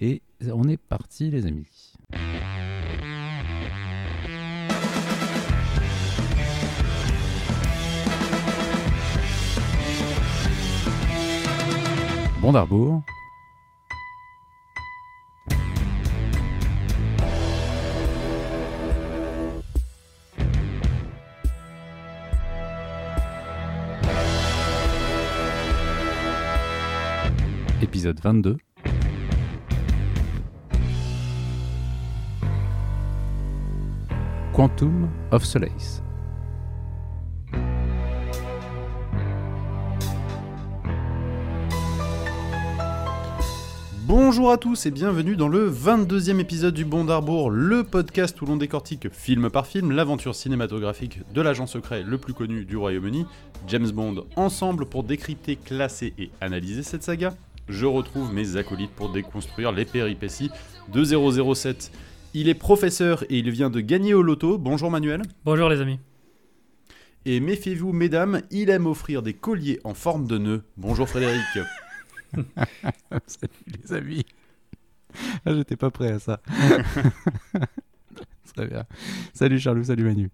Et on est parti, les amis. Bon d'Arbour. Épisode 22. Quantum of Solace. Bonjour à tous et bienvenue dans le 22e épisode du Bond d'Arbour, le podcast où l'on décortique film par film l'aventure cinématographique de l'agent secret le plus connu du Royaume-Uni, James Bond, ensemble pour décrypter, classer et analyser cette saga. Je retrouve mes acolytes pour déconstruire les péripéties de 007. Il est professeur et il vient de gagner au loto. Bonjour Manuel. Bonjour les amis. Et méfiez-vous mesdames, il aime offrir des colliers en forme de nœud. Bonjour Frédéric. Salut les amis. Ah, J'étais pas prêt à ça. Très bien. Salut Charlot, salut Manu.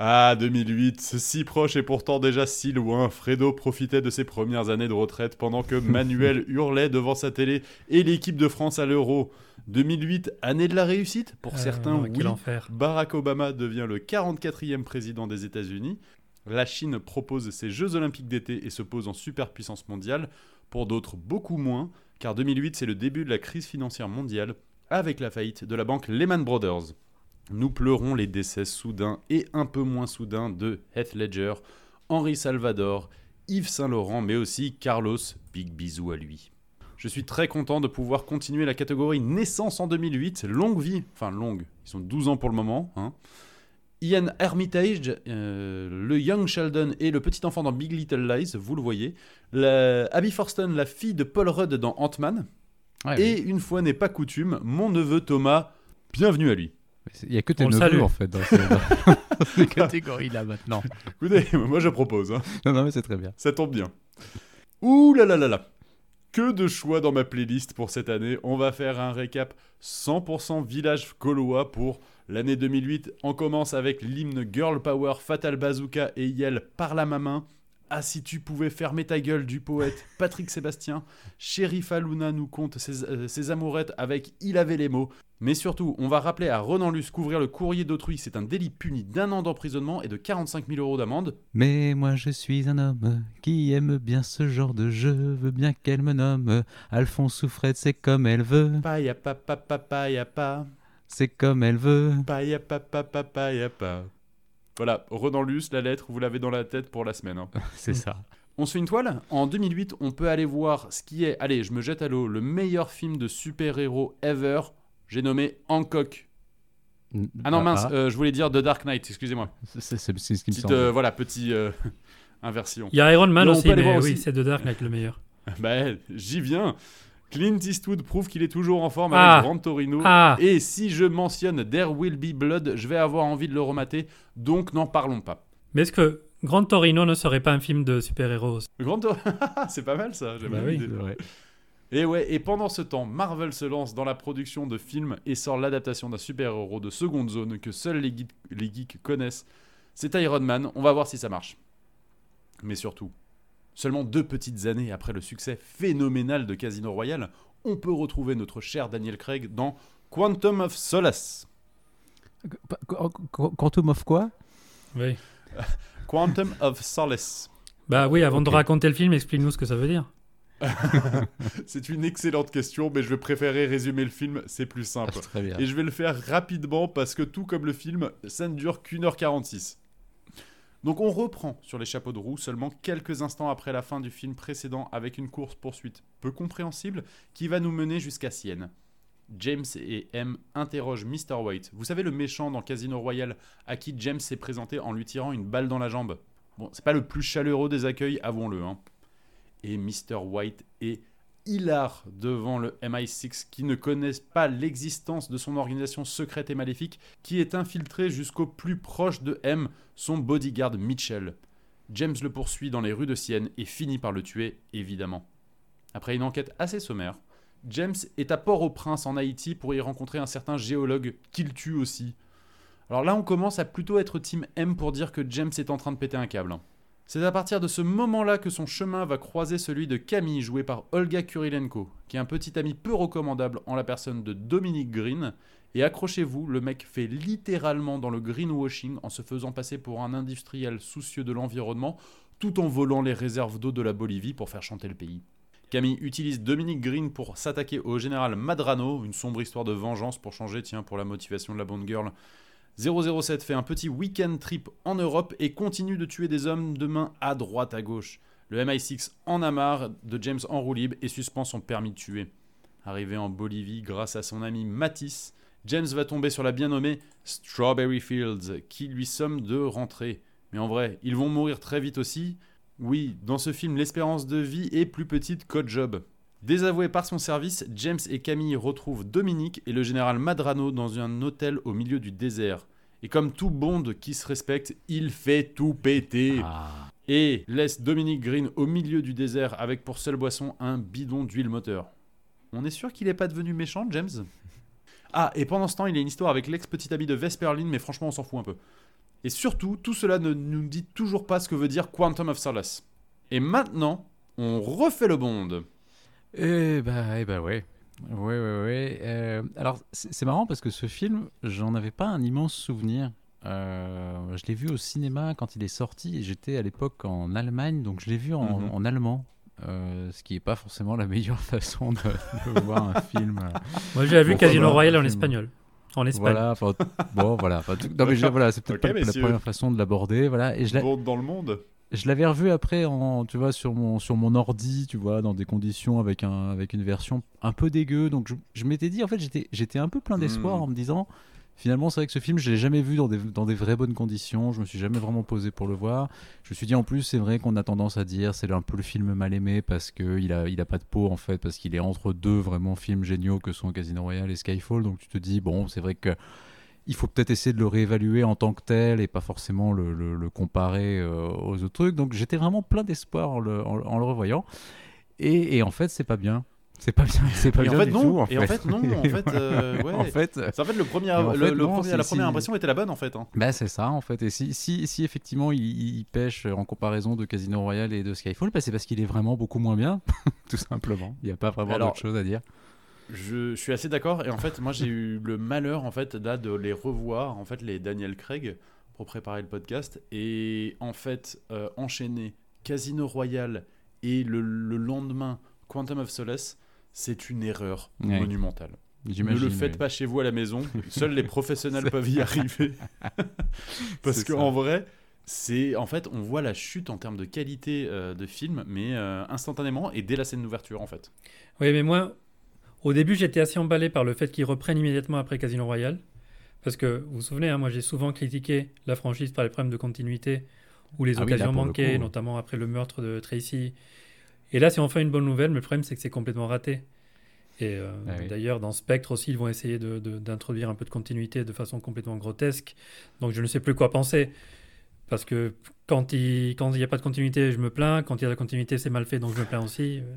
Ah, 2008, si proche et pourtant déjà si loin, Fredo profitait de ses premières années de retraite pendant que Manuel hurlait devant sa télé et l'équipe de France à l'Euro. 2008, année de la réussite Pour Euh, certains, oui. Enfer. Barack Obama devient le 44e président des États-Unis. La Chine propose ses Jeux Olympiques d'été et se pose en superpuissance mondiale. Pour d'autres, beaucoup moins, car 2008, c'est le début de la crise financière mondiale avec la faillite de la banque Lehman Brothers. Nous pleurons les décès soudains et un peu moins soudains de Heath Ledger, Henri Salvador, Yves Saint-Laurent, mais aussi Carlos, big bisou à lui. Je suis très content de pouvoir continuer la catégorie naissance en 2008, longue vie, enfin longue, ils sont 12 ans pour le moment. Hein. Ian Hermitage, euh, le Young Sheldon et le petit enfant dans Big Little Lies, vous le voyez. La- Abby Forston, la fille de Paul Rudd dans Ant-Man. et une fois n'est pas coutume, mon neveu Thomas, bienvenue à lui. Il y a que tes neveux en fait dans ces, ces catégories-là maintenant. Écoutez, moi je propose, hein. Non, non, mais c'est très bien. ça tombe bien. Ouh là là là là Que de choix dans ma playlist pour cette année. On va faire un récap 100% village gaulois pour l'année 2008. On commence avec l'hymne Girl Power, Fatal Bazooka et Yel par la main. Ah si tu pouvais fermer ta gueule du poète Patrick Sébastien. Sheriff Aluna nous conte ses, euh, ses amourettes avec Il avait les mots. Mais surtout, on va rappeler à Ronan Luce qu'ouvrir le courrier d'autrui, c'est un délit puni d'un an d'emprisonnement et de 45 000 euros d'amende. Mais moi je suis un homme qui aime bien ce genre de jeu, veux bien qu'elle me nomme. Alphonse Souffrette, c'est comme elle veut, Paya pa pa pa pa ya pa. c'est comme elle veut. Paya pa pa pa pa ya pa. Voilà, Renan Luce, la lettre, vous l'avez dans la tête pour la semaine. hein. C'est ça. On se fait une toile En 2008, on peut aller voir ce qui est, allez, je me jette à l'eau, le meilleur film de super-héros ever. J'ai nommé Hancock. Ah non, mince, euh, je voulais dire The Dark Knight, excusez-moi. c'est ce qui me Petite, semble. euh, voilà, petit euh, inversion. Il y a Iron Man Non, on aussi, peut aller mais voir oui, aussi. c'est The Dark Knight le meilleur. bah, j'y viens. Clint Eastwood prouve qu'il est toujours en forme Ah. avec Grand Torino. Ah Et si je mentionne There Will Be Blood, je vais avoir envie de le remater, donc n'en parlons pas. Mais est-ce que Grand Torino ne serait pas un film de super-héros Grand Tor- c'est pas mal ça, j'aime Bah bien oui. vrai. Et ouais, et pendant ce temps, Marvel se lance dans la production de films et sort l'adaptation d'un super-héros de seconde zone que seuls les, les geeks connaissent. C'est Iron Man, on va voir si ça marche. Mais surtout, seulement deux petites années après le succès phénoménal de Casino Royale, on peut retrouver notre cher Daniel Craig dans Quantum of Solace. Qu- qu- qu- Quantum of quoi? Oui. Quantum of Solace. Bah oui, avant de raconter le film, explique-nous ce que ça veut dire. C'est une excellente question, mais je vais préférer résumer le film, c'est plus simple. Ah, Très bien. Et je vais le faire rapidement parce que tout comme le film, ça ne dure qu'une heure 46. Donc on reprend sur les chapeaux de roue seulement quelques instants après la fin du film précédent avec une course-poursuite peu compréhensible qui va nous mener jusqu'à Sienne. James et M interrogent Mr. White. Vous savez le méchant dans Casino Royale à qui James s'est présenté en lui tirant une balle dans la jambe. Bon, c'est pas le plus chaleureux des accueils, avouons-le. hein. Et Mr. White est hilar devant le MI6 qui ne connaissent pas l'existence de son organisation secrète et maléfique qui est infiltrée jusqu'au plus proche de M, son bodyguard Mitchell. James le poursuit dans les rues de Sienne et finit par le tuer, évidemment. Après une enquête assez sommaire, James est à Port-au-Prince en Haïti pour y rencontrer un certain géologue qu'il tue aussi. Alors là, on commence à plutôt être team M pour dire que James est en train de péter un câble. C'est à partir de ce moment-là que son chemin va croiser celui de Camille, joué par Olga Kurilenko, qui est un petit ami peu recommandable en la personne de Dominique Green. Et accrochez-vous, le mec fait littéralement dans le greenwashing en se faisant passer pour un industriel soucieux de l'environnement, tout en volant les réserves d'eau de la Bolivie pour faire chanter le pays. Camille utilise Dominique Green pour s'attaquer au général Madrano, une sombre histoire de vengeance pour changer, tiens, pour la motivation de la Bond Girl, 007 fait un petit week-end trip en Europe et continue de tuer des hommes de main à droite à gauche. Le MI6 en a marre de James en roue et suspend son permis de tuer. Arrivé en Bolivie grâce à son ami Matisse, James va tomber sur la bien nommée Strawberry Fields, qui lui somme de rentrer. Mais en vrai, ils vont mourir très vite aussi. Oui, dans ce film, l'espérance de vie est plus petite qu'au job. Désavoué par son service, James et Camille retrouvent Dominique et le général Madrano dans un hôtel au milieu du désert. Et comme tout Bond qui se respecte, il fait tout péter. Ah. Et laisse Dominique Green au milieu du désert avec pour seule boisson un bidon d'huile moteur. On est sûr qu'il n'est pas devenu méchant, James? Ah, et pendant ce temps, il y a une histoire avec l'ex-petit ami de Vesperline, mais franchement, on s'en fout un peu. Et surtout, tout cela ne nous dit toujours pas ce que veut dire Quantum of Solace. Et maintenant, on refait le Bond. Eh bah, eh bah ouais. Ouais, ouais, ouais. Euh, alors, c'est marrant parce que ce film, j'en avais pas un immense souvenir. Euh, je l'ai vu au cinéma quand il est sorti et j'étais à l'époque en Allemagne, donc je l'ai vu en, Mhm. en allemand. euh, ce qui n'est pas forcément la meilleure façon de, de voir un film. Moi, j'ai vu Casino Royale en espagnol. En Espagne. Voilà, enfin, bon, voilà. enfin, tout- non, mais je- voilà, c'est peut-être pas la première façon de l'aborder. Voilà, et je l'ai- Bond dans le monde je l'avais revu après, en, tu vois, sur mon, sur mon ordi, tu vois, dans des conditions avec, un, avec une version un peu dégueu. Donc je, je m'étais dit, en fait, j'étais, j'étais un peu plein d'espoir Mm. en me disant, finalement, c'est vrai que ce film, je l'ai jamais vu dans des, dans des vraies bonnes conditions. Je me suis jamais vraiment posé pour le voir. Je me suis dit, en plus, c'est vrai qu'on a tendance à dire, c'est un peu le film mal aimé parce qu'il a, il a pas de peau, en fait, parce qu'il est entre deux vraiment films géniaux que sont Casino Royale et Skyfall. Donc tu te dis, bon, c'est vrai que il faut peut-être essayer de le réévaluer en tant que tel et pas forcément le, le- le comparer euh, aux autres trucs. Donc j'étais vraiment plein d'espoir en le, en- en le revoyant. Et, et en fait, c'est pas bien. C'est pas bien. C'est pas Et en bien fait, du non. tout. En Et en fait, non. En fait, euh, ouais. En fait, en fait le premier, Et en le, fait, le non, premier- si- la première si- impression était la bonne en fait. hein. bah, c'est ça en fait. Et si, si, si effectivement il, il pêche en comparaison de Casino Royale et de Skyfall, bah, c'est parce qu'il est vraiment beaucoup moins bien, tout simplement. Il n'y a pas vraiment d'autre chose à dire. Je, suis assez d'accord et en fait moi j'ai eu le malheur en fait là de les revoir en fait les Daniel Craig pour préparer le podcast et en fait euh, enchaîner Casino Royale et le, le lendemain Quantum of Solace c'est une erreur Ouais. monumentale. Ne le faites oui. pas chez vous à la maison, seuls les professionnels peuvent y arriver. Parce C'est que ça. en vrai, c'est en fait on voit la chute en termes de qualité euh, de film, mais euh, instantanément et dès la scène d'ouverture en fait. Oui, mais moi, au début, j'étais assez emballé par le fait qu'ils reprennent immédiatement après Casino Royale. Parce que, vous vous souvenez, hein, moi j'ai souvent critiqué la franchise par les problèmes de continuité ou les Ah oui, là, occasions le manquées, coup. notamment après le meurtre de Tracy. Et là, c'est enfin une bonne nouvelle, mais le problème, c'est que c'est complètement raté. Et euh, Ah oui. d'ailleurs, dans Spectre aussi, ils vont essayer de- de- d'introduire un peu de continuité de façon complètement grotesque. Donc je ne sais plus quoi penser. Parce que quand il quand il n'y a pas de continuité, je me plains. Quand il y a de la continuité, c'est mal fait, donc je me plains aussi. Euh,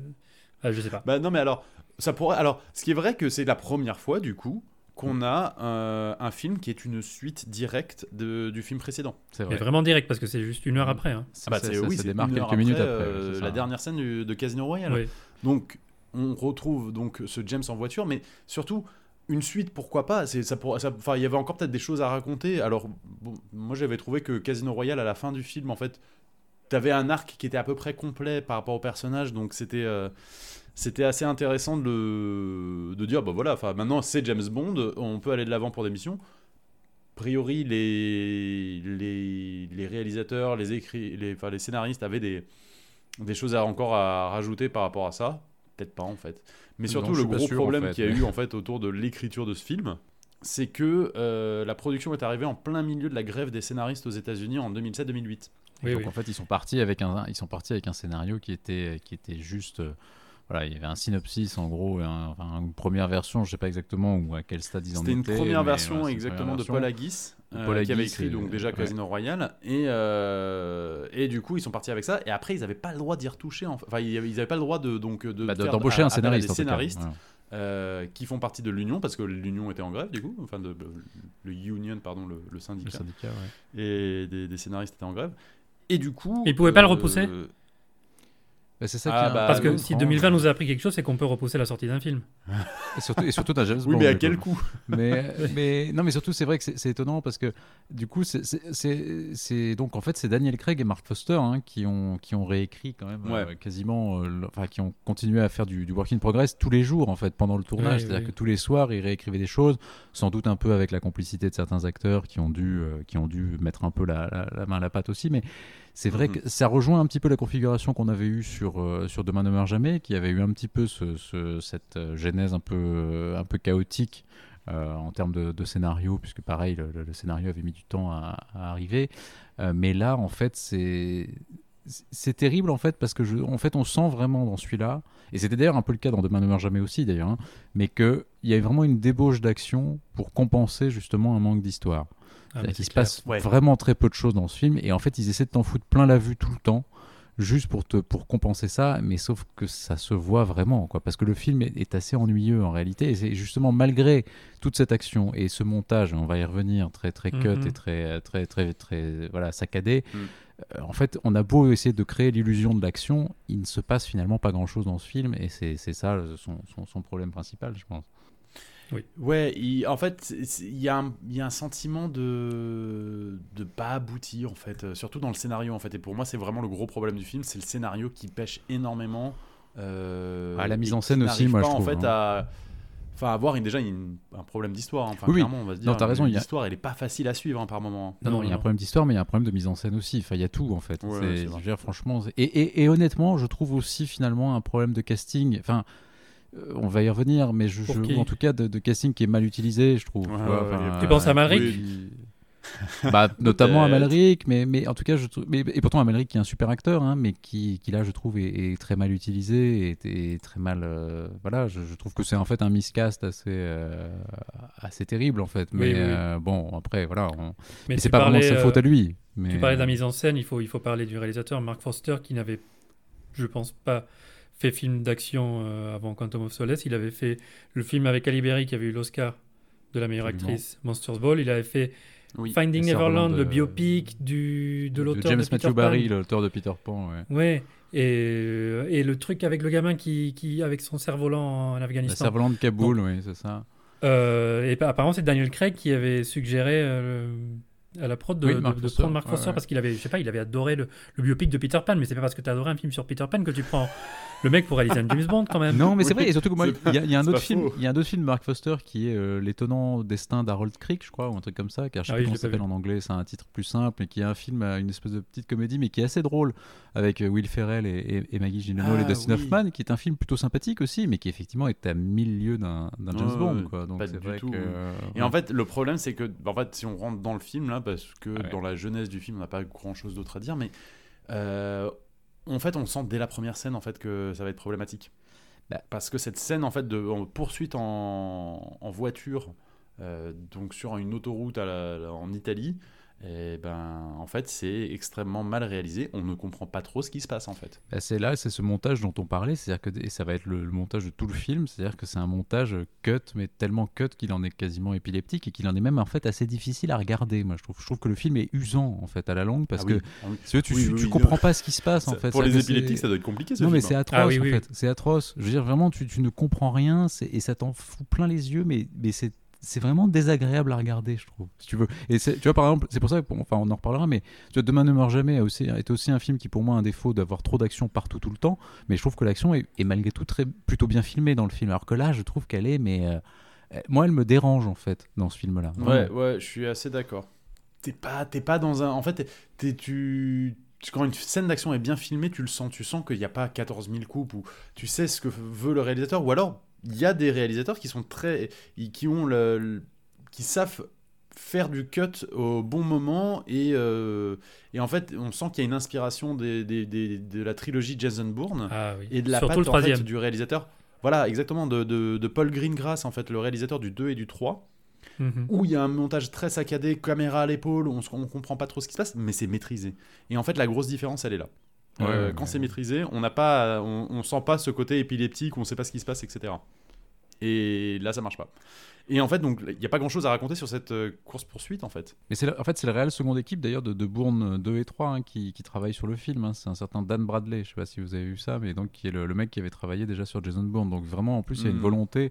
ah, je sais pas. Bah non mais alors ça pourrait alors ce qui est vrai que c'est la première fois du coup qu'on a euh, un film qui est une suite directe de- du film précédent. C'est Mais vrai. vraiment direct, parce que c'est juste une heure après. hein. Ah bah Ça- c'est ça- oui, ça c'est démarre quelques minutes après. euh, la dernière scène du- de Casino Royale. Oui. Donc on retrouve donc ce James en voiture, mais surtout une suite, pourquoi pas C'est ça pour, ça- enfin il y avait encore peut-être des choses à raconter. Alors bon, moi j'avais trouvé que Casino Royale à la fin du film en fait, t'avais un arc qui était à peu près complet par rapport au personnage, donc c'était euh, c'était assez intéressant de, le- de dire bah voilà, enfin maintenant c'est James Bond, on peut aller de l'avant pour des missions. A priori, les, les, les réalisateurs, les, écrits, les, enfin, les scénaristes avaient des, des choses à, encore à rajouter par rapport à ça. Peut-être pas en fait. Mais surtout, le gros sûr, en problème fait, qu'il y a mais- eu en fait autour de l'écriture de ce film, c'est que euh, la production est arrivée en plein milieu de la grève des scénaristes aux États-Unis en 2007-2008. Oui, donc oui. en fait, ils sont partis avec un, ils sont partis avec un scénario qui était, qui était juste, euh, voilà, il y avait un synopsis en gros, et un- enfin, une première version, je sais pas exactement où à quel stade ils en étaient. C'était une première version voilà, exactement première de Paul De euh, Paul qui avait écrit et- donc déjà ouais. Casino Royale. Et, euh, et du coup, ils sont partis avec ça. Et après, ils n'avaient pas le droit d'y retoucher. Enfin, ils n'avaient pas le droit de donc de Bah, d'embaucher un scénariste. des cas. scénaristes. Euh, qui font partie de l'Union, parce que l'Union était en grève du coup, enfin de, le Union, pardon, le, le syndicat, Le syndicat, ouais. et des, des scénaristes étaient en grève. Et du coup. Ils pouvaient pas le repousser? C'est ça Ah, qui bah, Parce que si étrange. 2020 nous a appris quelque chose, c'est qu'on peut repousser la sortie d'un film. Et surtout, et surtout d'un James Oui, Bond, mais à quel coup. coup mais, mais non mais surtout c'est vrai que c'est- étonnant parce que du coup c'est- donc en fait c'est Daniel Craig et Mark Foster hein, qui ont qui ont réécrit quand même Ouais. euh, quasiment euh, enfin qui ont continué à faire du, du work in progress tous les jours en fait pendant le tournage Ouais, c'est-à-dire oui. que tous les soirs ils réécrivaient des choses sans doute un peu avec la complicité de certains acteurs qui ont dû euh, qui ont dû mettre un peu la, la- la main à la pâte aussi mais c'est vrai Mhm. que ça rejoint un petit peu la configuration qu'on avait eue sur, euh, sur Demain ne meurt jamais, qui avait eu un petit peu ce, ce- cette euh, genèse un peu, euh, un peu chaotique euh, en termes de, de scénario, puisque pareil, le, le- le scénario avait mis du temps à, à arriver. Euh, mais là, en fait, c'est. C'est terrible en fait parce que je, en fait on sent vraiment dans celui-là et c'était d'ailleurs un peu le cas dans Demain ne meurt jamais aussi d'ailleurs hein, mais que il y a vraiment une débauche d'action pour compenser justement un manque d'histoire. Ah, c'est se clair. passe Ouais. vraiment très peu de choses dans ce film et en fait ils essaient de t'en foutre plein la vue tout le temps juste pour te pour compenser ça mais sauf que ça se voit vraiment quoi parce que le film est, est assez ennuyeux en réalité et c'est justement malgré toute cette action et ce montage on va y revenir très très cut Mhm. et très très très très voilà saccadé Mhm. euh, en fait on a beau essayer de créer l'illusion de l'action il ne se passe finalement pas grand chose dans ce film et c'est c'est ça son, son problème principal je pense Ouais, il- en fait, il y, a un- il y a un sentiment de de pas abouti en fait, euh, surtout dans le scénario en fait. Et pour moi, c'est vraiment le gros problème du film, c'est le scénario qui pêche énormément. euh, Ah, la mise en scène aussi, moi, pas, je en trouve, fait hein. à enfin avoir une, déjà une- un problème d'histoire. hein. Enfin, Oui, oui. clairement, on va se dire. Non, t'as raison, a- L'histoire, elle est pas facile à suivre hein, par moment. Non, non, Non, il y a un problème d'histoire, mais il y a un problème de mise en scène aussi. Enfin, il y a tout en fait. Ouais, ouais, franchement, et, et- et honnêtement, je trouve aussi finalement un problème de casting. Enfin, euh, on va y revenir, mais je, en tout cas de, de casting qui est mal utilisé, je trouve. Ouais, tu vois, ouais. Tu penses à Malric bah, notamment à. Malric, mais, mais en tout cas, je trouve, mais, et pourtant Amalric qui est un super acteur, hein, mais qui, qui là, je trouve, est, est très mal utilisé et, et très mal. euh, voilà, je, je trouve que c'est en fait un miscast assez, euh, assez terrible en fait. Mais Oui, oui. euh, bon, après, voilà, on- Mais c'est pas vraiment sa euh, faute à lui. Mais... Tu parlais de la mise en scène, il faut, il faut parler du réalisateur Mark Foster qui n'avait, je pense pas, fait film d'action euh, avant Quantum of Solace. Il avait fait le film avec Ali Berry qui avait eu l'Oscar de la meilleure Absolument. actrice, Monsters Ball. Il avait fait Oui. Finding Neverland, le biopic du, de de l'auteur James de Peter Matthew Pan. Barry, l'auteur de Peter Pan. Ouais. Ouais. Et, euh, et le truc avec le gamin qui, qui avec son cerf-volant en Afghanistan. Cerf-Volant de Kaboul, oui, c'est ça. Euh, et pa- apparemment, c'est Daniel Craig qui avait suggéré euh, à la prod de, Oui, de- Mark de Foster, prendre Mark ouais, Foster ouais. parce qu'il avait, je sais pas, il avait adoré le, le biopic de Peter Pan, mais c'est pas parce que tu as adoré un film sur Peter Pan que tu prends le mec pour réaliser un James Bond quand même. Non, mais c'est Oui, vrai, et surtout que moi, c'est il y, a- il y a un autre pas film, faux. il y a un autre film de Mark Foster qui est euh, l'étonnant destin d'Harold Crick, je crois, ou un truc comme ça, car je sais Ah oui, comment pas s'appelle en anglais, c'est un titre plus simple, et qui est un film, euh, une espèce de petite comédie, mais qui est assez drôle, avec euh, Will Ferrell et, et- et Maggie Gyllenhaal et Ah, Dustin oui. Hoffman, qui est un film plutôt sympathique aussi, mais qui effectivement est à mille lieues d'un d'un James Bond, quoi. Donc pas c'est du vrai tout, que. euh, Et en fait, le problème, c'est que, en fait, si on rentre dans le film là, parce que Ouais. dans la jeunesse du film, on n'a pas grand chose d'autre à dire, mais euh, en fait, on sent dès la première scène en fait que ça va être problématique. Bah. Parce que cette scène en fait de en poursuite en, en voiture, euh, donc sur une autoroute à la- en Italie, et ben en fait c'est extrêmement mal réalisé. On ne comprend pas trop ce qui se passe en fait. Bah, c'est là, c'est ce montage dont on parlait, c'est-à-dire que et ça va être le, le montage de tout le film, c'est-à-dire que c'est un montage cut, mais tellement cut qu'il en est quasiment épileptique et qu'il en est même en fait assez difficile à regarder. Moi, je trouve, je trouve que le film est usant en fait à la longue parce Ah oui. que Ah oui. si tu, Oui, tu- oui, tu oui, comprends pas ce qui se passe en Ça- fait. pour les épileptiques, ça doit être compliqué. Ce non mais film, c'est hein. atroce Ah oui, en fait, c'est atroce. Je veux dire vraiment, tu, tu ne comprends rien c'est- et ça t'en fout plein les yeux, mais, mais c'est c'est vraiment désagréable à regarder, je trouve. Si tu veux. Et tu vois par exemple, c'est pour ça que, enfin, on en reparlera, mais tu vois, Demain ne meurt jamais a aussi, est aussi un film qui pour moi a un défaut d'avoir trop d'action partout tout le temps, mais je trouve que l'action est, est malgré tout très plutôt bien filmée dans le film. Alors que là, je trouve qu'elle est, mais euh, moi, elle me dérange en fait dans ce film-là. Ouais, ouais, je suis assez d'accord. T'es pas, t'es pas dans un. En fait, tu- Quand une scène d'action est bien filmée, tu le sens. Tu sens qu'il n'y a pas 14 000 coupes ou tu sais ce que veut le réalisateur. Ou alors, il y a des réalisateurs qui sont très. qui ont le. le- qui savent faire du cut au bon moment et, euh, et en fait, on sent qu'il y a une inspiration des, des- des- de la trilogie Jason Bourne Ah oui. et de la Surtout patte le en fait, troisième. du réalisateur. Voilà, exactement, de, de, de Paul Greengrass, en fait, le réalisateur du 2 et du 3 Mhm. où il y a un montage très saccadé, caméra à l'épaule, on ne comprend pas trop ce qui se passe, mais c'est maîtrisé. Et en fait, la grosse différence, elle est là. Ouais, Euh, ouais, quand ouais. c'est maîtrisé, on n'a pas, on, on sent pas ce côté épileptique, on sait pas ce qui se passe, etc. Et là, ça marche pas. Et en fait, donc, il n'y a pas grand chose à raconter sur cette euh, course-poursuite, en fait. Mais c'est en fait, c'est le seconde équipe d'ailleurs de, de Bourne 2 et 3 hein, qui, qui travaille sur le film. hein. C'est un certain Dan Bradley, je sais pas si vous avez vu ça, mais donc qui est le, le mec qui avait travaillé déjà sur Jason Bourne. Donc vraiment, en plus, il y a une Mhm. volonté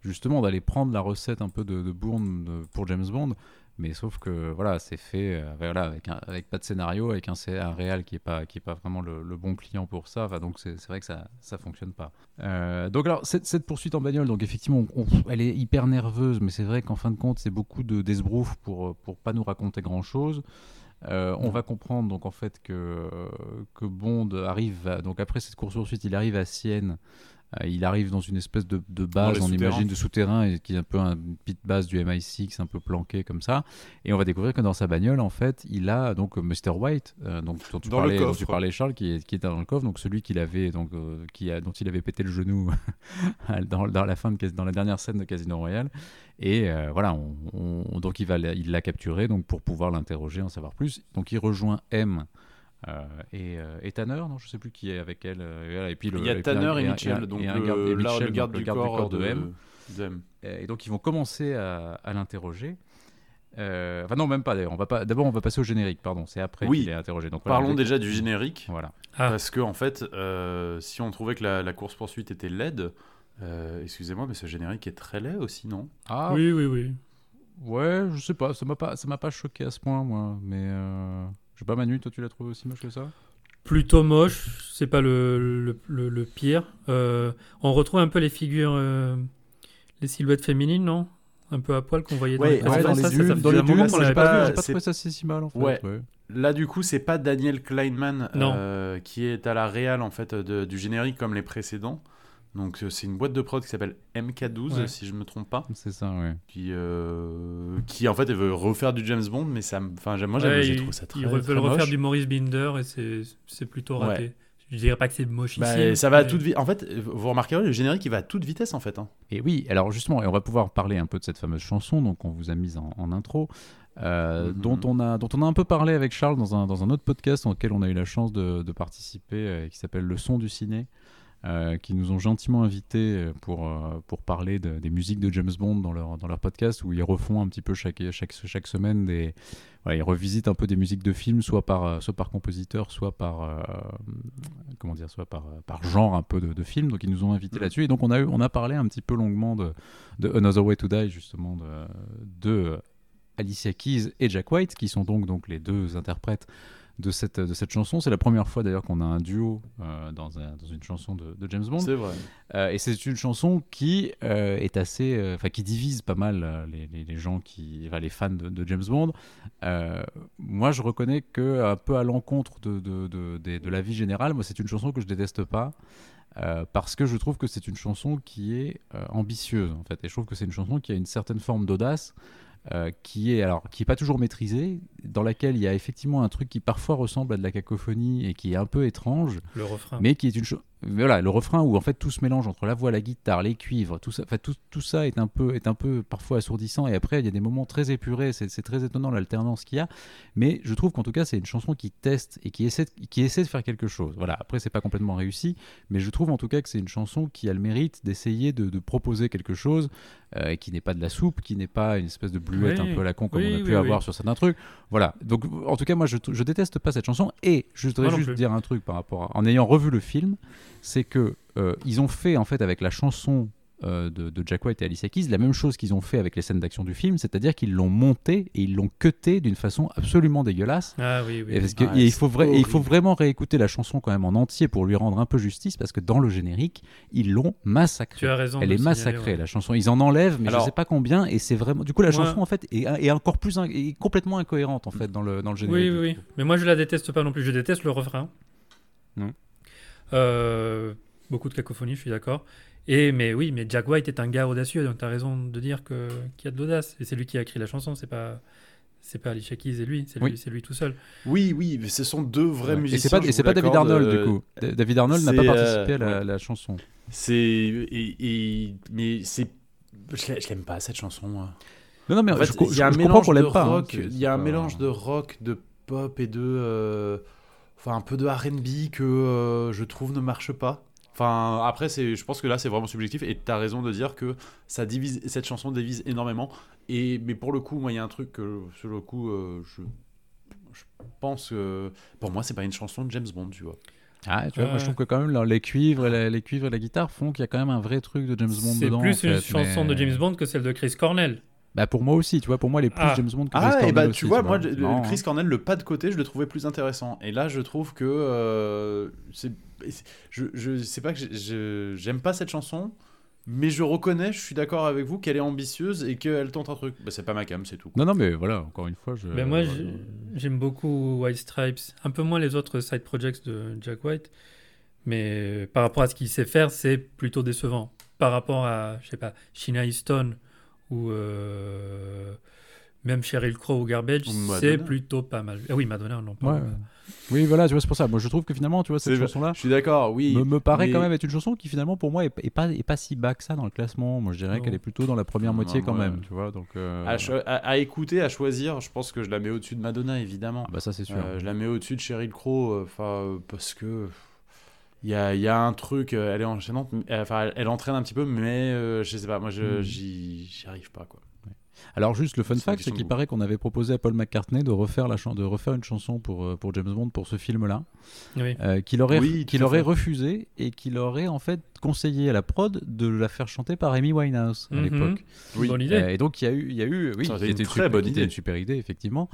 justement d'aller prendre la recette un peu de, de Bourne de- pour James Bond. Mais sauf que voilà, c'est fait euh, voilà, avec, avec pas de scénario, avec un, un réal qui est pas, qui est pas vraiment le, bon client pour ça. Donc c'est vrai que ça, ça fonctionne pas. Euh, donc alors cette, poursuite en bagnole, donc effectivement, elle est hyper nerveuse, mais c'est vrai qu'en fin de compte, c'est beaucoup de d'esbrouf pour pour pas nous raconter grand chose. on va comprendre donc en fait que euh, que Bond arrive donc après cette course poursuite, il arrive à Sienne. Euh, il arrive dans une espèce de, de base, on imagine, de souterrain, et qui est un peu un- une petite base du MI6, un peu planqué comme ça. Et on va découvrir que dans sa bagnole, en fait, il a donc Mr. White, euh, donc, dont, tu Dans parlais, dont tu parlais, Charles, qui est, qui est dans le coffre, donc celui qu'il avait, donc, euh, qui a, dont il avait pété le genou dans, dans la fin de, dans la dernière scène de Casino Royale. Et euh, voilà, on- on- donc il va, la- il l'a capturé donc pour pouvoir l'interroger, en savoir plus. Donc il rejoint M. euh, et, euh, et Tanner, non, je sais plus qui est avec elle. euh, et voilà, et puis le, Il y a et puis un- Tanner et Mitchell, un- donc et un le, garde- et là, Mitchell, le garde donc du corps de, de M. de M. Et donc ils vont commencer à, à l'interroger. Euh, enfin non, même pas d'ailleurs. On va pas. D'abord, on va passer au générique. Pardon, c'est après Oui. qu'il est interrogé. Donc voilà, Parlons déjà du générique. Voilà. Ah. Parce que en fait, euh, si on trouvait que la, la course-poursuite était laide, euh, excusez-moi, mais ce générique est très laid aussi, non? Ah Oui, oui, oui. ouais, je sais pas. Ça m'a pas, ça m'a pas choqué à ce point, moi. Mais euh... je sais pas, Manu, toi tu l'as trouvé aussi moche que ça? Plutôt moche, c'est pas le, le, le- le pire. Euh, on retrouve un peu les figures, euh, les silhouettes féminines, non? Un peu à poil qu'on voyait Ouais, dans précédents. dans ça, les ça, dans les dunes, l'avait pas- pas vu. Trouvé ça si mal en fait. Ouais. ouais. Là, du coup, c'est pas Daniel Kleinman euh, qui est à la réal en fait de- du générique comme les précédents. Donc euh, c'est une boîte de prod qui s'appelle MK12 Ouais. si je me trompe pas, C'est ça, ouais. qui euh, qui en fait elle veut refaire du James Bond, mais ça, me- enfin moi j'aime- Ouais, j'ai trouvé ça très, Ils veulent refaire moche. du Maurice Binder et c'est c'est plutôt raté. Ouais. Je dirais pas que c'est moche Bah, ici. ça va à toute vitesse. En fait, vous remarquerez, le générique il va à toute vitesse en fait. hein. Et oui, alors justement, et on va pouvoir parler un peu de cette fameuse chanson, donc on vous a mise en, en intro, euh, Mhm. dont, on a, dont on a un peu parlé avec Charles dans un, dans un autre podcast dans lequel on a eu la chance de, de participer, euh, qui s'appelle Le son du ciné, euh, qui nous ont gentiment invités euh, pour, euh, pour parler de- des musiques de James Bond dans leur, dans leur podcast, où ils refont un petit peu chaque, chaque, chaque semaine des... voilà, ils revisitent un peu des musiques de films, soit par, soit par compositeur, soit par, euh, comment dire, soit par, par genre un peu de, de film. Donc ils nous ont invités là-dessus. Et donc on a, eu, on a parlé un petit peu longuement de, de Another Way to Die, justement, de, de Alicia Keys et Jack White, qui sont donc, donc les deux interprètes de cette, de cette chanson. C'est la première fois d'ailleurs qu'on a un duo euh, dans, un- dans une chanson de, de James Bond. C'est vrai. Euh, et c'est une chanson qui euh, est assez, enfin qui divise pas mal les, les- les gens qui, enfin, les fans de, de James Bond. Moi, je reconnais que un peu à l'encontre de, de, de, de- de la vie générale, moi, c'est une chanson que je déteste pas. parce que je trouve que c'est une chanson qui est ambitieuse en fait et je trouve que c'est une chanson qui a une certaine forme d'audace euh, qui est alors qui est pas toujours maîtrisée dans laquelle il y a effectivement un truc qui parfois ressemble à de la cacophonie et qui est un peu étrange Le refrain. mais qui est une chose. Voilà, le refrain où en fait tout se mélange entre la voix, la guitare, les cuivres, tout ça, enfin, tout, tout ça est un peu est un peu parfois assourdissant et après il y a des moments très épurés, c'est très étonnant l'alternance qu'il y a, mais je trouve qu'en tout cas c'est une chanson qui teste et qui essaie de, qui essaie de faire quelque chose. Voilà, après c'est pas complètement réussi, mais je trouve en tout cas que c'est une chanson qui a le mérite d'essayer de, de proposer quelque chose euh, et qui n'est pas de la soupe, qui n'est pas une espèce de bluette Oui. un peu à la con comme Oui, on a pu oui, avoir sur certains trucs. Voilà, donc en tout cas moi je, je déteste pas cette chanson et je voudrais Moi juste dire un truc par rapport à, en ayant revu le film, c'est que euh, ils ont fait en fait avec la chanson euh, de, de Jack White et Alicia Keys la même chose qu'ils ont fait avec les scènes d'action du film, c'est-à-dire qu'ils l'ont monté et ils l'ont cuté d'une façon absolument dégueulasse. Ah oui, oui. Et, parce que, Ah, et il, faut vrai- et il faut horrible. vraiment réécouter la chanson quand même en entier pour lui rendre un peu justice parce que dans le générique, ils l'ont massacrée. Tu as raison. Elle est massacrée signaler, ouais. la chanson. Ils en enlèvent, mais Alors- je sais pas combien. Et c'est vraiment. Du coup, la Moi- chanson en fait est, est encore plus in- est complètement incohérente en fait dans le dans le générique. Oui, oui, oui. Mais moi, je la déteste pas non plus. Je déteste le refrain. Non. Euh, beaucoup de cacophonie, je suis d'accord. Et mais oui, mais Jack White est un gars audacieux, donc tu as raison de dire que qu'il y a de l'audace. Et c'est lui qui a écrit la chanson, c'est pas c'est pas Alicia Keys et lui, c'est lui, Oui. c'est lui tout seul. Oui, oui, mais ce sont deux vrais Ouais. musiciens. Et c'est pas, David Arnold euh, du coup. Da- David Arnold n'a pas euh, participé à la, ouais. la chanson. C'est et, et- mais c'est je l'ai- je l'aime pas cette chanson. moi. Non, non, mais En fait, je, co- il y a un je comprends mélange qu'on de l'aime pas. hein. il y a un pas- mélange de rock, de pop et de euh, enfin un peu de R&B que euh, je trouve ne marche pas. Enfin, après, c'est, je pense que là, c'est vraiment subjectif. Et tu as raison de dire que ça divise, cette chanson divise énormément. Et, mais pour le coup, moi, il y a un truc que, sur le coup, euh, je, je pense que pour moi, c'est pas une chanson de James Bond, tu vois. Ah, tu vois, moi je trouve que quand même là, les cuivres, et la, les cuivres et la guitare font qu'il y a quand même un vrai truc de James Bond C'est dedans. plus en une chanson mais- de James Bond que celle de Chris Cornell. Bah pour moi aussi, tu vois, pour moi les plus Ah. James Bond que Chris Ah, et Cornell bah aussi, tu vois, moi, le- Chris Cornell, le pas de côté, je le trouvais plus intéressant. Et là, je trouve que euh, c'est, je, je sais pas que je- j'aime pas cette chanson, mais je reconnais, je suis d'accord avec vous qu'elle est ambitieuse et qu'elle tente un truc. Bah, c'est pas ma cam, c'est tout. Non, non, mais voilà, encore une fois, je. Mais moi, euh, j'ai- j'aime beaucoup White Stripes, un peu moins les autres side projects de Jack White, mais par rapport à ce qu'il sait faire, c'est plutôt décevant. Par rapport à, je sais pas, Sheena Easton ou euh, même Sheryl Crow ou Garbage, c'est plutôt pas mal. Ah oui, Madonna, non pas. Ouais. Oui, voilà, tu vois, c'est pour ça. Moi, je trouve que finalement, tu vois, cette chanson-là Je suis d'accord, oui. me, me paraît mais- quand même être une chanson qui finalement, pour moi, est, est pas, est pas si bas que ça dans le classement. Moi, je dirais qu'elle est plutôt dans la première Non, moitié quand ouais. même, tu vois. Donc. euh, À, à- à écouter, à choisir, je pense que je la mets au-dessus de Madonna, évidemment. ah bah ça, c'est sûr. Euh, je la mets au-dessus de Sheryl Crow, euh, enfin euh, parce que il y a, il y a un truc, euh, elle est enchaînante, euh, enfin elle, entraîne un petit peu, mais euh, je sais pas, moi je Hmm. j'y arrive pas quoi. Alors juste le fun fact, c'est qu'il paraît qu'on avait proposé à Paul McCartney de refaire la chan- de refaire une chanson pour euh, pour James Bond pour ce film-là, Oui. euh, qu'il aurait Oui, qu'il refusé et qu'il aurait en fait conseillé à la prod de la faire chanter par Amy Winehouse à Mhm. l'époque. Oui. Bonne idée. Euh, et donc il y a eu, il y a eu, oui, été une très super- bonne idée. une super idée effectivement.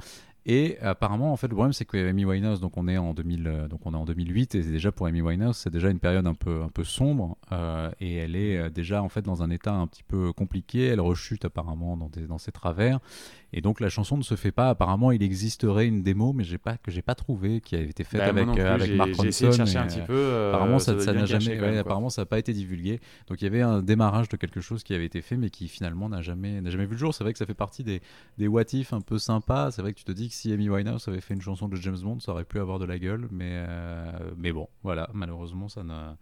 Et apparemment, en fait, le problème c'est que Amy Winehouse, donc on est en 2000, euh, donc on est en 2008 et déjà pour Amy Winehouse, c'est déjà une période un peu un peu sombre euh, et elle est euh, déjà en fait dans un état un petit peu compliqué. Elle rechute apparemment dans des, dans ses travers et donc la chanson ne se fait pas. Apparemment, il existerait une démo, mais j'ai pas que j'ai pas trouvé qui avait été faite Bah, avec euh, avec Mark J'ai essayé de chercher un petit peu. euh, apparemment, ça n'a jamais, ouais, apparemment, ça n'a pas été divulgué. Donc il y avait un démarrage de quelque chose qui avait été fait, mais qui finalement n'a jamais, n'a jamais vu le jour. C'est vrai que ça fait partie des, des what if un peu sympas. C'est vrai que tu te dis que si Amy Winehouse avait fait une chanson de James Bond, ça aurait pu avoir de la gueule. Mais, euh, mais bon, voilà, malheureusement, ça ne,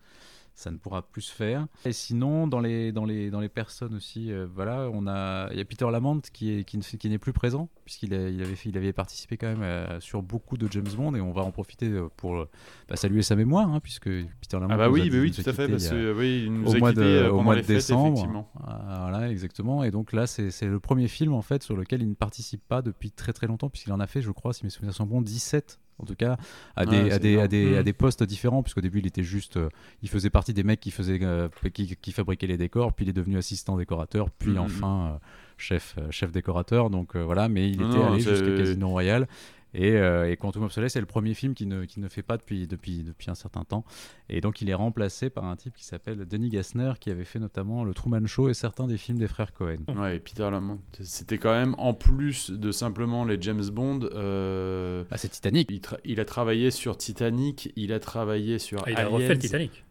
ça ne pourra plus se faire. Et sinon, dans les, dans les, dans les personnes aussi, euh, voilà, on a, il y a Peter Lamont qui est, qui, ne- qui n'est plus présent puisqu'il a- il avait, fait, il avait participé quand même euh, sur beaucoup de James Bond et on va en profiter euh, pour bah, saluer sa mémoire hein, puisque Peter Lamont Ah bah a oui, dit- bah oui, a tout à fait, parce a- que oui, il nous au a mois de, au mois de fêtes, décembre. voilà, exactement. Et donc là, c'est c'est le premier film en fait sur lequel il ne participe pas depuis très très longtemps, puisqu'il en a fait, je crois, si mes souvenirs sont bons, 17 en tout cas, à des, Ouais, à c'est des, à énorme. des, à des postes différents, puisqu'au début il était juste, euh, il faisait partie des mecs qui faisaient, euh, qui, qui fabriquaient les décors, puis il est devenu assistant décorateur, puis Mm, mm, enfin euh, chef, chef décorateur. Donc voilà, mais il Non, était allé jusqu'à Casino Royale. Et, euh, et Quantum of Solace, c'est le premier film qui ne, qui ne fait pas depuis, depuis, depuis un certain temps. Et donc il est remplacé par un type qui s'appelle Denis Gassner, qui avait fait notamment le Truman Show et certains des films des frères Cohen. Ouais, Peter Lamont. C'était quand même, en plus de simplement les James Bond, euh, Ah, c'est Titanic. il a travaillé sur Titanic, il a travaillé sur Ah, il a Aliens, refait le Titanic.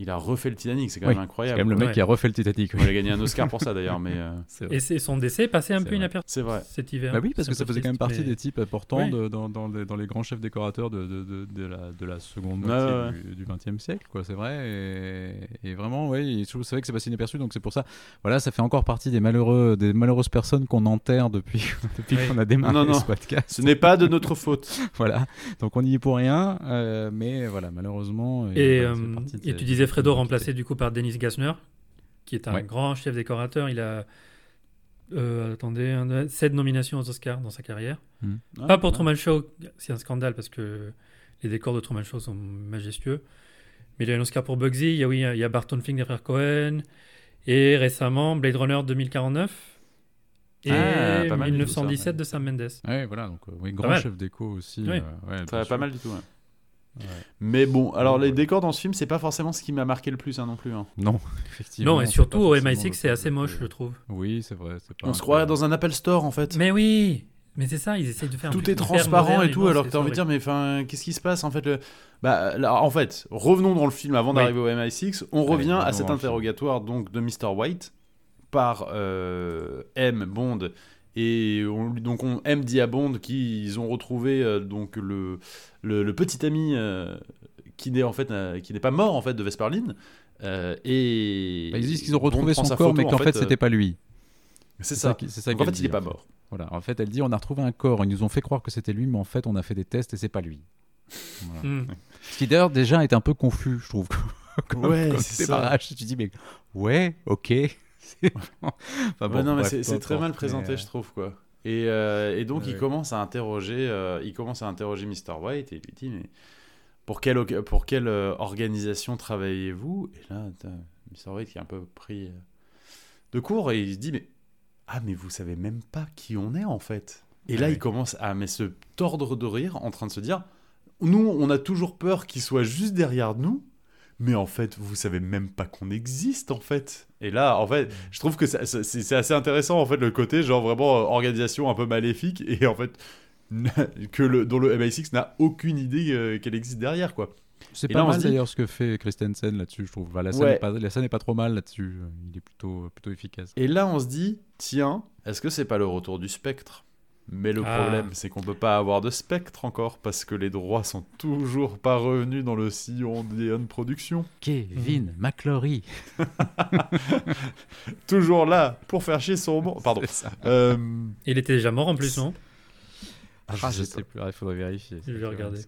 Il a refait le Titanic, c'est quand Oui, même C'est incroyable. quand même le mec Ouais. qui a refait le Titanic. oui. Il a gagné un Oscar pour ça d'ailleurs, mais euh, C'est vrai. Et c'est- son décès est passé un C'est peu inaperçu c'est vrai. cet hiver. Bah oui, parce C'est que ça faisait quand même partie mais- des types importants Oui. de- dans, dans les, dans les grands chefs décorateurs de, de, de, de la, de la seconde Ouais, moitié ouais. du- XXe siècle, quoi, c'est vrai. Et, et vraiment, oui, c'est vrai que c'est passé inaperçu, donc c'est pour ça. Voilà, ça fait encore partie des, malheureux, des malheureuses personnes qu'on enterre depuis, depuis Oui. qu'on a démarré Non, non. ce podcast. Ce n'est pas de notre faute. voilà, donc on n'y est pour rien, euh, mais voilà, malheureusement. Et, euh, c'est et tu disais Fredo remplacé du coup par Dennis Gassner, qui est un Ouais. grand chef décorateur. Il a, euh, attendez, un- sept nominations aux Oscars dans sa carrière. Pas pour Truman Show, c'est un scandale parce que les décors de Truman Show sont majestueux. Mais il a un Oscar pour Bugsy, il y a, oui, il y a Barton Fink des frères Cohen, et récemment Blade Runner 2049, et Ah, pas mal du tout, ça, 1917 de Sam Mendes. Ouais, voilà, donc euh, oui, grand chef déco aussi. Oui. euh, ouais, Ça va pas mal du tout. Ouais. Mais bon, alors les décors dans ce film, c'est pas forcément ce qui m'a marqué le plus hein, non plus. hein. Non, effectivement. Non, et surtout au forcément MI6, le c'est assez moche, je trouve. Oui, c'est vrai. pas On se croirait dans un Apple Store en fait. Mais oui Mais c'est ça, ils essayent de faire un tout est transparent moderne, et tout, alors que t'as envie de dire, mais enfin, qu'est-ce qui se passe en fait le... bah, là, En fait, revenons dans le film avant Oui. d'arriver au MI6. On Allez, revient à cet interrogatoire donc de Mr. White par euh, M. Bond. Et on, donc on M dit à Bond qu'ils ont retrouvé euh, donc le, le, le petit ami euh, qui n'est en fait euh, qui n'est pas mort en fait de Vesperline. Euh, et Bah, ils disent qu'ils ont retrouvé son sa corps, photo, mais qu'en fait, euh, c'était pas lui. c'est ça. qui- c'est ça en fait, il est pas en fait. mort. Voilà. En fait, elle dit on a retrouvé un corps. Ils nous ont fait croire que c'était lui, mais en fait, on a fait des tests et c'est pas lui. Voilà. Hmm. Ce qui d'ailleurs déjà est un peu confus, je trouve. comme, Ouais, c'est ça. Tu dis, mais ouais, ok. Enfin, Ouais, non, mais c'est très mal présenté, euh, je trouve, quoi. Et, euh, et donc, il Ouais. commence à interroger, euh, il commence à interroger Mr. White et il lui dit, mais pour quelle, pour quelle euh, organisation travaillez-vous? Et là, Mr. White qui est un peu pris euh, de court et il se dit, mais ah, mais vous savez même pas qui on est en fait. Et là, Ouais. il commence à mais se tordre de rire en train de se dire, nous, on a toujours peur qu'il soit juste derrière nous. Mais en fait, vous savez même pas qu'on existe, en fait. Et là, en fait, je trouve que c'est assez intéressant, en fait, le côté, genre, vraiment, euh, organisation un peu maléfique, et en fait, que le, dont le MI6 n'a aucune idée euh, qu'elle existe derrière, quoi. C'est pas là, mal dit- d'ailleurs ce que fait Christensen là-dessus, je trouve. Enfin, la, scène Ouais. est pas, la scène est pas trop mal là-dessus. euh, Il est plutôt, plutôt efficace. Et là, on se dit, tiens, est-ce que c'est pas le retour du spectre? Mais le Ah. problème, c'est qu'on peut pas avoir de spectre encore, parce que les droits sont toujours pas revenus dans le sillon d'Eon Productions. Kevin McClory. Toujours là, pour faire chier son monde. Pardon. Euh, Il était déjà mort en plus, non? Ah, je sais plus, il faudrait vérifier. Je vais regarder.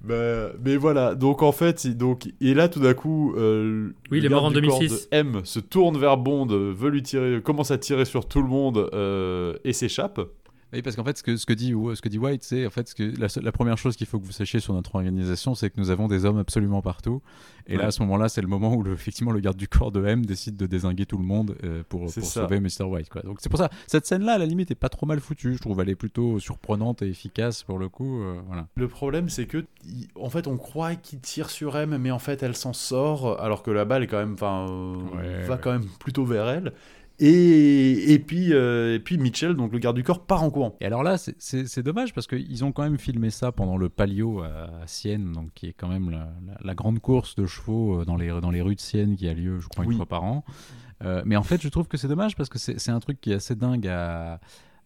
Bah, mais voilà, donc en fait, il- donc, et là tout d'un coup, euh, Oui, il est mort en du corps 2006. de M se tourne vers Bond, veut lui tirer, commence à tirer sur tout le monde euh, et s'échappe. Oui, parce qu'en fait, ce que, ce que, dit, ce que dit White, c'est en fait ce que, la, la première chose qu'il faut que vous sachiez sur notre organisation, c'est que nous avons des hommes absolument partout. Et là, à ce moment-là, c'est le moment où le, effectivement le garde du corps de M décide de désinguer tout le monde euh, pour, sauver Mr. White. Quoi. Donc c'est pour ça, cette scène-là, à la limite, est pas trop mal foutue. Je trouve elle est plutôt surprenante et efficace pour le coup. euh, voilà. Le problème, c'est que, en fait, on croit qu'il tire sur M, mais en fait, elle s'en sort, alors que la balle est quand même, enfin, euh, Ouais, va ouais. quand même plutôt vers elle. Et, et puis, euh, et puis Mitchell, donc le garde du corps, part en courant. Et alors là, c'est- dommage parce qu'ils ont quand même filmé ça pendant le Palio à, à Sienne, donc qui est quand même la, la- la grande course de chevaux euh, dans les, dans les rues de Sienne qui a lieu, je crois, une fois par an. Euh, mais en fait, je trouve que c'est dommage parce que c'est c'est un truc qui est assez dingue à,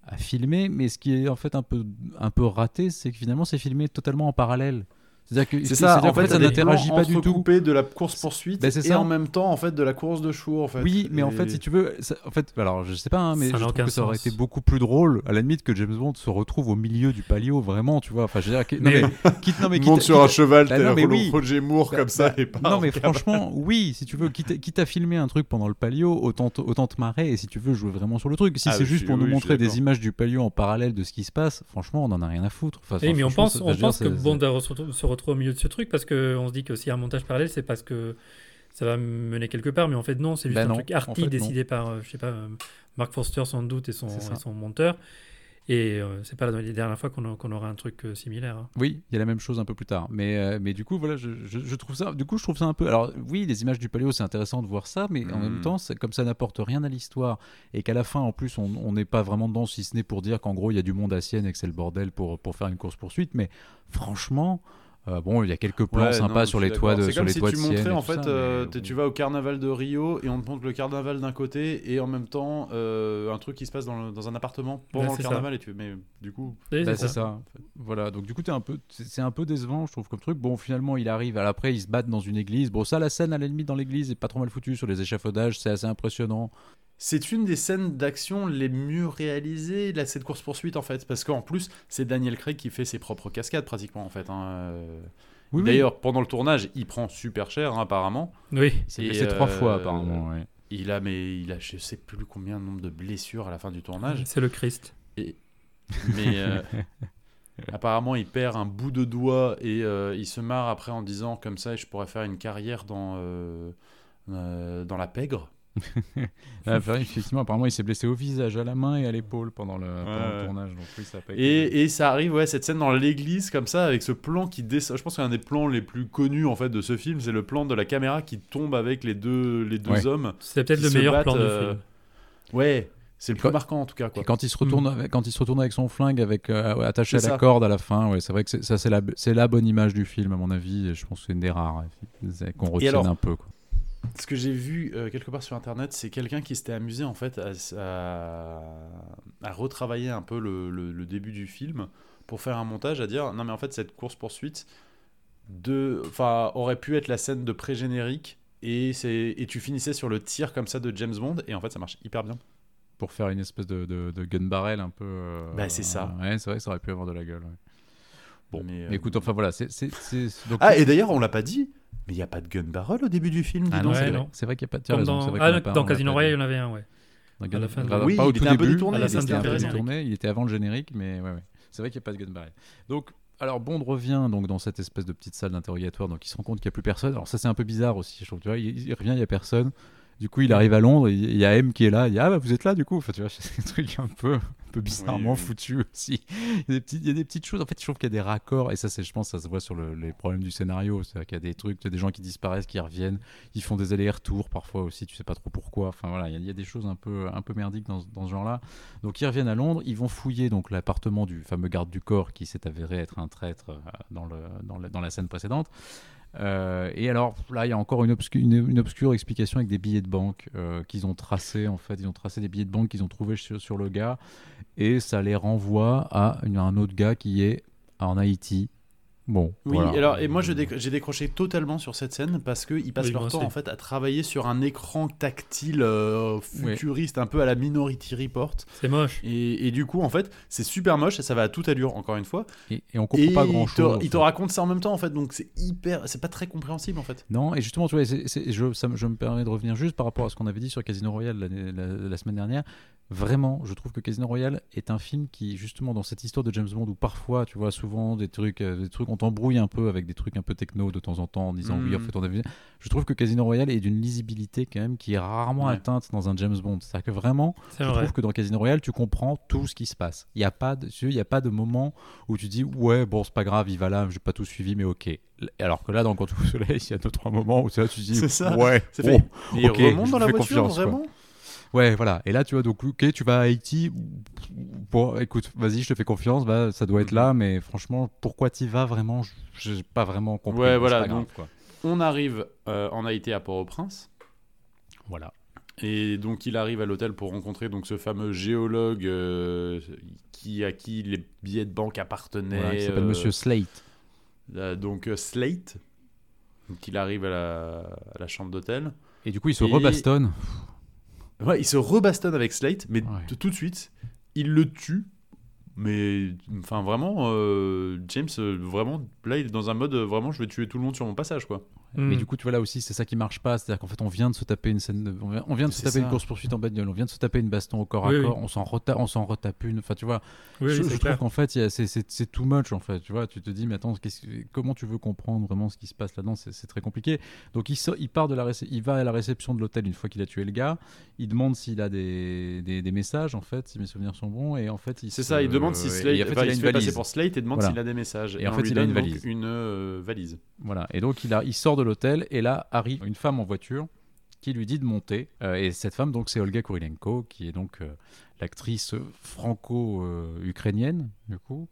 à filmer, mais ce qui est en fait un peu, un peu raté, c'est que finalement, c'est filmé totalement en parallèle. C'est-à-dire que C'est ça, en fait, ça n'interagit pas du tout. de la course-poursuite Ben, c'est et ça. en même temps, en fait, de la course de en fait. Oui, mais en fait, si tu veux, ça- en fait, alors je sais pas, hein, mais Ça je trouve que ça aurait été beaucoup plus drôle, à la limite, que James Bond se retrouve au milieu du palio, vraiment, tu vois. Enfin, je veux dire, qui- non, Mais- mais, quitte, non, mais monte quitte- sur un quitte- cheval, Bah mais Roger- oui. Roger Moore, Bah, comme ça, bah, et pas non, mais franchement, oui, si tu veux, quitte, quitte à filmer un truc pendant le palio, autant, te- autant te marrer, et si tu veux jouer vraiment sur le truc. Si Ah, c'est juste pour nous montrer des images du palio en parallèle de ce qui se passe, franchement, on en a rien à foutre. Mais on pense, on que Bond retrouver- se retrouve au milieu de ce truc parce qu'on se dit que s'il y a un montage parallèle, c'est parce que ça va mener quelque part. Mais en fait, non, c'est juste Bah un non, truc en arty non. décidé par, euh, je sais pas, euh, Mark Forster sans doute et son, et son monteur. Et euh, c'est pas la, les dernières fois qu'on aura un truc euh, similaire. hein. Oui, il y a la même chose un peu plus tard. Mais, euh, mais du coup, voilà, je, je- je trouve ça. Du coup, je trouve ça un peu. Alors, oui, les images du paléo, c'est intéressant de voir ça, mais en même temps, c'est- comme ça n'apporte rien à l'histoire et qu'à la fin, en plus, on on n'est pas vraiment dedans, si ce n'est pour dire qu'en gros, il y a du monde à Sienne et que c'est le bordel pour, pour faire une course poursuite. Mais franchement, euh, bon, il y a quelques plans Ouais, sympas non, sur les toits de C'est sur comme les si toits tu de montrais en fait, ça, euh, mais bon. tu vas au carnaval de Rio et on te montre le carnaval d'un côté et en même temps euh, un truc qui se passe dans, le- dans un appartement pendant Ouais, le ça. carnaval et tu mais du coup Bah, c'est ça. ça. Voilà. Donc du coup, t'es un peu, c'est un peu décevant, je trouve, comme truc. Bon, finalement, il arrive. à Après, ils se battent dans une église. Bon, ça, la scène à la limite dans l'église est pas trop mal foutue sur les échafaudages. C'est assez impressionnant. C'est une des scènes d'action les mieux réalisées là cette course poursuite en fait parce qu'en plus c'est Daniel Craig qui fait ses propres cascades pratiquement en fait hein, euh. Oui, oui. D'ailleurs pendant le tournage il prend super cher hein, apparemment Oui, c'est trois euh, fois apparemment. ouais. il a mais il a je sais plus combien de nombre de blessures à la fin du tournage c'est le Christ. mais euh, apparemment il perd un bout de doigt et euh, il se marre après en disant comme ça je pourrais faire une carrière dans euh, euh, dans la pègre Ah, effectivement, apparemment, il s'est blessé au visage, à la main et à l'épaule pendant le, pendant le ouais. tournage. Donc oui, ça a pas été- et, ça arrive ouais cette scène dans l'église comme ça avec ce plan qui descend je pense qu'un des plans les plus connus en fait de ce film c'est le plan de la caméra qui tombe avec les deux les deux Ouais. hommes C'est peut-être le meilleur battent, plan euh, du film. ouais c'est le plus Quand- marquant en tout cas quoi Et quand il se retourne, Mm. avec, quand il se retourne avec son flingue, avec euh, ouais, attaché à la ça. corde à la fin, ouais, c'est vrai que c'est- ça c'est la, c'est la bonne image du film à mon avis. Et je pense que c'est une des rares qu'on retienne alors, un peu. Quoi. Ce que j'ai vu euh, quelque part sur internet, c'est quelqu'un qui s'était amusé en fait à, à- à retravailler un peu le, le- le début du film pour faire un montage à dire non mais en fait cette course poursuite de, enfin aurait pu être la scène de pré-générique et c'est et tu finissais sur le tir comme ça de James Bond et en fait ça marche hyper bien. Pour faire une espèce de, de, de gun barrel un peu. euh, Bah, c'est ça. Ouais, c'est vrai que ça aurait pu avoir de la gueule. ouais. Bon, Mais, euh, écoute, enfin voilà, c'est. c'est- c'est- donc- Ah et d'ailleurs on l'a pas dit, Mais il n'y a pas de gun barrel au début du film, dis Ah donc. non, Ouais, c'est vrai, non. c'est vrai qu'il n'y a pas. Comme raison, dans, c'est vrai ah, dans l'a Casino Royale, il y en avait un, ouais. Dans à la fin de- pas- Oui, pas au il tout était un peu il était du un peu générique. détourné, il était avant le générique, mais ouais, ouais. c'est vrai qu'il n'y a pas de gun barrel. Donc, alors Bond revient donc dans cette espèce de petite salle d'interrogatoire, donc il se rend compte qu'il n'y a plus personne. Alors ça c'est un peu bizarre aussi, je trouve. Tu vois, il, il revient, il n'y a personne. Du coup, il arrive à Londres, il y a M qui est là, il dit ah bah vous êtes là du coup. Enfin, tu vois, c'est un truc un peu, un peu bizarrement Oui, oui. foutu aussi. Il y, a des petites, il y a des petites choses. En fait, je trouve qu'il y a des raccords et ça, c'est, je pense, ça se voit sur le- les problèmes du scénario. C'est-à-dire qu'il y a des trucs, des gens qui disparaissent, qui reviennent, ils font des allers-retours parfois aussi. Tu sais pas trop pourquoi. Enfin voilà, il y a, il y a des choses un peu, un peu merdiques dans, ce- dans ce genre-là. Donc ils reviennent à Londres, ils vont fouiller donc l'appartement du fameux garde du corps qui s'est avéré être un traître euh, dans, le, dans, le- dans la scène précédente. Euh, et alors là, il y a encore une, obscu- une, une obscure explication avec des billets de banque euh, qu'ils ont tracés. En fait, ils ont tracé des billets de banque qu'ils ont trouvés sur, le gars, et ça les renvoie à un autre gars qui est en Haïti. Bon, Oui, voilà. alors, et moi déc- j'ai décroché totalement sur cette scène parce qu'ils passent Oui, leur temps en fait à travailler sur un écran tactile euh, futuriste, un peu à la Minority Report. C'est moche. Et, et du coup, en fait, c'est super moche et ça va à toute allure, encore une fois. et, et on comprend et pas il grand te- chose. il te raconte ça en même temps, en fait, donc c'est hyper. C'est pas très compréhensible, en fait. Non, et justement, tu vois, je, ça je me permets de revenir juste par rapport à ce qu'on avait dit sur Casino Royale la, la semaine dernière. Vraiment, je trouve que Casino Royale est un film qui, justement, dans cette histoire de James Bond, où parfois, tu vois, souvent des trucs, euh, des trucs, on t'embrouille un peu avec des trucs un peu techno de temps en temps en disant oui, en Mhm. fait, on a vu. Je trouve que Casino Royale est d'une lisibilité quand même qui est rarement Ouais. atteinte dans un James Bond. C'est-à-dire que vraiment, je vrai. trouve que dans Casino Royale, tu comprends tout ce qui se passe. Il n'y a pas de, il y a pas de moment où tu dis ouais bon c'est pas grave, il va là, j'ai pas tout suivi mais ok. Alors que là dans Quantum of Solace, il y a deux trois moments où tu, dis C'est ça. ouais. C'est oh, fait. Et ok, il remonte dans la voiture, confiance, quoi. Ouais voilà. Et là tu vois donc ok tu vas à Haïti. Bon écoute vas-y je te fais confiance, bah, ça doit être Mhm. là mais franchement pourquoi t'y vas vraiment? Je j'ai pas vraiment compris. Ouais, voilà, pas grave, donc- quoi. On arrive euh, en Haïti à Port-au-Prince. Voilà. Et donc il arrive à l'hôtel pour rencontrer donc ce fameux géologue euh, qui à qui les billets de banque appartenaient. Voilà, il s'appelle euh, Monsieur Slate. euh, donc Slate. Donc il arrive à la, à la chambre d'hôtel. Et du coup il se et- rebastonne. Ouais, il se rebastonne avec Slate, mais Ouais. tout de suite, il le tue. Mais enfin vraiment, euh, James, euh, vraiment, là il est dans un mode euh, vraiment, je vais tuer tout le monde sur mon passage quoi. Mais Hmm. du coup, tu vois là aussi, c'est ça qui marche pas. C'est-à-dire qu'en fait, on vient de se taper une scène, de- on vient, on vient de se taper ça. une course poursuite en bagnole, on vient de se taper une baston au corps Oui, à oui. corps, on s'en retape, on s'en retape une. Enfin, tu vois, Oui, oui, je, trouve qu'en fait, il y a- c'est- c'est c'est too much en fait. Tu vois, tu te dis, mais attends, comment tu veux comprendre vraiment ce qui se passe là-dedans? C'est c'est très compliqué. Donc, il, sort- il part de la, réce- il va à la réception de l'hôtel une fois qu'il a tué le gars. Il demande s'il a des, des, des messages en fait, si mes souvenirs sont bons, et en fait, il C'est se- ça, il demande si Slate, et en fait, enfin, il a se une fait passer valise. pour Slate et demande Voilà. s'il a des messages. Et en fait, il a donne une valise. Une euh, valise. Voilà. Et donc il sort de l'hôtel et là arrive une femme en voiture qui lui dit de monter. Euh, et cette femme donc c'est Olga Kurilenko qui est donc euh, l'actrice franco-ukrainienne du coup.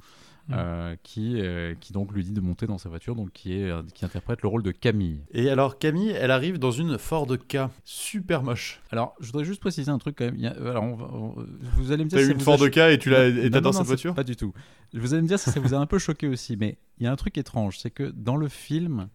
Mm. euh, qui, euh, qui donc lui dit de monter dans sa voiture, donc qui, est, qui interprète le rôle de Camille. Et alors Camille, elle arrive dans une Ford K, super moche. Alors, je voudrais juste préciser un truc quand même. Il y a- alors, on va- on- vous allez me dire T'as si eu ça une Ford a- K et tu l'as, et non, cette voiture Pas du tout. Vous allez me dire si ça vous a un peu choqué aussi, mais il y a un truc étrange, c'est que dans le film,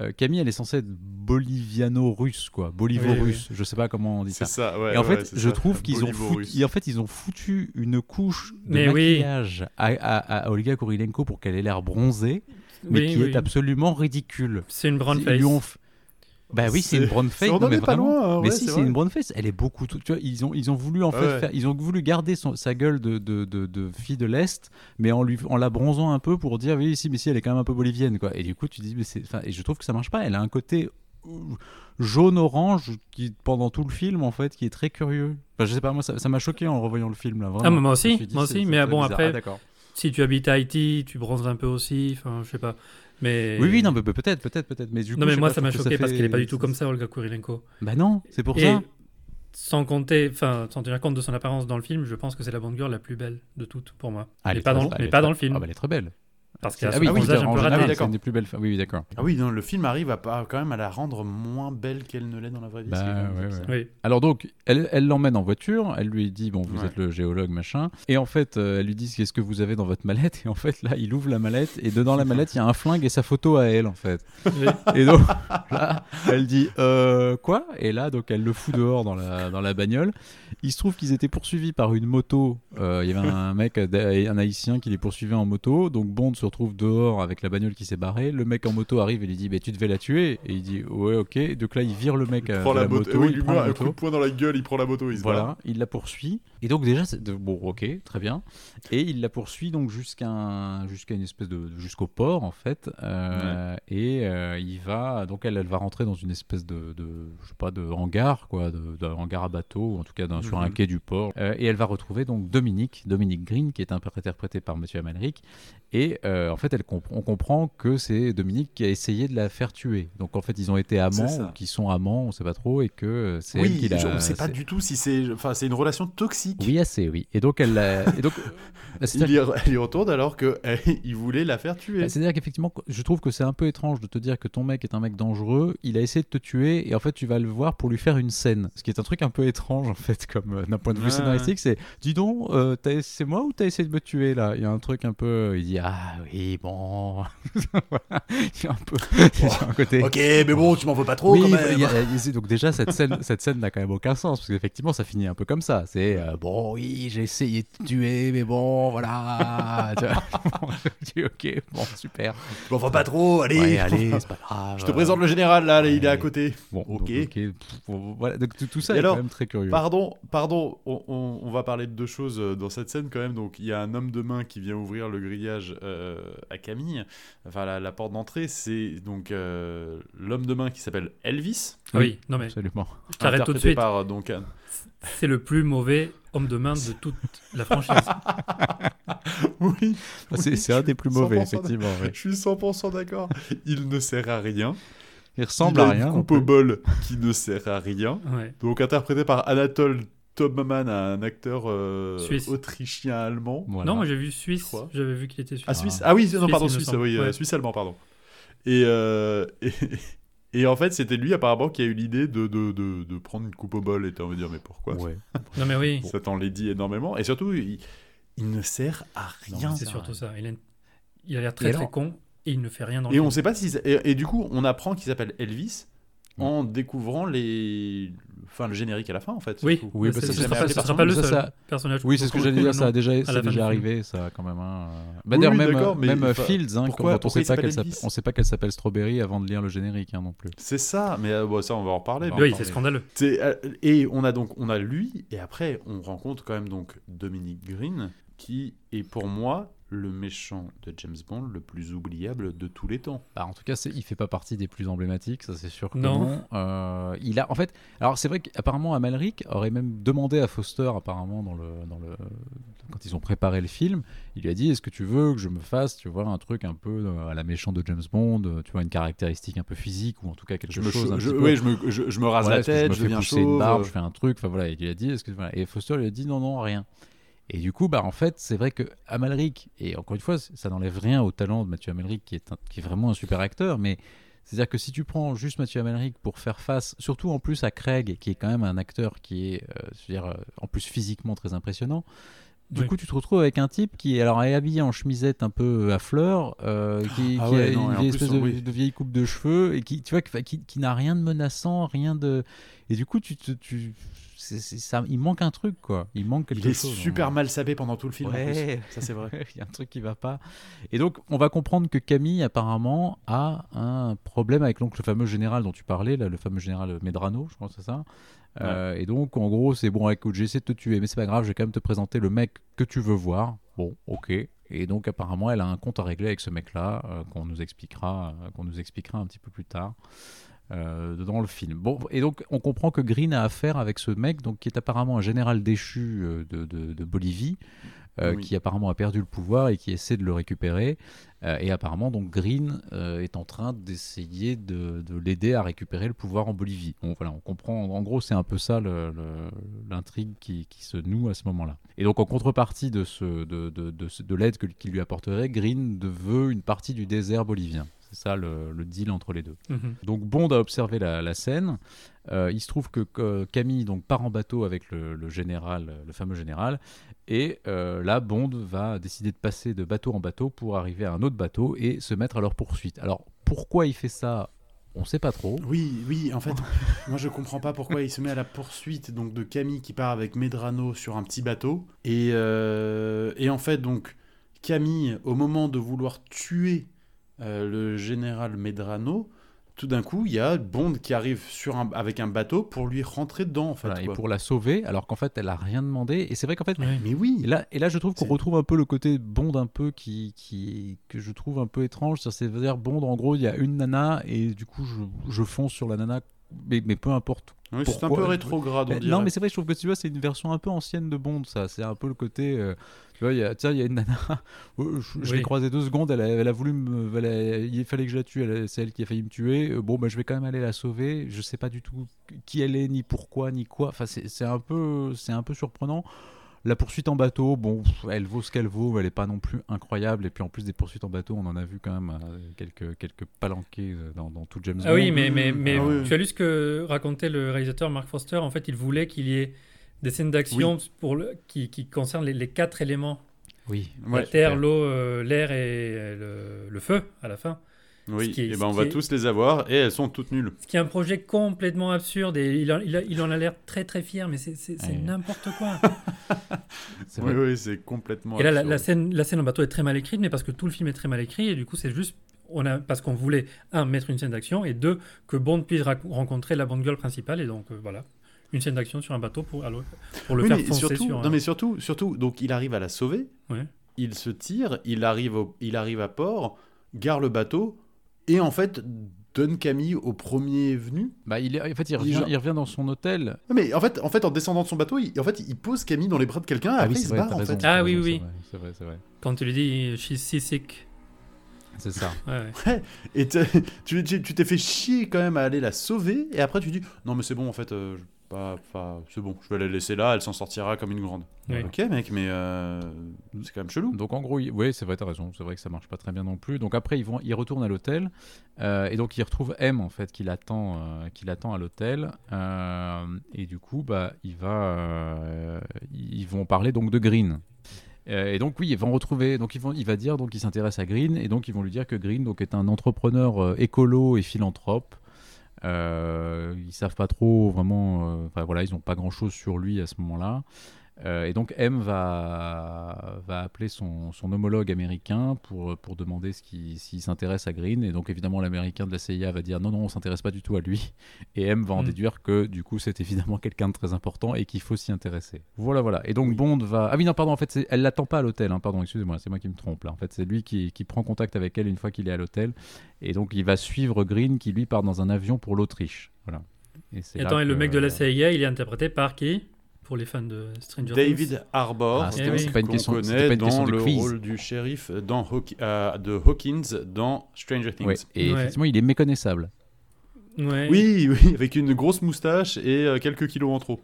euh, Camille, elle est censée être boliviano-russe, quoi, bolivo-russe. Je sais pas comment on dit C'est ça. ça, ouais. et en ouais, fait, je ça. trouve qu'ils ont, foutu, en fait, ils ont foutu une couche de Mais oui. maquillage à, à- à Olga Kurilenko pour qu'elle ait l'air bronzée, mais Oui, qui oui. est absolument ridicule. C'est une brown face. Bah oui, c'est une brown face. on est pas vraiment. loin, Mais ouais, si, c'est une brown face. Elle est beaucoup. Tu vois, ils ont, ils ont voulu en Ah fait ouais. faire. Ils ont voulu garder son- sa gueule de, de, de, de fille de l'est, mais en lui, en la bronzant un peu pour dire oui, si, mais si, elle est quand même un peu bolivienne, quoi. Et du coup, tu dis, mais c'est. Et je trouve que ça marche pas. Elle a un côté euh, jaune-orange qui pendant tout le film en fait qui est très curieux. Enfin, je sais pas moi ça ça m'a choqué en revoyant le film là. Vraiment. Ah, mais moi aussi, dit, moi aussi, mais bon, bizarre. après- Ah, d'accord. Si tu habites à Haïti, tu bronzes un peu aussi. Enfin, je sais pas. Mais... Oui oui non peut-être peut-être peut-être mais du coup Non, mais moi, pas, ça m'a choqué parce fait- qu'elle est pas du tout comme ça, Olga Kurilenko. Bah non c'est pour Et ça. sans compter, enfin, sans tenir compte de son apparence dans le film, je pense que c'est la Bond girl la plus belle de toutes pour moi. Ah, elle mais est pas, dans, elle mais est pas dans le film. Ah bah elle est très belle. Parce qu'elle a Ah son oui, oui, visage en un peu général, raté. Ah oui, c'est une des plus belles femmes. Oui, oui, d'accord. Ah oui, non, le film arrive à pas, quand même à la rendre moins belle qu'elle ne l'est dans la vraie vie. Bah, ouais, ouais. Oui. Alors donc, elle elle l'emmène en voiture, elle lui dit, bon, vous Ouais. êtes le géologue, machin. Et en fait, euh, elle lui dit, qu'est-ce que vous avez dans votre mallette? Et en fait, là, il ouvre la mallette, et dedans la mallette, il y a un flingue et sa photo à elle, en fait. Et donc, là, elle dit, euh, quoi? Et là, donc, elle le fout dehors dans la, dans la bagnole. Il se trouve qu'ils étaient poursuivis par une moto. Euh, Il y avait un mec, un haïtien qui les poursuivait en moto. Donc, Bond se retrouve dehors avec la bagnole qui s'est barrée. Le mec en moto arrive et lui dit, mais tu devais la tuer. Et il dit, ouais, ok. Donc là, il vire le mec Il à prend la, la moto, moto, oui, il lui prend met un coup de poing dans la gueule, il prend la moto, il se. Voilà, il la poursuit. Et donc déjà, c'est bon, ok, très bien. Et il la poursuit donc jusqu'à un- jusqu'à une espèce de jusqu'au port en fait. Euh, Et euh, il va donc elle, elle va rentrer dans une espèce de, de je sais pas de hangar quoi, de, de hangar à bateau ou en tout cas d'un- sur un Mhm. quai du port. Euh, et elle va retrouver donc Dominique, Dominique Green qui est interprété par Monsieur Amalric. Et euh, en fait, elle comp- on comprend que c'est Dominique qui a essayé de la faire tuer. Donc en fait, ils ont été amants qui sont amants, on sait pas trop, et que euh, c'est elle Oui, qui l'a. je- on sait pas du tout si c'est. Enfin, c'est une relation toxique. oui, assez, oui. Et donc, elle l'a- et donc, euh, Il y, elle y retourne alors qu'il voulait la faire tuer. bah, c'est-à-dire qu'effectivement, je trouve que c'est un peu étrange de te dire que ton mec est un mec dangereux. Il a essayé de te tuer et en fait, tu vas le voir pour lui faire une scène. Ce qui est un truc un peu étrange en fait, comme euh, d'un point de vue Ouais. scénaristique. C'est, dis donc, euh, c'est moi ou t'as essayé de me tuer là? Il y a un truc un peu. Il dit, ah oui, bon. Voilà. Un peu. un côté. Ok, mais bon, tu m'en veux pas trop Oui, quand même. il y a- il y a- donc déjà cette scène, cette scène n'a quand même aucun sens parce qu'effectivement ça finit un peu comme ça. C'est euh, bon, oui, j'ai essayé de te tuer, mais bon, voilà. Tu. Je ok, bon, super. Tu m'en veux pas trop, allez. Ouais, allez, c'est pas grave. Je te présente le général là, il est à côté. Bon, Ok. donc, voilà, donc tout, ça Et est alors, quand même très curieux. Pardon, pardon, on, on- on va parler de deux choses euh, dans cette scène quand même. Donc il y a un homme de main qui vient ouvrir le grillage euh, à Camille, enfin la, la porte d'entrée. C'est donc euh, l'homme de main qui s'appelle Elvis. Ah Oui, non mais Absolument. je t'arrête tout de interprété suite. par donc un- C'est le plus mauvais homme de main de toute la franchise. Oui, C'est oui, c'est un des plus mauvais, 100% effectivement. ouais. je suis 100% d'accord. Il ne sert à rien. Il ressemble il à a rien. Une coupe au bol qui ne sert à rien. Ouais. Donc interprété par Anatole Tobman, un acteur euh, Suisse. autrichien-allemand. Voilà. Non, moi j'ai vu Suisse. J'avais vu qu'il était suisse. Ah, Suisse Ah oui, non, Suisse, pardon, Suisse, oui, euh, Ouais. Suisse-allemand, pardon. Et, euh, et, et en fait, c'était lui apparemment qui a eu l'idée de, de, de, de prendre une coupe au bol. Et on va dire, mais pourquoi? Ouais. Non mais oui, Ça t'en l'est dit énormément. Et surtout, il, il ne sert à rien. C'est surtout ça. Il a, il a l'air très Et très alors- con et il ne fait rien dans Et le on film. sait pas si. Et, et du coup, on apprend qu'il s'appelle Elvis en découvrant les. Enfin, le générique à la fin, en fait. Oui. Oui, bah, c'est- ça, jamais pas, sera le Ça, seul ça- personnage. Oui, c'est ce que j'allais dire, ça a déjà, c'est déjà arrivé, ça quand même. hein. Bah, Oui, D'ailleurs, oui, même, d'accord, mais même enfin, Fields, hein, pourquoi- quand on sait pas qu'elle s'appelle- Elvis on sait pas qu'elle s'appelle Strawberry avant de lire le générique hein, non plus. C'est ça, mais euh, bon, ça, on va en reparler. Oui, c'est scandaleux. Euh, et on a donc on a lui et après on rencontre quand même donc Dominique Green qui est pour moi le méchant de James Bond le plus oubliable de tous les temps. Bah, en tout cas, c'est- il fait pas partie des plus emblématiques, ça c'est sûr que Non. non. Euh, il a, en fait, alors c'est vrai qu'apparemment Amalric aurait même demandé à Foster, apparemment dans le, dans le, quand ils ont préparé le film, il lui a dit est-ce que tu veux que je me fasse, tu vois, un truc un peu euh, à la méchant de James Bond, euh, tu vois, une caractéristique un peu physique ou en tout cas quelque Je me, chose. un je, ouais, je me, je, je me rase Voilà, la tête, je je, me fais deviens pousser une barbe, je fais un truc, enfin voilà, il lui a dit, est-ce que voilà. et Foster lui a dit non non rien. Et du coup, bah en fait, c'est vrai que Amalric, et encore une fois, ça n'enlève rien au talent de Mathieu Amalric, qui est, un- qui est vraiment un super acteur, mais c'est-à-dire que si tu prends juste Mathieu Amalric pour faire face, surtout en plus à Craig, qui est quand même un acteur qui est, euh, je veux dire, euh, en plus physiquement très impressionnant, du Oui. coup, tu te retrouves avec un type qui alors, est habillé en chemisette un peu à fleurs, euh, qui, Ah qui ouais, a non, une vieille plus, espèce de, oui. de vieille coupe de cheveux, et qui, tu vois, qui, qui- n'a rien de menaçant, rien de. Et du coup, tu, ça, il manque un truc, quoi. Il manque quelque Il est chose. super mal sapé pendant tout le film. en plus. Ouais. Ça c'est vrai. Il y a un truc qui va pas. Et donc, on va comprendre que Camille, apparemment, a un problème avec donc, le fameux général dont tu parlais, là, le fameux général Medrano, je crois que c'est ça. Euh, et donc, en gros, c'est bon, écoute, j'essaie de te tuer, mais c'est pas grave, je vais quand même te présenter le mec que tu veux voir. Bon, ok. Et donc, apparemment, elle a un compte à régler avec ce mec-là, euh, qu'on nous expliquera, euh, qu'on nous expliquera un petit peu plus tard. Euh, dans le film. Bon, et donc on comprend que Green a affaire avec ce mec, donc qui est apparemment un général déchu euh, de, de- de Bolivie, euh, Oui. qui apparemment a perdu le pouvoir et qui essaie de le récupérer. Euh, et apparemment, donc Green euh, est en train d'essayer de, de l'aider à récupérer le pouvoir en Bolivie. Bon, voilà, on comprend. En gros, c'est un peu ça l'intrigue qui, qui se noue à ce moment-là. Et donc, en contrepartie de, ce, de, de, de, ce- de l'aide qu'il lui apporterait, Green veut une partie du désert bolivien. C'est ça le, le deal entre les deux. Mhm. Donc Bond a observé la, la scène. Euh, il se trouve que, que Camille donc part en bateau avec le, le général, le fameux général, et euh, là Bond va décider de passer de bateau en bateau pour arriver à un autre bateau et se mettre à leur poursuite. Alors pourquoi il fait ça? On sait pas trop. Oui, oui, en fait, moi je comprends pas pourquoi il se met à la poursuite donc de Camille qui part avec Medrano sur un petit bateau. Et, euh, et en fait, donc, Camille, au moment de vouloir tuer euh, le général Medrano, tout d'un coup, il y a Bond qui arrive sur un, avec un bateau pour lui rentrer dedans, en fait. Voilà, et pour la sauver, alors qu'en fait, elle a rien demandé. Et c'est vrai qu'en fait, Ouais. Mais oui, Et là, et là, je trouve qu'on retrouve un peu le côté Bond un peu qui, qui que je trouve un peu étrange. C'est-à-dire Bond, en gros, il y a une nana et du coup, je, je fonce sur la nana, mais, mais peu importe. Oui, c'est un peu rétrograde, on Mais- dirait. non, mais c'est vrai, je trouve que tu vois, c'est une version un peu ancienne de Bond. Ça, c'est un peu le côté. euh, tu vois, il y a, tiens, il y a une nana. oh, je je l'ai Oui. croisée deux secondes. Elle a, elle a voulu me. elle a- il fallait que je la tue. C'est elle qui a failli me tuer. Euh, Bon, bah, je vais quand même aller la sauver. Je sais pas du tout qui elle est, ni pourquoi, ni quoi. Enfin, c'est c'est un peu, c'est un peu surprenant. La poursuite en bateau, bon, elle vaut ce qu'elle vaut, elle est pas non plus incroyable. Et puis en plus des poursuites en bateau, on en a vu quand même euh, quelques, quelques palanqués euh, dans, dans tout James Bond. Ah oui, mais, mais, mais Ah oui. tu as lu ce que racontait le réalisateur Mark Foster. En fait, il voulait qu'il y ait des scènes d'action pour le, qui, qui concernent les, les quatre éléments Oui, Ouais, la terre, l'eau, euh, l'air et euh, le, le feu à la fin. Oui, ce qui est- et ce ben on va est- tous les avoir et elles sont toutes nulles. Ce qui est un projet complètement absurde et il, en- il, a- il en a l'air très très fier, mais c'est n'importe quoi. Oui, oui, c'est complètement. et là, la, absurde. la scène, la scène en bateau est très mal écrite, mais parce que tout le film est très mal écrit et du coup, c'est juste. On a, parce qu'on voulait, un, mettre une scène d'action et deux, que Bond puisse rencontrer la Bond girl principale et donc euh, voilà. Une scène d'action sur un bateau pour, alors, pour le Oui, faire mais foncer surtout, sur un- non mais surtout, surtout, donc il arrive à la sauver. Ouais. Il se tire, il arrive, au- il arrive à port, gare le bateau et en fait donne Camille au premier venu. Bah, il est, en fait, il Il revient, genre- il revient dans son hôtel. Non, Mais en fait, en fait, en descendant de son bateau, il, en fait, il pose Camille dans les bras de quelqu'un. Ah après, oui, il c'est vrai, barre en fait. Ah oui, c'est oui. vrai, C'est vrai, c'est vrai. Quand tu lui dis she's seasick. C'est ça. Ouais, ouais. Et tu t'es fait chier quand même à aller la sauver. Et après, tu dis non mais c'est bon en fait. euh, je- pas, pas- c'est bon, je vais la laisser là. Elle s'en sortira comme une grande. Oui. Ok mec, mais euh, c'est quand même chelou. Donc en gros, il- oui, c'est vrai, t'as raison. C'est vrai que ça marche pas très bien non plus. Donc après, ils vont, ils retournent à l'hôtel euh, et donc ils retrouvent M en fait qui l'attend, euh, qui l'attend à l'hôtel. Euh, et du coup, bah, il va, euh, ils vont parler donc de Green. Euh, et donc oui, ils vont retrouver. Donc ils vont, il va dire donc il s'intéresse à Green et donc ils vont lui dire que Green donc est un entrepreneur euh, écolo et philanthrope. Euh, ils savent pas trop vraiment. euh, Enfin voilà, ils ont pas grand chose sur lui à ce moment-là. Euh, et donc M va, va appeler son, son homologue américain pour, pour demander s'il s'intéresse à Green. Et donc évidemment l'américain de la CIA va dire non, non, on s'intéresse pas du tout à lui. Et M va en Mm. déduire que du coup c'est évidemment quelqu'un de très important et qu'il faut s'y intéresser. Voilà, voilà. Et donc Bond va... Ah oui, non, pardon, en fait elle l'attend pas à l'hôtel. hein, pardon, excusez-moi, c'est moi qui me trompe là. En fait c'est lui qui, qui prend contact avec elle une fois qu'il est à l'hôtel. Et donc il va suivre Green qui lui part dans un avion pour l'Autriche. Voilà. Et Attends, et le mec de la CIA, il est interprété par qui? Pour les fans de Stranger Things. David Harbour, Ah, c'était- c'est pas une question- connaît pas une question dans de le quiz. rôle du shérif dans Hawk- euh, de Hawkins dans Stranger Things. Ouais. Et Ouais. effectivement il est méconnaissable. Ouais. Oui, oui, avec une grosse moustache et euh, quelques kilos en trop.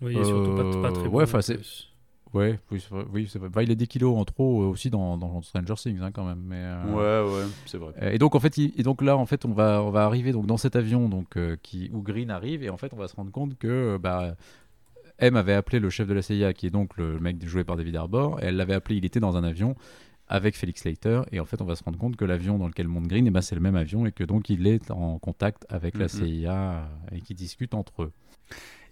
Oui, et surtout pas, pas très Euh, beau, ouais, c'est- plus. Ouais, oui. Oui, c'est vrai. Bah, il a des kilos en trop euh, aussi dans, dans Stranger Things hein, quand même. Mais, euh, Ouais, ouais, c'est vrai. euh, Et donc en fait, il- et donc là en fait, on va on va arriver donc dans cet avion donc euh, qui où Green arrive et en fait on va se rendre compte que euh, bah M avait appelé le chef de la CIA qui est donc le mec joué par David Harbour et elle l'avait appelé, il était dans un avion avec Felix Leiter et en fait on va se rendre compte que l'avion dans lequel monte Green et ben c'est le même avion et que donc il est en contact avec la Mhm. CIA et qui discutent entre eux.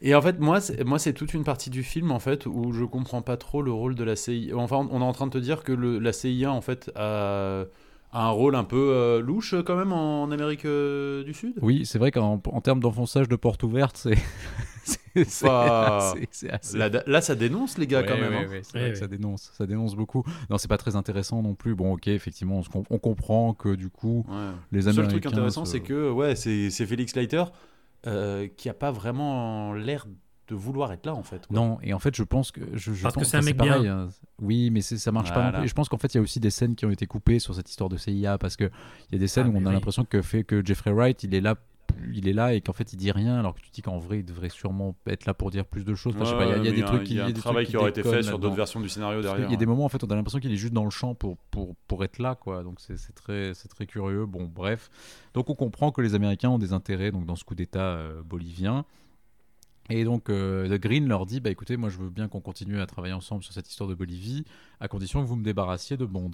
Et en fait, moi, c'est, moi, c'est toute une partie du film en fait où je comprends pas trop le rôle de la CIA. Enfin, on est en train de te dire que le- la CIA en fait a, a un rôle un peu euh, louche quand même en, Amérique euh, du Sud? Oui, c'est vrai qu'en en termes d'enfonçage de porte ouverte, c'est Bah, assez- c'est assez- Là, là, ça dénonce les gars Ouais, quand même. ouais, hein. ouais, c'est Ouais, vrai ouais. que ça dénonce, ça dénonce beaucoup. Non, c'est pas très intéressant non plus. Bon, ok, effectivement, on, se com- on comprend que du coup, Ouais. les Le seul Américains. truc intéressant, se- c'est que ouais, c'est, c'est Félix Leiter euh, qui a pas vraiment l'air de vouloir être là en fait. quoi. Non, et en fait, je pense que. Je, je Parce que pense- c'est un mec pareil, bien. hein. Oui, mais c'est- ça marche pas non plus. Et je pense qu'en fait, il y a aussi des scènes qui ont été coupées sur cette histoire de CIA parce que il y a des scènes Ah, où on a oui. l'impression que fait que Jeffrey Wright, il est là. Il est là et qu'en fait il dit rien alors que tu dis qu'en vrai il devrait sûrement être là pour dire plus de choses. Enfin, je sais pas, il y a- il y a, Ouais, des trucs qui il y a un des trucs travail qui aurait été fait sur d'autres versions du scénario derrière. y a des ouais. moments en fait on a l'impression qu'il est juste dans le champ pour, pour, pour être là quoi donc c'est c'est très c'est très curieux bon bref donc on comprend que les Américains ont des intérêts donc dans ce coup d'État euh, bolivien et donc euh, The Green leur dit bah écoutez moi je veux bien qu'on continue à travailler ensemble sur cette histoire de Bolivie à condition que vous me débarrassiez de Bond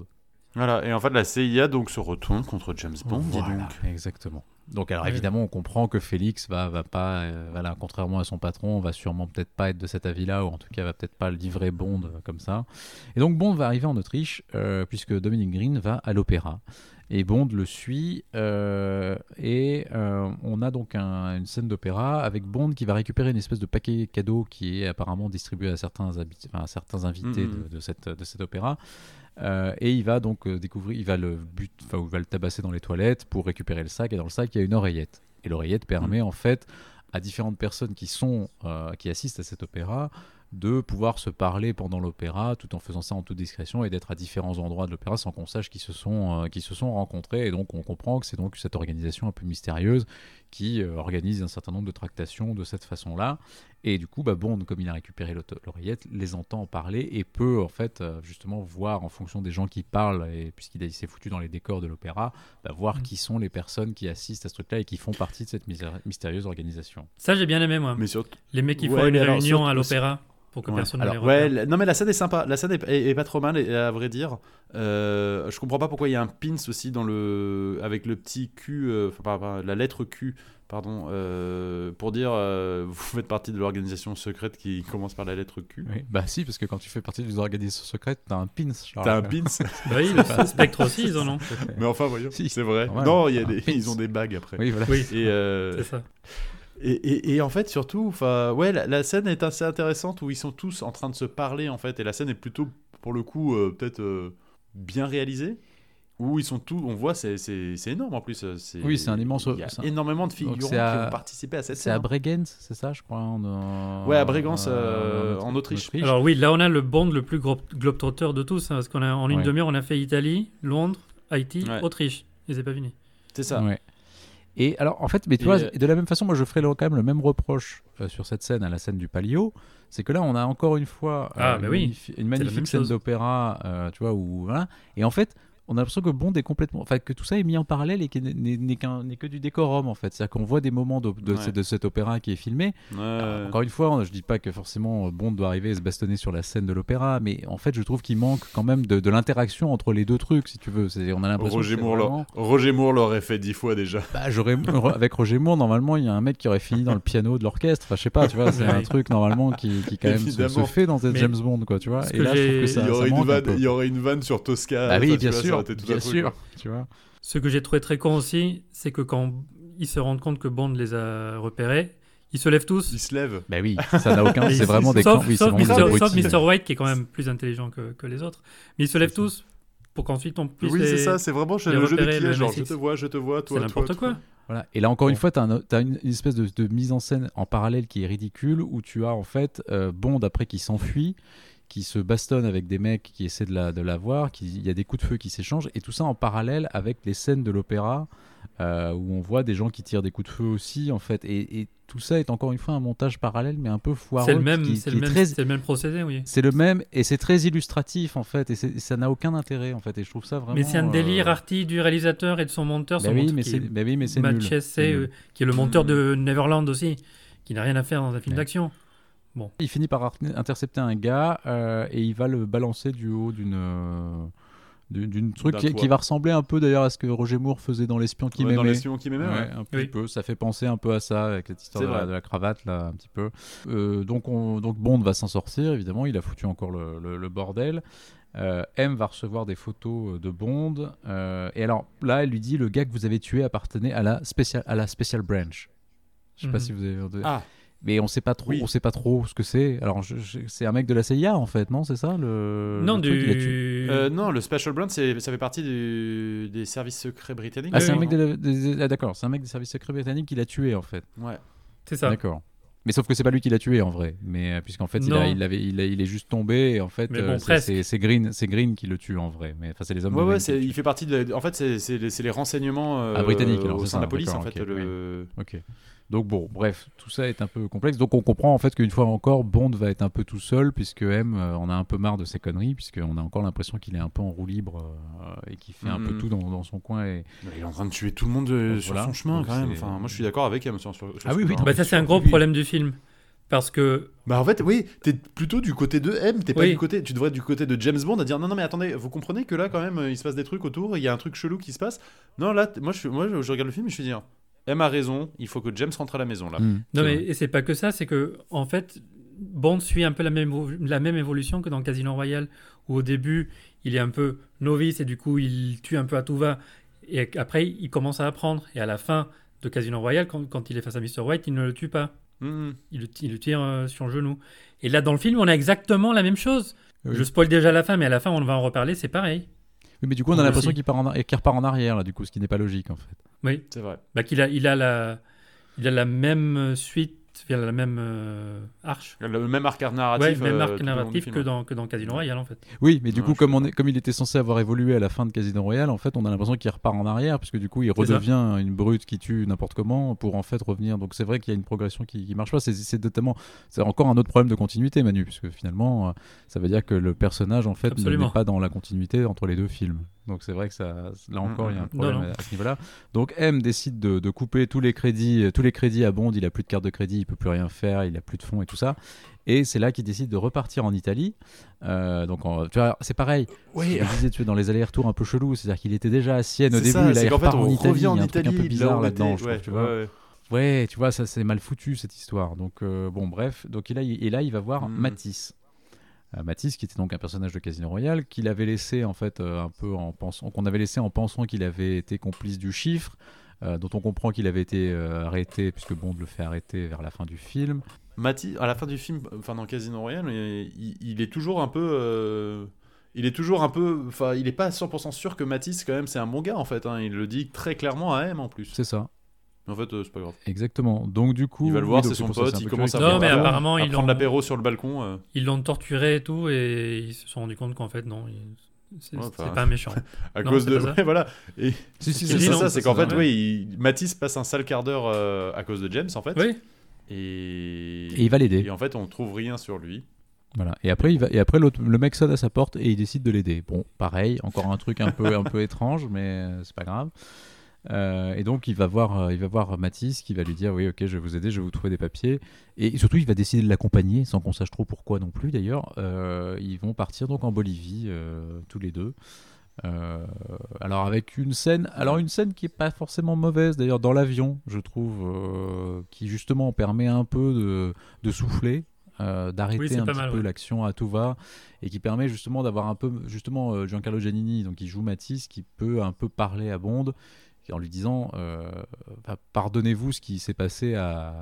Voilà, et en fait, la CIA donc se retourne contre James Bond. dis Voilà, donc. exactement. Donc alors Ouais. évidemment, on comprend que Félix va, va pas, euh, voilà, contrairement à son patron, va sûrement peut-être pas être de cet avis-là, ou en tout cas va peut-être pas livrer Bond euh, comme ça. Et donc Bond va arriver en Autriche, euh, puisque Dominic Green va à l'opéra. Et Bond le suit, euh, et euh, on a donc un- une scène d'opéra avec Bond qui va récupérer une espèce de paquet cadeau qui est apparemment distribué à certains, habi- enfin, à certains invités de, de cette, de cet opéra. Euh, et il va donc découvrir, il va le but, enfin, il va le tabasser dans les toilettes pour récupérer le sac. Et dans le sac, il y a une oreillette. Et l'oreillette permet en fait à différentes personnes qui sont, qui assistent à cet opéra, de pouvoir se parler pendant l'opéra, tout en faisant ça en toute discrétion et d'être à différents endroits de l'opéra sans qu'on sache qui se sont, euh, qui se sont rencontrés. Et donc on comprend que c'est donc cette organisation un peu mystérieuse qui euh, organise un certain nombre de tractations de cette façon-là. Et du coup, bah, Bond, comme il a récupéré l'oreillette, les entend en parler et peut en fait euh, justement voir en fonction des gens qui parlent, et puisqu'il s'est foutu dans les décors de l'opéra, bah, voir Mm. qui sont les personnes qui assistent à ce truc-là et qui font partie de cette mystérieuse organisation. Ça, j'ai bien aimé, moi. Mais surtout. Les mecs qui Ouais, font une réunion à l'opéra pour que Ouais. personne ne Alors, les ouais, repère. la- non mais la scène est sympa, la scène est, est- est pas trop mal et à vrai dire, euh, je comprends pas pourquoi il y a un pins aussi dans le avec le petit Q, euh, enfin pas- la lettre Q, pardon, euh, pour dire euh, vous faites partie de l'organisation secrète qui commence par la lettre Q. Oui, bah si, parce que quand tu fais partie d'une organisation secrète, t'as un pins. T'as un pins, Bah oui, le Spectre aussi, ils en ont. mais enfin voyons, Si. c'est vrai. Non, y a des, ils ont des bagues après. Oui, voilà. Oui, Et, euh, c'est ça. Et, et- et en fait, surtout, enfin, ouais, la, la scène est assez intéressante où ils sont tous en train de se parler en fait, et la scène est plutôt, pour le coup, euh, peut-être euh, bien réalisée. Où ils sont tous, on voit, c'est c'est- c'est énorme en plus. euh, c'est- Oui, c'est un immense- Il y a c'est un- énormément de figurants c'est à- qui ont participé à cette C'est scène. à hein. Bregenz, c'est ça, je crois en, Ouais, à Bregenz, euh, en Autriche. Alors oui, là on a le Bond le plus globe-trotteur de tous, hein, parce qu'on a en une Ouais. demi-heure on a fait Italie, Londres, Haïti, Ouais. Autriche. Et c'est pas fini. C'est ça. Ouais. Et alors, en fait, mais tu Et, vois, euh, de la même façon, moi, je ferais le- quand même le même reproche euh, sur cette scène, à la scène du Palio, c'est que là, on a encore une fois euh, Ah, une, oui, une magnifique scène d'opéra, tu vois, où voilà. Et en fait, on a l'impression que Bond est complètement, enfin, que tout ça est mis en parallèle et qu'il n'est n'est que du décorum, en fait. C'est-à-dire qu'on voit des moments de, de, Ouais. ce- de cet opéra qui est filmé. Ouais. Alors, encore une fois, je dis pas que forcément Bond doit arriver et se bastonner sur la scène de l'opéra, mais en fait, je trouve qu'il manque quand même de, de l'interaction entre les deux trucs, si tu veux. On a l'impression. Roger que vraiment- Roger Moore l'aurait fait dix fois déjà. bah, j'aurais avec Roger Moore normalement il y a un mec qui aurait fini dans le piano de l'orchestre enfin je sais pas tu vois c'est un truc normalement qui, qui quand même se, se fait dans James Bond quoi tu vois et que là je trouve que ça, il, y ça aurait une manque un vanne, peu. il y aurait une vanne sur Tosca. bah oui bien ça sûr tout bien sûr tu vois Ce que j'ai trouvé très con aussi, c'est que quand ils se rendent compte que Bond les a repérés, ils se lèvent tous. Il se lève. bah oui ça n'a aucun c'est ils- vraiment des sauf, oui, sauf vraiment des Mr. abrutis. sauf Mr. White qui est quand même plus intelligent que, que les autres. Mais ils se lèvent tous pour qu'ensuite on puisse Oui, les... c'est ça, c'est vraiment le jeu des pièges. Genre, je te vois, je te vois, toi, C'est n'importe quoi. Voilà. Et là encore une fois, tu as, une, une espèce de, de mise en scène en parallèle qui est ridicule, où tu as en fait euh, Bond après qui s'enfuit, qui se bastonne avec des mecs qui essaient de la, de la voir, il y a des coups de feu qui s'échangent, et tout ça en parallèle avec les scènes de l'opéra, euh, où on voit des gens qui tirent des coups de feu aussi, en fait. Et, et tout ça est encore une fois un montage parallèle, mais un peu foireux. C'est le même, qui- le même, très- le même procédé, oui. c'est le même, et c'est très illustratif en fait, et, ça n'a aucun intérêt en fait, et je trouve ça vraiment. Mais c'est un euh, délire arty du réalisateur et de son monteur. bah son oui, monteur mais qui c'est, est bah oui, mais c'est Matt euh, qui est le monteur de Neverland aussi, qui n'a rien à faire dans un film Ouais. Il finit par ar- intercepter un gars euh, et il va le balancer du haut d'une euh, d'une truc qui, va ressembler un peu d'ailleurs à ce que Roger Moore faisait dans l'espion qui Ouais, dans m'aimait. les Sion qui m'aimait, Ouais, ouais. un petit Oui. peu, ça fait penser un peu à ça avec cette histoire de la, vrai. de la cravate là, un petit peu. Euh, donc, on, donc Bond va s'en sortir évidemment, il a foutu encore le, le- le bordel. Euh, M va recevoir des photos de Bond euh, et alors là, elle lui dit le gars que vous avez tué appartenait à la special à la special branch. Je sais pas Mhm. si vous avez Ah, mais on sait pas trop, Oui. on sait pas trop ce que c'est. Alors je- je- c'est un mec de la CIA en fait, non C'est ça le non, le du. euh, non, le Special Brand, c'est- ça fait partie du- des services secrets britanniques. Ah c'est un mec de la- des- ah, d'accord, c'est un mec des services secrets britanniques qui l'a tué en fait. Ouais. C'est ça. D'accord. Mais sauf que c'est pas lui qui l'a tué en vrai, mais euh, puisqu'en fait il, a- il, avait, il, a- il est juste tombé et en fait Mais euh, bon, c'est- presque. c'est c'est Green, c'est Green qui le tue en vrai. Mais enfin c'est les hommes. Ouais, ouais, qui il fait partie de. la- En fait, c'est c'est les, c'est les renseignements euh, Ah, britanniques, au c'est sein de la police, en fait. le... Ok. Donc bon, bref, tout ça est un peu complexe. Donc on comprend en fait qu'une fois encore, Bond va être un peu tout seul puisque M, euh, on a un peu marre de ses conneries puisqu'on a encore l'impression qu'il est un peu en roue libre euh, et qu'il fait un peu Mhm. tout dans, dans son coin. Et... Il est en train de tuer tout le monde euh, sur voilà. son chemin, Donc, quand même. Enfin, moi, je suis d'accord avec elle sur, sur, sur Ah ce oui, oui, Bah, ça, c'est un gros Oui. problème du film. Parce que Bah en fait, oui, t'es plutôt du côté de M, t'es pas Oui. du côté. Tu devrais être du côté de James Bond à dire non, non, mais attendez, vous comprenez que là, quand même, euh, il se passe des trucs autour, il y a un truc chelou qui se passe. Non, là, moi, je, moi, je regarde le film et je suis dire, M a raison, il faut que James rentre à la maison là. Hmm, Non, mais vrai. et c'est pas que ça, c'est que, en fait, Bond suit un peu la même, la même évolution que dans Casino Royale, où au début, il est un peu novice et du coup, il tue un peu à tout va. Et après, il commence à apprendre. Et à la fin de Casino Royale, quand, quand il est face à Mr. White, il ne le tue pas. Hmm. Il le, il le tire euh, sur le genou. Et là, dans le film, on a exactement la même chose. Oui. Je spoil déjà la fin, mais à la fin, on va en reparler, c'est pareil. Oui, mais du coup, on a l'impression qu'il part en ar- qu'il repart en arrière, là, du coup, ce qui n'est pas logique, en fait. Oui. C'est vrai. Bah, qu'il a, il, a la, il a la même suite, il a la même euh, arche. Le même arc Ouais, narratif. même euh, arc du narratif que ouais. dans, que dans Casino Royale, en fait. Oui, mais du Ouais, coup, comme, on est, comme il était censé avoir évolué à la fin de Casino Royale, en fait, on a l'impression qu'il repart en arrière, puisque du coup, il redevient une brute qui tue n'importe comment pour en fait revenir. Donc c'est vrai qu'il y a une progression qui, qui marche pas. C'est- C'est notamment, c'est encore un autre problème de continuité, Manu, puisque finalement, euh, ça veut dire que le personnage en fait n'est pas dans la continuité entre les deux films. Donc c'est vrai que ça, là encore, il y a un Mm, problème non, non. à- ce niveau-là. Donc M décide de, de couper tous les crédits, euh, tous les crédits à Bond. Il a plus de carte de crédit, il peut plus rien faire, il a plus de fonds et tout ça. Et c'est là qu'il décide de repartir en Italie. Euh, donc en- tu vois, c'est pareil. Oui, Je disais, tu es dans les allers-retours un peu chelous. C'est-à-dire qu'il était déjà à Sienne au début, ça, là il repart en Italie. revient en il y a un truc un peu bizarre là-dedans, ouais, tu vois. ouais, ouais. Ouais, tu vois, ça c'est mal foutu cette histoire. Donc euh, bon, bref. Donc et là, il, et là, il va voir Mm. Matisse. Euh, Matisse, qui était donc un personnage de Casino Royale, qu'il avait laissé en fait un peu en pensant, qu'on avait laissé en pensant qu'il avait été complice du chiffre, dont on comprend qu'il avait été euh, arrêté puisque Bond le fait arrêter vers la fin du film. Mati, à la fin du film, enfin dans Casino Royale, il, il est toujours un peu. euh, il est toujours un peu. Enfin, il est pas 100% sûr que Matisse, quand même, c'est un bon gars en fait. hein. Il le dit très clairement à M en plus. C'est ça, Mais en fait, euh, c'est pas grave. exactement. Donc du coup, Il va le oui, voir, donc c'est son ça, pote, il commence à. Non, mais apparemment, à ils prendre l'apéro sur le balcon. euh. Ils l'ont torturé et tout, et ils se sont rendus compte qu'en fait, non, il- c'est Ouais, enfin, pas un méchant. à Non, cause c'est de. Ouais, voilà. Et Si, si, C'est ça, c'est qu'en fait, oui, il- Matisse passe un sale quart d'heure euh, à cause de James en fait. Oui, Et... Et il va l'aider. Et en fait, on trouve rien sur lui. Voilà. Et après, il va, et après le mec sonne à sa porte et il décide de l'aider. Bon, pareil, encore un truc un peu, un peu étrange, mais euh, c'est pas grave. Euh, et donc, il va voir, euh, il va voir Mathis qui va lui dire Oui, ok, je vais vous aider, je vais vous trouver des papiers. Et surtout, il va décider de l'accompagner, sans qu'on sache trop pourquoi non plus d'ailleurs. Euh, ils vont partir donc en Bolivie, euh, tous les deux. Alors avec une scène, alors une scène qui est pas forcément mauvaise d'ailleurs dans l'avion, je trouve, qui justement permet un peu de, de souffler, euh, d'arrêter Oui, un petit mal, peu ouais. l'action à tout va, et qui permet justement d'avoir un peu, justement Giancarlo Giannini, donc qui joue Matisse, qui peut un peu parler à Bond en lui disant euh, bah, pardonnez-vous ce qui s'est passé à,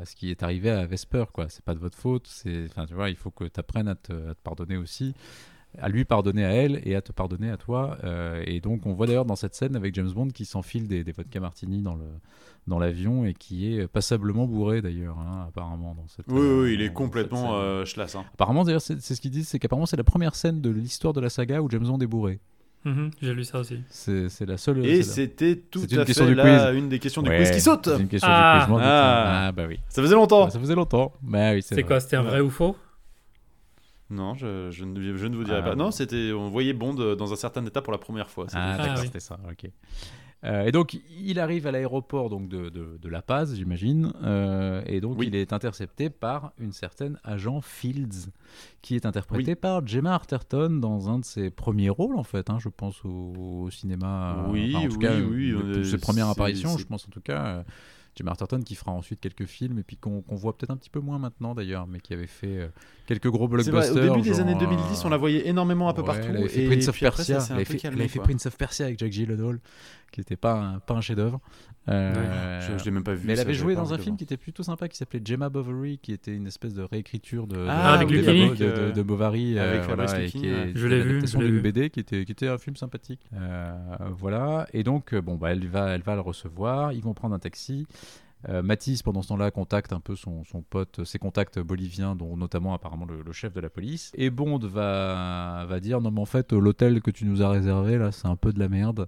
à ce qui est arrivé à Vesper quoi c'est pas de votre faute c'est enfin tu vois il faut que tu apprennes à te, à te pardonner aussi à lui pardonner à elle et à te pardonner à toi. Euh, et donc on voit d'ailleurs dans cette scène avec James Bond qui s'enfile des, des vodka martini dans le dans l'avion et qui est passablement bourré d'ailleurs hein, apparemment dans cette. Oui, euh, oui, il est dans complètement euh, schlass. hein. Apparemment d'ailleurs c'est ce qu'ils disent c'est qu'apparemment c'est la première scène de l'histoire de la saga où James Bond est bourré. Mhm, j'ai lu ça aussi. C'est la seule. Et c'était tout à question fait quiz. une des questions du Ouais, quiz qui saute. C'est une question Ah. du quiz. je m'en doutais. Ah. Ah, bah oui. Ça faisait longtemps. Bah, ça faisait longtemps. Bah oui, c'est quoi C'était un Ouais. vrai ou faux? Non, je, je ne, je ne vous dirai Ah, pas. Non, c'était on voyait Bond euh, dans un certain état pour la première fois. Ah, Ah, d'accord, oui. c'était ça, ok. Euh, et donc, il arrive à l'aéroport donc de, de, de La Paz, j'imagine, euh, et donc Oui. il est intercepté par une certaine agent Fields, qui est interprétée Oui. par Gemma Arterton dans un de ses premiers rôles, en fait, hein, je pense au, au cinéma. Oui, enfin, en tout oui, cas, oui, euh, ses premières apparitions, je pense en tout cas. Euh, Gemma Arterton qui fera ensuite quelques films et puis qu'on voit peut-être un petit peu moins maintenant d'ailleurs, mais qui avait fait euh, quelques gros blockbusters. vrai, au début des années 2010, on la voyait énormément un peu Ouais, partout. Elle avait fait et Prince of après, Persia. ça Elle avait fait, calmé, elle avait fait quoi. Prince of Persia avec Jack Gyllenhaal, qui n'était pas un, pas un chef-d'œuvre. Euh, Je, je l'ai même pas vu. mais elle ça, avait joué dans un film qui était plutôt sympa, qui s'appelait Gemma Bovary, qui était une espèce de réécriture de, de- Ah, avec de, Lucchini. de, de- de Bovary, Avec euh, voilà, et Lucchini, qui est. Je l'ai vu, d'une. BD qui était, qui était un film sympathique. Euh, voilà, et donc euh, bon, bah, elle va, elle va le recevoir. Ils vont prendre un taxi. Euh, Matisse, pendant ce temps-là, contacte un peu son, son pote, ses contacts boliviens, dont notamment apparemment le, le chef de la police. Et Bond va, va dire non mais en fait l'hôtel que tu nous as réservé là, c'est un peu de la merde.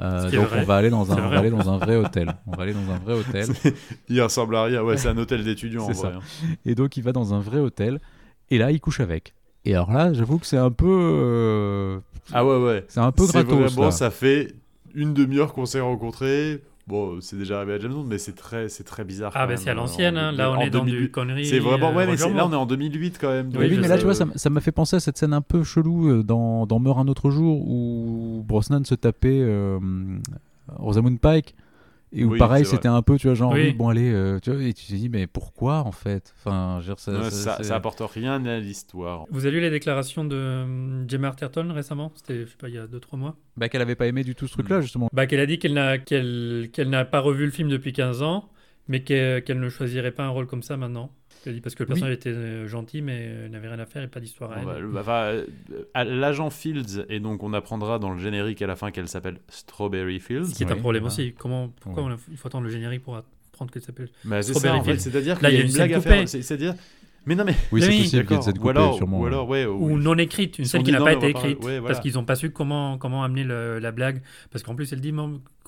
Euh, donc on va aller dans un, on va vrai. aller dans un vrai hôtel. On va aller dans un vrai hôtel. Il ressemble à rien. Ouais, c'est un hôtel d'étudiants en ça. vrai. hein. Et donc il va dans un vrai hôtel. Et là il couche avec. Et alors là, j'avoue que c'est un peu, euh, Ah ouais, ouais. c'est un peu gratos. vraiment, là. ça fait une demi-heure qu'on s'est rencontrés. Bon, c'est déjà arrivé à James Bond, mais c'est très, c'est très bizarre. Ah, bah c'est à euh, l'ancienne, en- hein. là on est dans 2008. du connerie. C'est vraiment, euh, ouais, mais c'est- Roger là on est en 2008 quand même. Oui, donc, Oui, je mais là, euh, tu vois, ça, m'a fait penser à cette scène un peu chelou euh, dans, dans Meurt un autre jour où Brosnan se tapait euh, Rosamund Pike. Et où Oui, pareil, c'était un peu, tu vois, genre, Oui. bon, allez, euh, tu vois, et tu te dis, mais pourquoi en fait? Enfin, je veux dire, ça, ça- ça, c'est- ça apporte rien à l'histoire. Vous avez lu les déclarations de euh, Gemma Arterton récemment? C'était, je sais pas, il y a 2-3 mois Bah, qu'elle avait pas aimé du tout ce truc-là, Mm. justement. bah, Qu'elle a dit qu'elle n'a, qu'elle, qu'elle n'a pas revu le film depuis 15 ans, mais qu'elle, qu'elle ne choisirait pas un rôle comme ça maintenant. Dit parce que le Oui. personnage était euh, gentil, mais euh, n'avait rien à faire et pas d'histoire à Bon, elle. bah, euh, à l'agent Fields, et donc on apprendra dans le générique à la fin qu'elle s'appelle Strawberry Fields. Ce qui est un problème voilà. aussi. Comment, pourquoi Ouais. on a- il faut attendre le générique pour apprendre qu'elle s'appelle Strawberry Fields? c'est-à-dire Là, qu'il y a une blague à faire. coupée. C'est- C'est-à-dire. Mais non, mais. Oui, c'est possible qu'il y ait D'accord. scène Ou coupée, alors, sûrement. ou alors, ouais. Ou non écrite, une sont qui n'a pas été écrite ouais, voilà. parce qu'ils n'ont pas su comment, comment amener le- la blague. Parce qu'en plus, elle dit,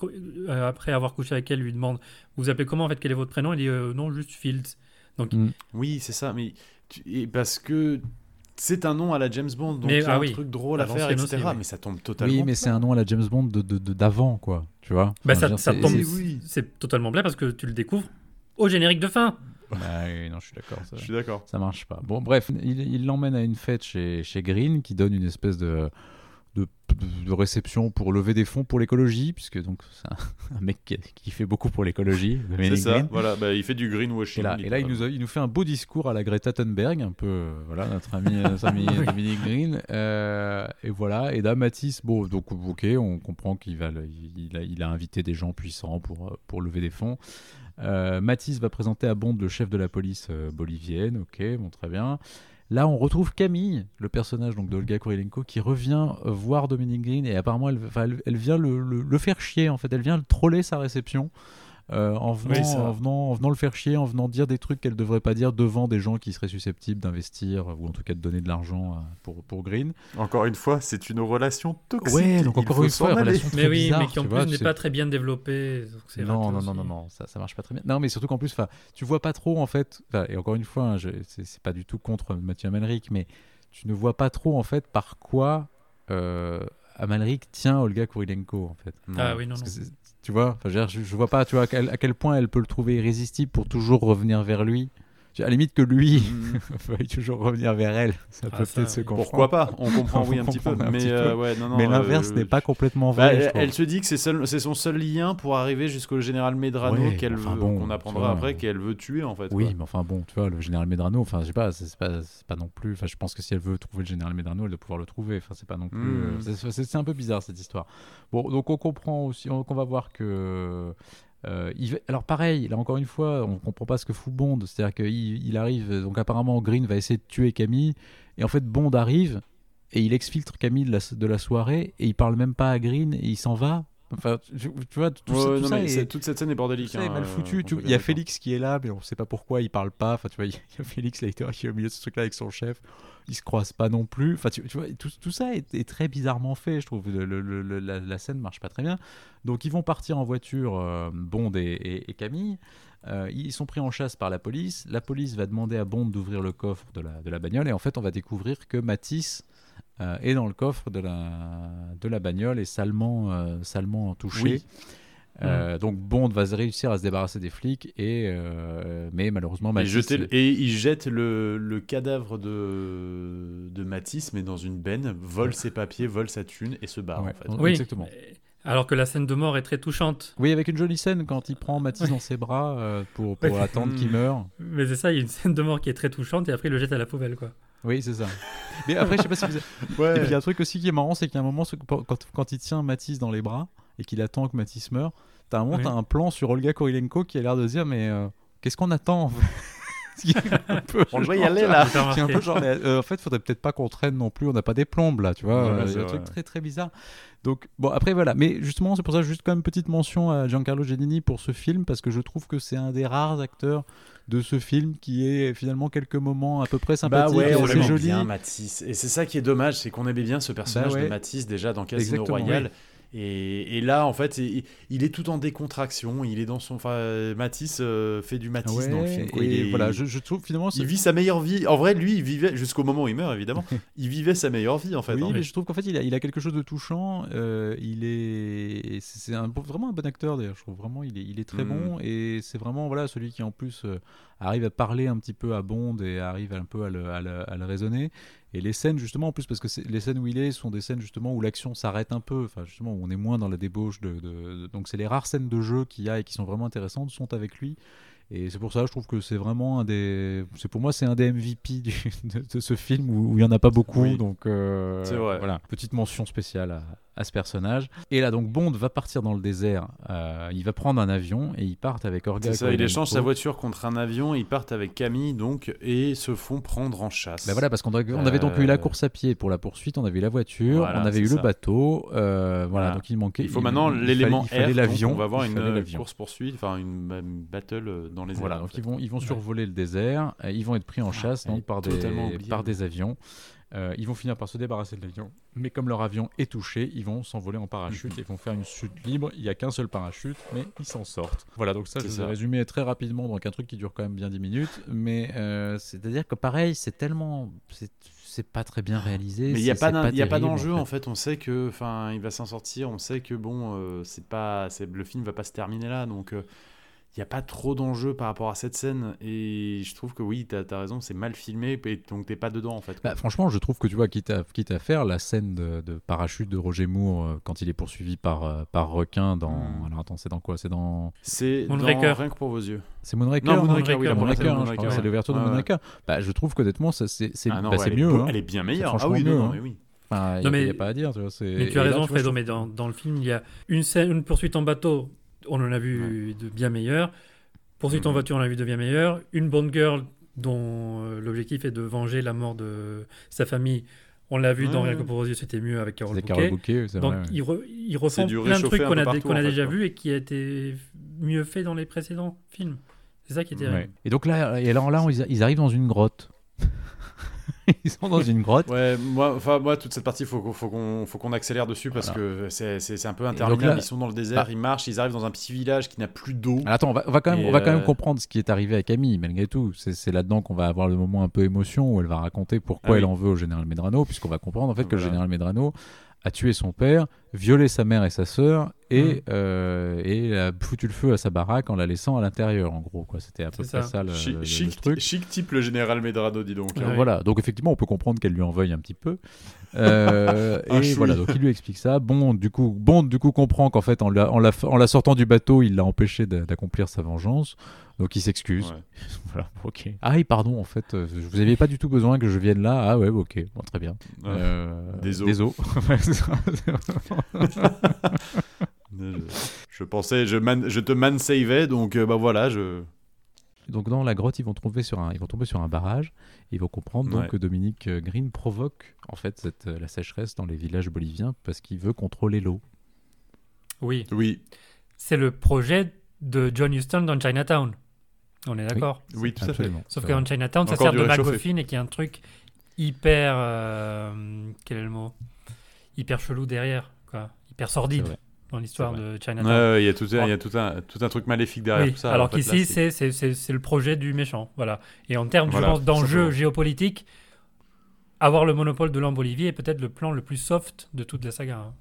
euh, après avoir couché avec elle, lui demande Vous appelez comment en fait Quel est votre prénom? Elle dit euh, Non, juste Fields. Donc, Mm. Oui, c'est ça, mais tu- et parce que c'est un nom à la James Bond, donc Mais, il y a ah un oui, truc drôle à faire, etc. aussi, oui. Mais ça tombe totalement. Oui, mais c'est un nom à la James Bond de- de- de- d'avant, quoi. Tu vois bah, Enfin, ça, ça c'est- tombe. c'est- oui. C'est totalement bien parce que tu le découvres au générique de fin. Bah oui, non, je suis d'accord. ça- Je suis d'accord. ça marche pas. Bon, bref, il il l'emmène à une fête chez, chez Green qui donne une espèce de, de, de réception pour lever des fonds pour l'écologie, puisque donc c'est un, un mec qui, qui fait beaucoup pour l'écologie. C'est ça, Green. voilà, bah, il fait du greenwashing. Et là, et là il, nous a- il nous fait un beau discours à la Greta Thunberg, un peu, euh, voilà, notre ami, notre ami Oui. Dominic Green. Euh, et voilà, et là, Matisse, bon, donc, ok, on comprend qu'il va, il, a, il a invité des gens puissants pour, euh, pour lever des fonds. Euh, Matisse va présenter à Bond le chef de la police euh, bolivienne, ok, bon, très bien. Là, on retrouve Camille, le personnage donc d'Olga Kurilenko, qui revient voir Dominic Green et apparemment, elle, vient le, faire chier. En fait, elle vient le troller sa réception euh, en, venant, Oui, en, venant, en venant le faire chier, en venant dire des trucs qu'elle devrait pas dire devant des gens qui seraient susceptibles d'investir ou en tout cas de donner de l'argent euh, pour, pour Green. Encore une fois, c'est une relation toxique. Ouais, donc Il encore une fois, relation très Mais oui, bizarre, mais qui en plus n'est pas très bien développé. donc c'est non, non, non, non, non, ça, ça marche pas très bien. Non, mais surtout qu'en plus, tu vois pas trop en fait. Et encore une fois, hein, c'est pas du tout contre Mathieu Amalric, mais tu ne vois pas trop en fait par quoi euh, Amalric tient Olga Kurilenko en fait. Ah oui, non, non. Tu vois, enfin, je, vois pas, tu vois, à quel point elle peut le trouver irrésistible pour toujours revenir vers lui. Tu- À la limite que lui Mm. veuille toujours revenir vers elle, ça Ah, peut peut-être se comprendre. Pourquoi pas? On comprend, oui, On un petit peu. un Mais, euh, peu. ouais, non, non, Mais euh, l'inverse n'est pas complètement Bah, vrai. elle, se dit que c'est seul- c'est son seul lien pour arriver jusqu'au général Medrano Ouais, qu'elle enfin veut- bon, qu'on apprendra vois. après qu'elle veut tuer en fait. Oui, quoi. mais enfin bon, tu vois, le général Medrano, enfin, je sais pas, c'est c'est pas, c'est pas non plus. Enfin, je pense que si elle veut trouver le général Medrano, elle doit pouvoir le trouver. Enfin, c'est pas non plus. Mm. euh, c'est- c'est c'est un peu bizarre cette histoire. Bon, donc on comprend aussi, on- qu'on va voir que. Euh, alors pareil, là encore une fois, on comprend pas ce que fout Bond. C'est-à-dire qu'il il arrive, donc apparemment Green va essayer de tuer Camille, et en fait Bond arrive et il exfiltre Camille de la, de la soirée et il parle même pas à Green et il s'en va. Enfin, tu, tu vois, tout Ouais, ça, ouais, tout non, ça mais est- c'est- toute cette scène est bordélique. est hein, mal euh, foutu. tu- Il y a. Félix qui est là, mais on sait pas pourquoi il parle pas. Enfin, tu vois, il y a Félix Leiter qui est au milieu de ce truc-là avec son chef. Ils se croisent pas non plus. Enfin, tu, tu vois, tout, tout ça est, est très bizarrement fait, je trouve. Le- le- le- la, la scène marche pas très bien. Donc, ils vont partir en voiture, euh, Bond et, et- et Camille. Euh, ils sont pris en chasse par la police. La police va demander à Bond d'ouvrir le coffre de la, de la bagnole. Et en fait, on va découvrir que Matisse euh, est dans le coffre de la, de la bagnole et salement, euh, salement touché. Oui. Euh, Donc Bond va réussir à se débarrasser des flics et euh, mais malheureusement Et, Matisse, jeter et il jette le, le cadavre de, de Matisse, mais dans une benne, vole ses papiers, vole sa thune et se barre Ouais. en fait. Ouais. Oui, Exactement. Alors que la scène de mort est très touchante. Oui, avec une jolie scène quand il prend Matisse Ouais. dans ses bras euh, pour, pour Ouais. attendre qu'il Mm. meure. Mais c'est ça, il y a une scène de mort qui est très touchante et après il le jette à la poubelle. quoi. Oui, c'est ça. Mais après, je sais pas si vous. Et puis il y a un truc aussi qui est marrant, c'est qu'il y a un moment quand, quand il tient Matisse dans les bras et qu'il attend que Matisse meure, t'as un moment, Oui. t'as un plan sur Olga Kurilenko qui a l'air de se dire mais euh, qu'est-ce qu'on attend en fait? Peu On doit y aller là. C'est un peu genre, mais, euh, en fait, faudrait peut-être pas qu'on traîne non plus. On n'a pas des plombes là, tu vois. Ouais, euh, c'est un truc très très bizarre. Donc bon, après voilà. Mais justement, c'est pour ça juste quand même petite mention à Giancarlo Giannini pour ce film parce que je trouve que c'est un des rares acteurs de ce film qui est finalement quelques moments à peu près Bah sympathiques, ouais, et on assez l'aimait jolis. bien Matisse. Et c'est ça qui est dommage, c'est qu'on aimait bien ce personnage Bah ouais. de Matisse déjà dans Casino Exactement, Royale. Et, et là, en fait, il, il est tout en décontraction. Il est dans son. Enfin, Matisse euh, fait du Matisse Ouais, dans le film. quoi. Il est- voilà, je, je trouve finalement. il vit sa meilleure vie. En vrai, lui, il vivait jusqu'au moment où il meurt, évidemment. il vivait sa meilleure vie, en fait. oui, hein. mais je trouve qu'en fait, il a, il a quelque chose de touchant. euh, il est, c'est un, vraiment un bon acteur d'ailleurs. Je trouve vraiment, il est, il est très Mm. bon et c'est vraiment voilà celui qui en plus euh, arrive à parler un petit peu à Bond et arrive un peu à le, à le- à le raisonner. Et les scènes justement en plus parce que les scènes où il est sont des scènes justement où l'action s'arrête un peu. Enfin justement où on est moins dans la débauche de, de- de- donc c'est les rares scènes de jeu qu'il y a et qui sont vraiment intéressantes sont avec lui. Et c'est pour ça, je trouve que c'est vraiment un des. C'est pour moi, c'est un des MVP du- de, ce film où où il y en a pas beaucoup. Oui. Donc euh, C'est vrai. voilà, petite mention spéciale à, à ce personnage. Et là, donc Bond va partir dans le désert. euh, il va prendre un avion et ils partent avec Orga. C'est ça, il échange sa voiture contre un avion, ils partent avec Camille donc et se font prendre en chasse. Ben voilà, parce qu'on on avait donc eu la Euh, course à pied pour la poursuite, on avait eu la voiture, Voilà, on avait eu le bateau, euh, voilà, Voilà. donc il manquait. il faut maintenant l'élément il fallait R, donc l'avion. on va avoir une euh, course poursuite, enfin une, battle euh, dans les airs. Voilà, donc fait. ils vont, ils vont survoler le désert, euh, ils vont être pris en chasse ouais, donc, par, des, par des avions. Euh, ils vont finir par se débarrasser de l'avion, mais comme leur avion est touché, ils vont s'envoler en parachute, ils vont faire une chute libre. Il n'y a qu'un seul parachute, mais ils s'en sortent. Voilà, donc ça, je C'est vous ai résumé très rapidement, donc un truc qui dure quand même bien 10 minutes, mais euh, c'est-à-dire que pareil, c'est tellement. c'est- pas très bien réalisé. Mais il n'y a pas d'enjeu en en fait. On sait que, enfin, il va s'en sortir. On sait que bon, euh, c'est pas, le film va pas se terminer là, donc euh, il n'y a pas trop d'enjeu par rapport à cette scène. Et je trouve que oui, t'as as raison, c'est mal filmé, et donc t'es pas dedans en fait. Bah, franchement, je trouve que tu vois, quitte à, quitte à faire la scène de, de parachute de Roger Moore euh, quand il est poursuivi par, euh, par requin dans. Hmm. Alors attends, c'est dans quoi? C'est dans. c'est dans rien que pour vos yeux. C'est Moonraker Non, Moonraker, hein oui, Moonraker, hein, crois, c'est ouais. l'ouverture de. Moonraker. Bah, je trouve qu'honnêtement, ça, c'est c'est Ah bah, est mieux. beau- hein. Elle est bien meilleure. franchement Ah oui, mieux, non, non, hein. mais oui. Enfin, il Non, n'y a, mais- pas à dire. Tu vois, Mais tu as là, raison, vois, Fredo, je mais dans, dans le film, il y a une scène, une poursuite en bateau, on en a vu de bien meilleures. Poursuite en Mhm. voiture, on en a vu de bien meilleures. Une Bond Girl, dont euh, l'objectif est de venger la mort de sa famille, on l'a vu dans Ouais. Rien que pour vos yeux, c'était mieux avec Carole Bouquet. Carole Bouquet, c'est Donc vrai. ouais. ils, re- plein de trucs qu'on a, partout, qu'on a en fait, déjà vus et qui a été mieux fait dans les précédents films. C'est ça qui est terrible. Ouais. Et donc là, et alors là, on- ils ils arrivent dans une grotte. ils sont dans une grotte. Ouais, moi, enfin, moi, toute cette partie, faut, qu'on- faut qu'on, faut qu'on accélère dessus parce Voilà. que c'est, un peu interminable. ils sont dans le désert, bah- ils marchent, ils arrivent dans un petit village qui n'a plus d'eau. Attends, on va, on va quand même, on va quand même euh, comprendre ce qui est arrivé à Camille, malgré tout. C'est là-dedans qu'on va avoir le moment un peu émotion où elle va raconter pourquoi Ah oui. elle en veut au général Medrano, puisqu'on va comprendre en fait que le général Medrano a tué son père, violé sa mère et sa sœur, et, Mhm. euh, et a foutu le feu à sa baraque en la laissant à l'intérieur, en gros. quoi. C'était à peu près ça. ça, le, Chi- le- le chic, truc. chic type le général Medrano, dis donc. Ouais. hein. Voilà, donc effectivement, on peut comprendre qu'elle lui en veuille un petit peu. Euh, Un et voilà, donc il lui explique ça. Bond, du coup, Bond, du coup, comprend qu'en fait, en la, en, la, en la sortant du bateau, il l'a empêché d'a- d'accomplir sa vengeance. Donc il s'excuse. Ouais. Voilà, ok. Ah oui, pardon, en fait, euh, vous aviez pas du tout besoin que je vienne là. Ah ouais, ok, bon, très bien. Ouais. Euh, Des os. Des os. Je, je pensais, je, man- je te man-savais, donc euh, bah voilà, je. donc dans la grotte, ils vont tomber sur un, ils vont tomber sur un barrage. Ils vont comprendre donc Ouais. que Dominique Green provoque en fait cette, la sécheresse dans les villages boliviens parce qu'il veut contrôler l'eau. Oui, Oui, c'est le projet de John Huston dans Chinatown. On est d'accord oui, tout à fait. Sauf Ça que va. dans Chinatown, ça sert de. MacGuffin et qui est un truc hyper. euh, quel est le mot? Hyper chelou derrière, quoi. Hyper sordide dans l'histoire de Chinatown. ouais, il y a, tout, un- il y a tout, un, tout un truc maléfique derrière Oui, tout ça. alors qu'ici, c'est- c'est c'est- c'est- c'est le projet du méchant. Voilà. Et en termes, Voilà, d'enjeux géopolitiques, avoir le monopole de l'Ambolivie est peut-être le plan le plus soft de toute la saga. hein.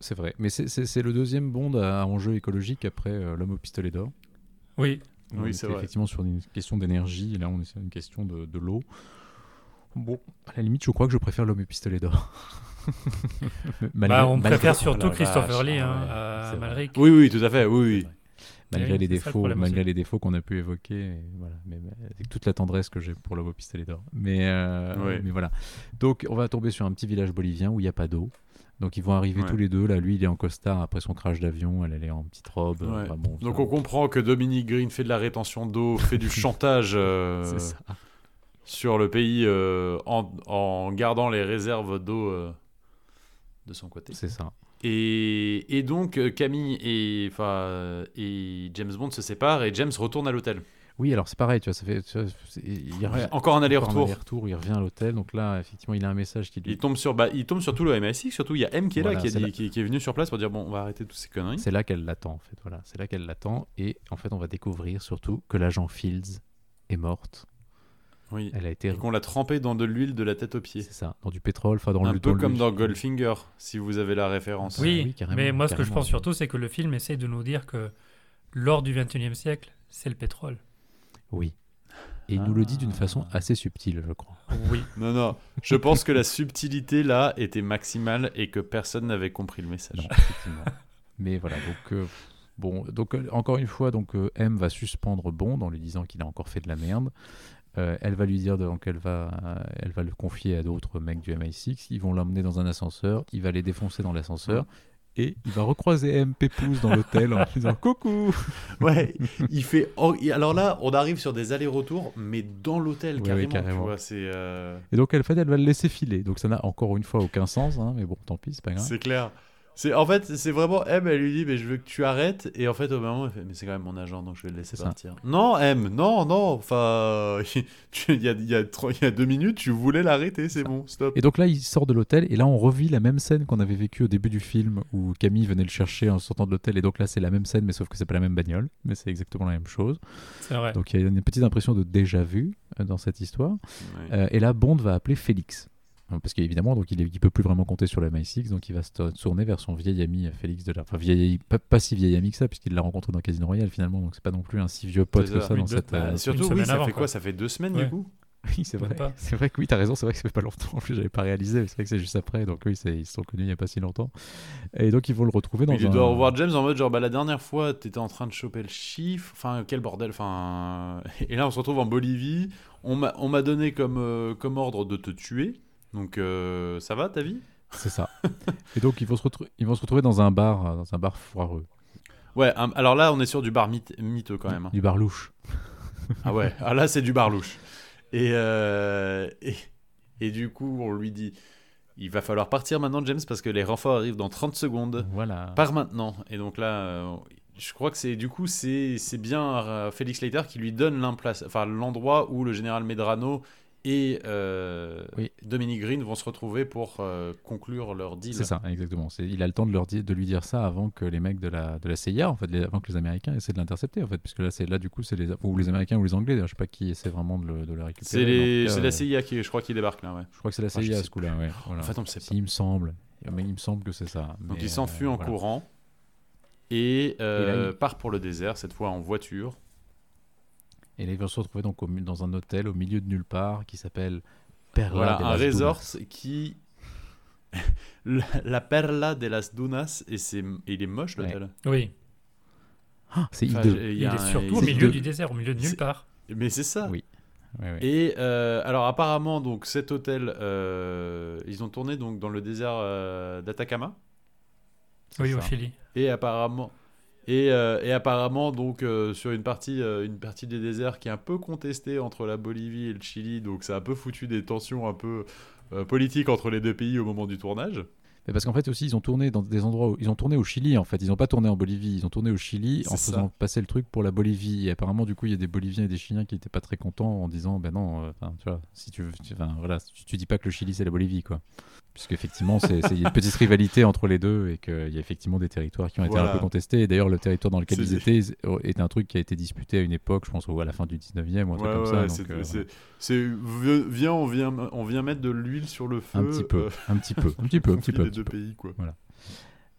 C'est vrai. Mais c'est- c'est c'est le deuxième Bond à enjeu écologique après euh, L'homme au pistolet d'or. Oui, On Oui, c'est vrai. Effectivement, sur une question d'énergie, et là, on est sur une question de, de l'eau. Bon, à la limite, je crois que je préfère L'homme au pistolet d'or. Bah, on malgré- préfère surtout la Christopher vache, Lee ah hein, à vrai. Malric. Oui, oui, tout à fait, oui, oui. malgré Oui, les défauts, problème malgré les défauts qu'on a pu évoquer, et voilà, mais, mais avec toute la tendresse que j'ai pour l'homme au pistolet d'or. Mais, euh, mais voilà. Donc, on va tomber sur un petit village bolivien où il n'y a pas d'eau. Donc, ils vont arriver Ouais. tous les deux. Là, lui, il est en costard après son crash d'avion. Elle, elle est en petite robe. Ouais. Enfin, bon, Donc on comprend que Dominique Green fait de la rétention d'eau, fait du chantage euh, sur le pays euh, en, en gardant les réserves d'eau euh, de son côté. C'est ça. Et, et donc Camille et, et James Bond se séparent et James retourne à l'hôtel. Oui, alors c'est pareil, tu vois, ça fait. tu vois, il y a- Ouais, encore un aller-retour. aller-retour, il revient à l'hôtel. Donc là, effectivement, il a un message qui lui Il tombe sur, bah, il tombe sur tout le MI6, surtout il y a M qui est là, qui, dit- est venu sur place pour dire bon, on va arrêter toutes ces conneries. C'est là qu'elle l'attend, en fait. Voilà, c'est là qu'elle l'attend. Et en fait, on va découvrir surtout que l'agent Fields est morte. Oui. Elle a été. Et qu'on l'a trempé dans de l'huile de la tête aux pieds. C'est ça, dans du pétrole, enfin dans Un peu comme dans Goldfinger, si vous avez la référence. Ah Oui, oui, carrément, mais moi ce que je pense surtout, c'est que le film essaie de nous dire que lors du 21e siècle, c'est le pétrole. Oui. Et il nous le dit d'une Ah. façon assez subtile, je crois. Oui. Non, non, je pense que la subtilité là était maximale et que personne n'avait compris le message. Non, effectivement. Mais voilà, donc euh, bon, donc euh, encore une fois, donc euh, M va suspendre Bond en lui disant qu'il a encore fait de la merde. Euh, elle va lui dire donc elle va, elle va le confier à d'autres mecs du MI6. Ils vont l'emmener dans un ascenseur. Il va les défoncer dans l'ascenseur. Et il va recroiser M Pépouze dans l'hôtel en lui disant coucou. Ouais, il fait. alors là, on arrive sur des allers-retours, mais dans l'hôtel Ouais, carrément. ouais, Tu carrément. vois, c'est. euh, Et donc elle fait, elle va le laisser filer. Donc ça n'a encore une fois aucun sens, hein, mais bon, tant pis, c'est pas grave. C'est clair. C'est en fait, c'est vraiment M. Elle lui dit, mais je veux que tu arrêtes. Et en fait, au moment, elle fait, mais c'est quand même mon agent, donc je vais le laisser partir. Non, M, non, non. Enfin, il y a, il y, a trois- il y a deux minutes, tu voulais l'arrêter, c'est bon, stop. Et donc là, il sort de l'hôtel, et là, on revit la même scène qu'on avait vécue au début du film, où Camille venait le chercher en sortant de l'hôtel, et donc là, c'est la même scène, mais sauf que c'est pas la même bagnole, mais c'est exactement la même chose. C'est vrai. Donc il y a une petite impression de déjà vu euh, dans cette histoire. Ouais. Euh, et là, Bond va appeler Félix. Euh, Parce qu'évidemment, donc il, il peut plus vraiment compter sur le MI6, donc il va se tour- tourner vers son vieil ami euh, Félix de la. Enfin, vieil, pas, pas si vieil ami que ça, puisqu'il l'a rencontré dans Casino Royale finalement, donc c'est pas non plus un si vieux pote que ça. dans deux- cette. bah, euh, Surtout, une oui, ça avant, fait quoi? quoi Ça fait deux semaines Ouais. du coup? Oui, c'est vrai. C'est vrai que oui, t'as raison, c'est vrai que ça fait pas longtemps. En plus, j'avais pas réalisé, c'est vrai que c'est juste après. Donc oui, ils se sont connus il y a pas si longtemps. Et donc ils vont le retrouver dans Il un. doit revoir James en mode genre bah la dernière fois t'étais en train de choper le chiffre, enfin quel bordel, enfin et là on se retrouve en Bolivie, on m'a on m'a donné comme euh, comme ordre de te tuer, donc euh, ça va ta vie? C'est ça. et donc ils vont se retrouver, ils vont se retrouver dans un bar, euh, dans un bar foireux, Ouais, un- alors là on est sur du bar mythe- miteux quand même. hein. du bar louche. Ah ouais, ah là c'est du bar louche. Et, euh, et et du coup on lui dit il va falloir partir maintenant James parce que les renforts arrivent dans 30 secondes. Voilà. Par maintenant. Et donc là, euh, je crois que c'est du coup c'est bien euh, Félix Leiter qui lui donne l'emplace, enfin l'endroit où le général Medrano et euh, Oui. Dominique Green vont se retrouver pour euh, conclure leur deal. C'est ça, exactement. Il a le temps de, leur dire, de lui dire ça avant que les mecs de la, de la CIA, en fait, les- avant que les Américains essaient de l'intercepter, en fait, puisque là, c'est là du coup, c'est les, ou les Américains ou les Anglais, je sais pas qui essaie vraiment de le, de le récupérer. C'est la euh, CIA qui, je crois, qui débarque là. Ouais. Je crois que c'est la Ah, CIA à ce coup-là, ouais. Voilà. En fait, on ne sait Si, il me semble. Mais il me semble que c'est ça. Donc Mais, il s'enfuit euh, en voilà. courant et, Et là, il- part pour le désert cette fois en voiture. Et là, il va se retrouver donc au dans un hôtel au milieu de nulle part qui s'appelle Perla Voilà de un las resort Dunas. qui la, la Perla de las Dunas et c'est il est moche l'hôtel. Oui. Ah, c'est Enfin, hideux. j'ai- Il, est un- surtout au milieu du désert, au milieu de nulle part. Mais c'est ça. Oui. Ouais, ouais. Et euh, alors apparemment donc cet hôtel, euh, ils ont tourné donc dans le désert euh, d'Atacama Oui, au ça. Chili. et apparemment et, euh, et apparemment donc euh, sur une partie euh, une partie qui est un peu contestée entre la Bolivie et le Chili donc ça a un peu foutu des tensions un peu politiques entre les deux pays au moment du tournage. Mais parce qu'en fait aussi ils ont tourné dans des endroits où ils ont tourné au Chili en fait. Ils n'ont pas tourné en Bolivie ils ont tourné au Chili en faisant ça. passer le truc pour la Bolivie. Et apparemment du coup il y a des Boliviens et des Chiliens qui étaient pas très contents en disant ben non euh, tu vois si tu veux tu, voilà tu, tu dis pas que le Chili c'est la Bolivie quoi. Puisque effectivement c'est c'est- il y a une petite rivalité entre les deux et qu'il y a effectivement des territoires qui ont été Voilà. un peu contestés. Et d'ailleurs le territoire dans lequel ils étaient est un truc qui a été disputé à une époque je pense à la fin du 19e ou un truc Ouais, comme ouais, ça. donc, c'est- euh, viens on vient on vient mettre de l'huile sur le feu un petit peu euh, un petit peu un petit peu un petit peu, un petit deux pays quoi.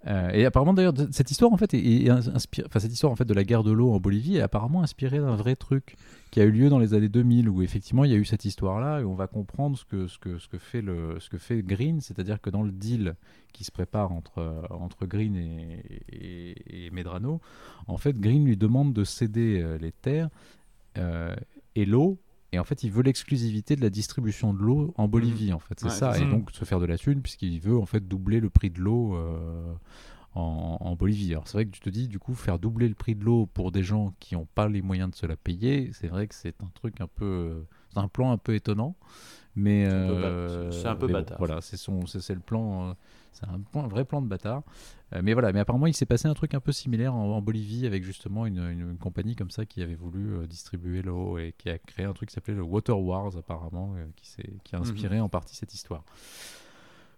Euh, et apparemment d'ailleurs cette histoire en fait est, est enfin cette histoire en fait de la guerre de l'eau en Bolivie est apparemment inspirée d'un vrai truc qui a eu lieu dans les années 2000 où effectivement il y a eu cette histoire là et on va comprendre ce que ce que ce que fait le ce que fait Green, c'est-à-dire que dans le deal qui se prépare entre entre Green et, et, et Medrano, en fait Green lui demande de céder euh, les terres euh, et l'eau et en fait il veut l'exclusivité de la distribution de l'eau en Bolivie en fait c'est Ouais, ça et donc se faire de la thune puisqu'il veut en fait doubler le prix de l'eau euh, en, en Bolivie. Alors c'est vrai que tu te dis, du coup, faire doubler le prix de l'eau pour des gens qui n'ont pas les moyens de se la payer, c'est vrai que c'est un truc un peu, c'est un plan un peu étonnant. Mais C'est un peu euh, ba- c'est un peu mais bon, bâtard. voilà, c'est son, c'est c'est le plan. euh, c'est un vrai plan de bâtard. Euh, mais voilà, mais apparemment il s'est passé un truc un peu similaire en, en Bolivie avec justement une, une- une compagnie comme ça qui avait voulu euh, distribuer l'eau et qui a créé un truc qui s'appelait le Water Wars apparemment, euh, qui, qui a Mhm. inspiré en partie cette histoire.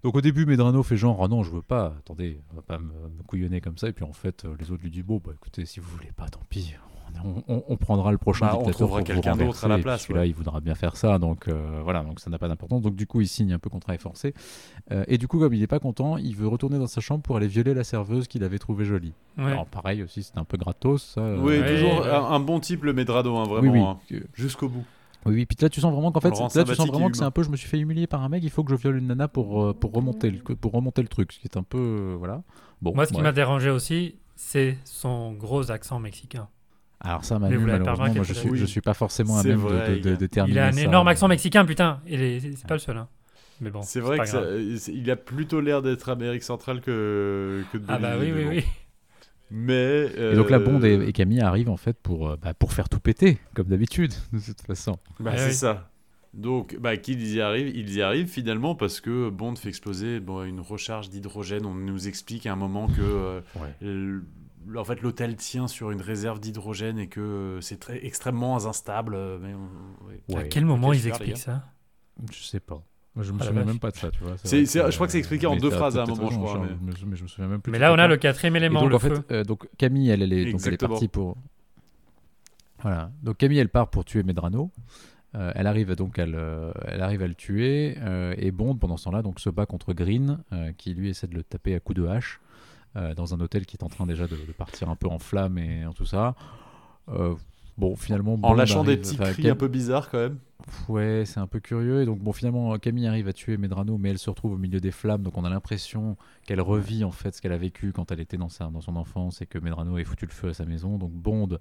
Donc au début, Medrano fait genre, ah non, je veux pas, attendez, on va pas me, me couillonner comme ça. Et puis en fait, les autres lui disent, bon, bah écoutez, si vous voulez pas, tant pis, on, on- on prendra le prochain Bah, on trouvera quelqu'un d'autre à la place, Celui-là, ouais. il voudra bien faire ça, donc euh, voilà, donc ça n'a pas d'importance. Donc du coup, il signe un peu contrat est forcé. Euh, et du coup, comme il n'est pas content, il veut retourner dans sa chambre pour aller violer la serveuse qu'il avait trouvée jolie. Ouais. Alors pareil aussi, c'était un peu gratos, ça. euh, Oui, Ouais, toujours ouais. Un, un bon type, le Medrado, hein, vraiment. oui. hein. Jusqu'au bout. Oui, oui, puis là tu sens vraiment qu'en fait, là tu sens vraiment que c'est un peu, je me suis fait humilier par un mec, il faut que je viole une nana pour, pour, remonter, le, pour remonter le truc, ce qui est un peu, voilà. Bon, Moi, ce qui m'a dérangé aussi, c'est son gros accent mexicain. Alors ça, Manu, malheureusement, moi je suis, je suis pas forcément à même vrai, de, de, terminer Il a un ça. énorme accent mexicain, putain. Il est, c'est pas le seul. Hein. Mais bon. c'est vrai pas que ça- grave. c'est- il a plutôt l'air d'être Amérique centrale que, que de Ah bah oui, oui, oui. Mais. Et donc là, euh, Bond et, et Camille arrivent en fait pour, euh, bah, pour faire tout péter, comme d'habitude, de toute façon. Bah, Ouais, c'est oui. ça. Donc, bah, qu'ils y arrivent, ils y arrivent finalement parce que Bond fait exploser bon, une recharge d'hydrogène. On nous explique à un moment que euh, en fait l'hôtel tient sur une réserve d'hydrogène et que euh, c'est très extrêmement instable. euh, Mais on- ouais. À quel moment ils expliquent ça? Je sais pas. Moi, je me Ah, souviens même pas de ça, tu vois. Je crois que c'est expliqué en mais deux phrases à un moment, je crois, mais... je me souviens même plus. Mais là, à on a le quatrième élément, donc, le en fait, feu. euh, donc Camille, elle, elle est, donc, elle est Exactement. partie pour. Voilà. Donc Camille, elle part pour tuer Medrano. Euh, elle arrive donc, elle, euh, elle arrive à le tuer. euh, et Bond, pendant ce temps-là, donc se bat contre Green, euh, qui lui essaie de le taper à coups de hache euh, dans un hôtel qui est en train déjà de, de partir un peu en flammes et en tout ça. Euh, bon, finalement, En lâchant des petits cris Cam- un peu bizarres quand même. Ouais, c'est un peu curieux. Et donc, bon, finalement, Camille arrive à tuer Medrano, mais elle se retrouve au milieu des flammes. Donc, on a l'impression qu'elle revit en fait ce qu'elle a vécu quand elle était dans, sa, dans son enfance et que Medrano ait foutu le feu à sa maison. Donc, Bond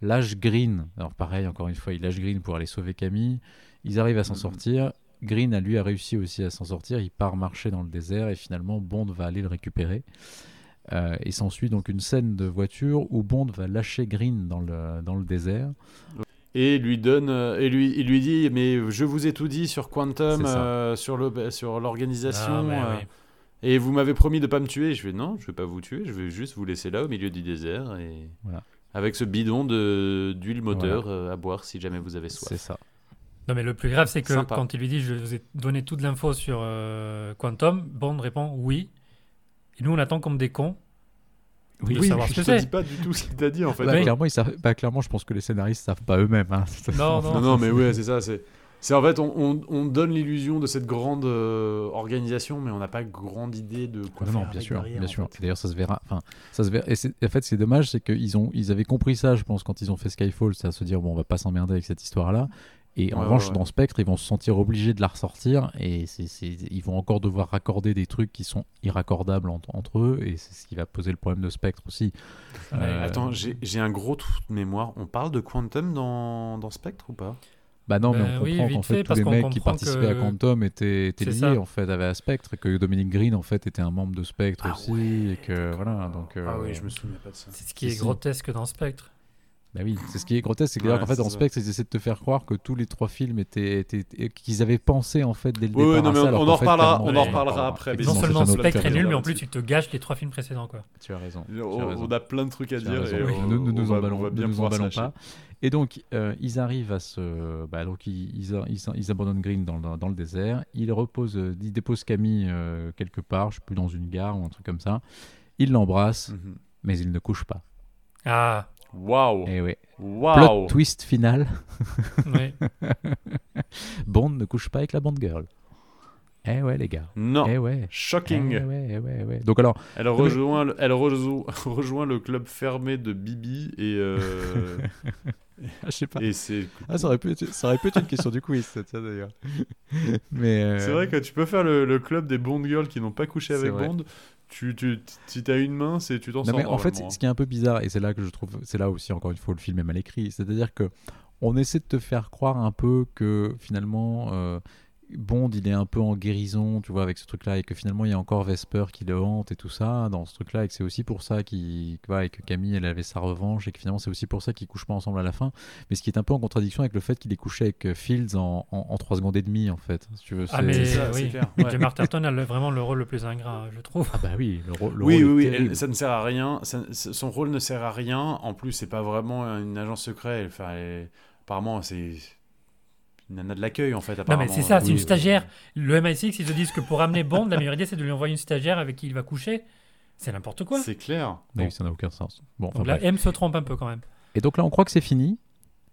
lâche Green. Alors, pareil, encore une fois, il lâche Green pour aller sauver Camille. Ils arrivent à s'en Mhm. sortir. Green, a, lui, a réussi aussi à s'en sortir. Il part marcher dans le désert et finalement, Bond va aller le récupérer. Euh, et s'ensuit donc une scène de voiture où Bond va lâcher Green dans le, dans le désert. Et lui donne euh, et lui il lui dit mais je vous ai tout dit sur Quantum C'est euh, sur le sur l'organisation Ah, euh, oui. et vous m'avez promis de pas me tuer je fais non je vais pas vous tuer je vais juste vous laisser là au milieu du désert et Voilà. avec ce bidon de d'huile moteur euh, à boire si jamais vous avez C'est soif ça. Non, mais le plus grave, c'est que Sympa. quand il lui dit Je vous ai donné toute l'info sur euh, Quantum, Bond répond Oui. Et nous, on attend comme des cons. Oui, de oui, savoir je ce que te dis pas du tout ce qu'il t'a dit en fait Bah, Oui. clairement, ils savent- bah, clairement, je pense que les scénaristes savent pas eux-mêmes. hein. Non, non non mais ouais c'est ça c'est c'est en fait on, on, on donne l'illusion de cette grande euh, organisation mais on n'a pas grande idée de quoi Non, faire non, bien avec sûr, derrière, bien en sûr. fait. D'ailleurs, ça se verra. Enfin, ça se verra. Et c'est- en fait, c'est dommage, c'est qu'ils ont, ils avaient compris ça, je pense, quand ils ont fait Skyfall, c'est à se dire bon, on va pas s'emmerder avec cette histoire-là. Et en Ouais, revanche, ouais, ouais. dans Spectre, ils vont se sentir obligés de la ressortir et ils vont encore devoir raccorder des trucs qui sont irraccordables en- entre eux et c'est ce qui va poser le problème de Spectre aussi. Ouais, Euh, Attends, j'ai un gros trou de mémoire. On parle de Quantum dans, dans Spectre ou pas? Bah non, mais Ben on comprend qu'en fait, fait, tous les mecs qui participaient à Quantum étaient, étaient liés ça. en fait avec Spectre, et que Dominique Green en fait était un membre de Spectre Ah aussi, ouais, et que voilà. Donc, Ah euh, oui, je me souviens pas de ça. C'est ce qui est grotesque dans Spectre. Bah oui, c'est ce qui est grotesque, c'est que Ouais, d'ailleurs, en fait ça. Spectre ils essaient de te faire croire que tous les trois films étaient, qu'ils avaient pensé en fait dès le départ. non, mais ça, on- qu'en en reparlera- on en reparlera après, Non seulement Spectre est nul, mais en plus, tu te gâches les trois films précédents. Quoi. Tu as raison. tu as On, raison. on a plein de trucs à dire raison. et Oui, on, nous, nous, emballons, on va bien nous nous pouvoir se emballons lâcher. pas. Et donc, euh, ils arrivent à se. Bah, donc, ils, ils, ils- ils abandonnent Green dans, le- dans le désert. Ils, reposent, euh, ils déposent Camille euh, quelque part, je sais plus, dans une gare ou un truc comme ça. Ils l'embrassent, Mhm. mais ils ne couchent pas. Ah, Waouh Et ouais. Plot Waouh twist final oui. Bond ne couche pas avec la Bond Girl. Eh ouais, les gars. Non Eh ouais. Eh Shocking ouais, eh ouais, eh ouais. Donc, alors, Elle rejoint, le, elle rejoint, rejoint le club fermé de Bibi et, euh, je sais pas. et c'est Ah, ça aurait, pu être, ça aurait pu être une question du quiz, ça, d'ailleurs. Mais. euh, c'est vrai que tu peux faire le, le club des Bond girls qui n'ont pas couché avec vrai. Bond. Tu, tu, si t'as une main, c'est tu t'en sors. mais en fait, ce qui est un peu bizarre, et c'est là que je trouve, c'est là aussi encore une fois le film est mal écrit, c'est-à-dire que on essaie de te faire croire un peu que finalement, euh, Bond, il est un peu en guérison, tu vois, avec ce truc-là, et que finalement il y a encore Vesper qui le hante et tout ça dans ce truc-là, et que c'est aussi pour ça qu'il, voilà, et que Camille, elle avait sa revanche, et que finalement c'est aussi pour ça qu'ils couchent pas ensemble à la fin. Mais ce qui est un peu en contradiction avec le fait qu'il ait couché avec euh, Fields en, en, en 3 secondes et demie, en fait. Si tu veux, Ah, c'est- mais c'est oui. clair. Jim Arterton a le- vraiment le rôle le plus ingrat, je trouve. Ah bah oui, le, rô- le oui, rôle oui, est oui, elle- ça ne sert à rien. ça- son rôle ne sert à rien. En plus, c'est pas vraiment une agence secrète. Enfin, elle- apparemment, c'est une nana de l'accueil, en fait. Non, Apparemment. mais c'est ça, c'est oui, une oui. stagiaire. Le MI6, ils se disent que pour amener Bond, la meilleure idée, c'est de lui envoyer une stagiaire avec qui il va coucher. C'est n'importe quoi. C'est clair. Oui, Bon. ça n'a aucun sens. Bon, enfin, Donc là, bref. M se trompe un peu quand même. Et donc là, on croit que c'est fini,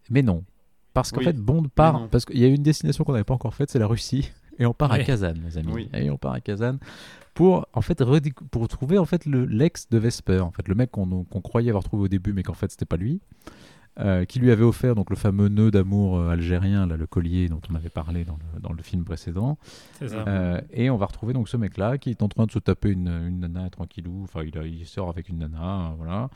mais non. Parce qu'en Oui, fait, Bond part, non. parce qu'il y a une destination qu'on n'avait pas encore faite, c'est la Russie. Et on part à Oui. Kazan, les amis. Oui. Et on part à Kazan pour, en fait, pour trouver en fait, le- l'ex de Vesper. En fait, le mec qu'on qu'on croyait avoir trouvé au début, mais qu'en fait, c'était pas lui. Euh, qui lui avait offert donc le fameux nœud d'amour euh, algérien, là, le collier dont on avait parlé dans le, dans le film précédent. Ça. Euh, et on va retrouver donc ce mec-là qui est en train de se taper une, une nana tranquillou. Enfin, il, il sort avec une nana, euh, voilà.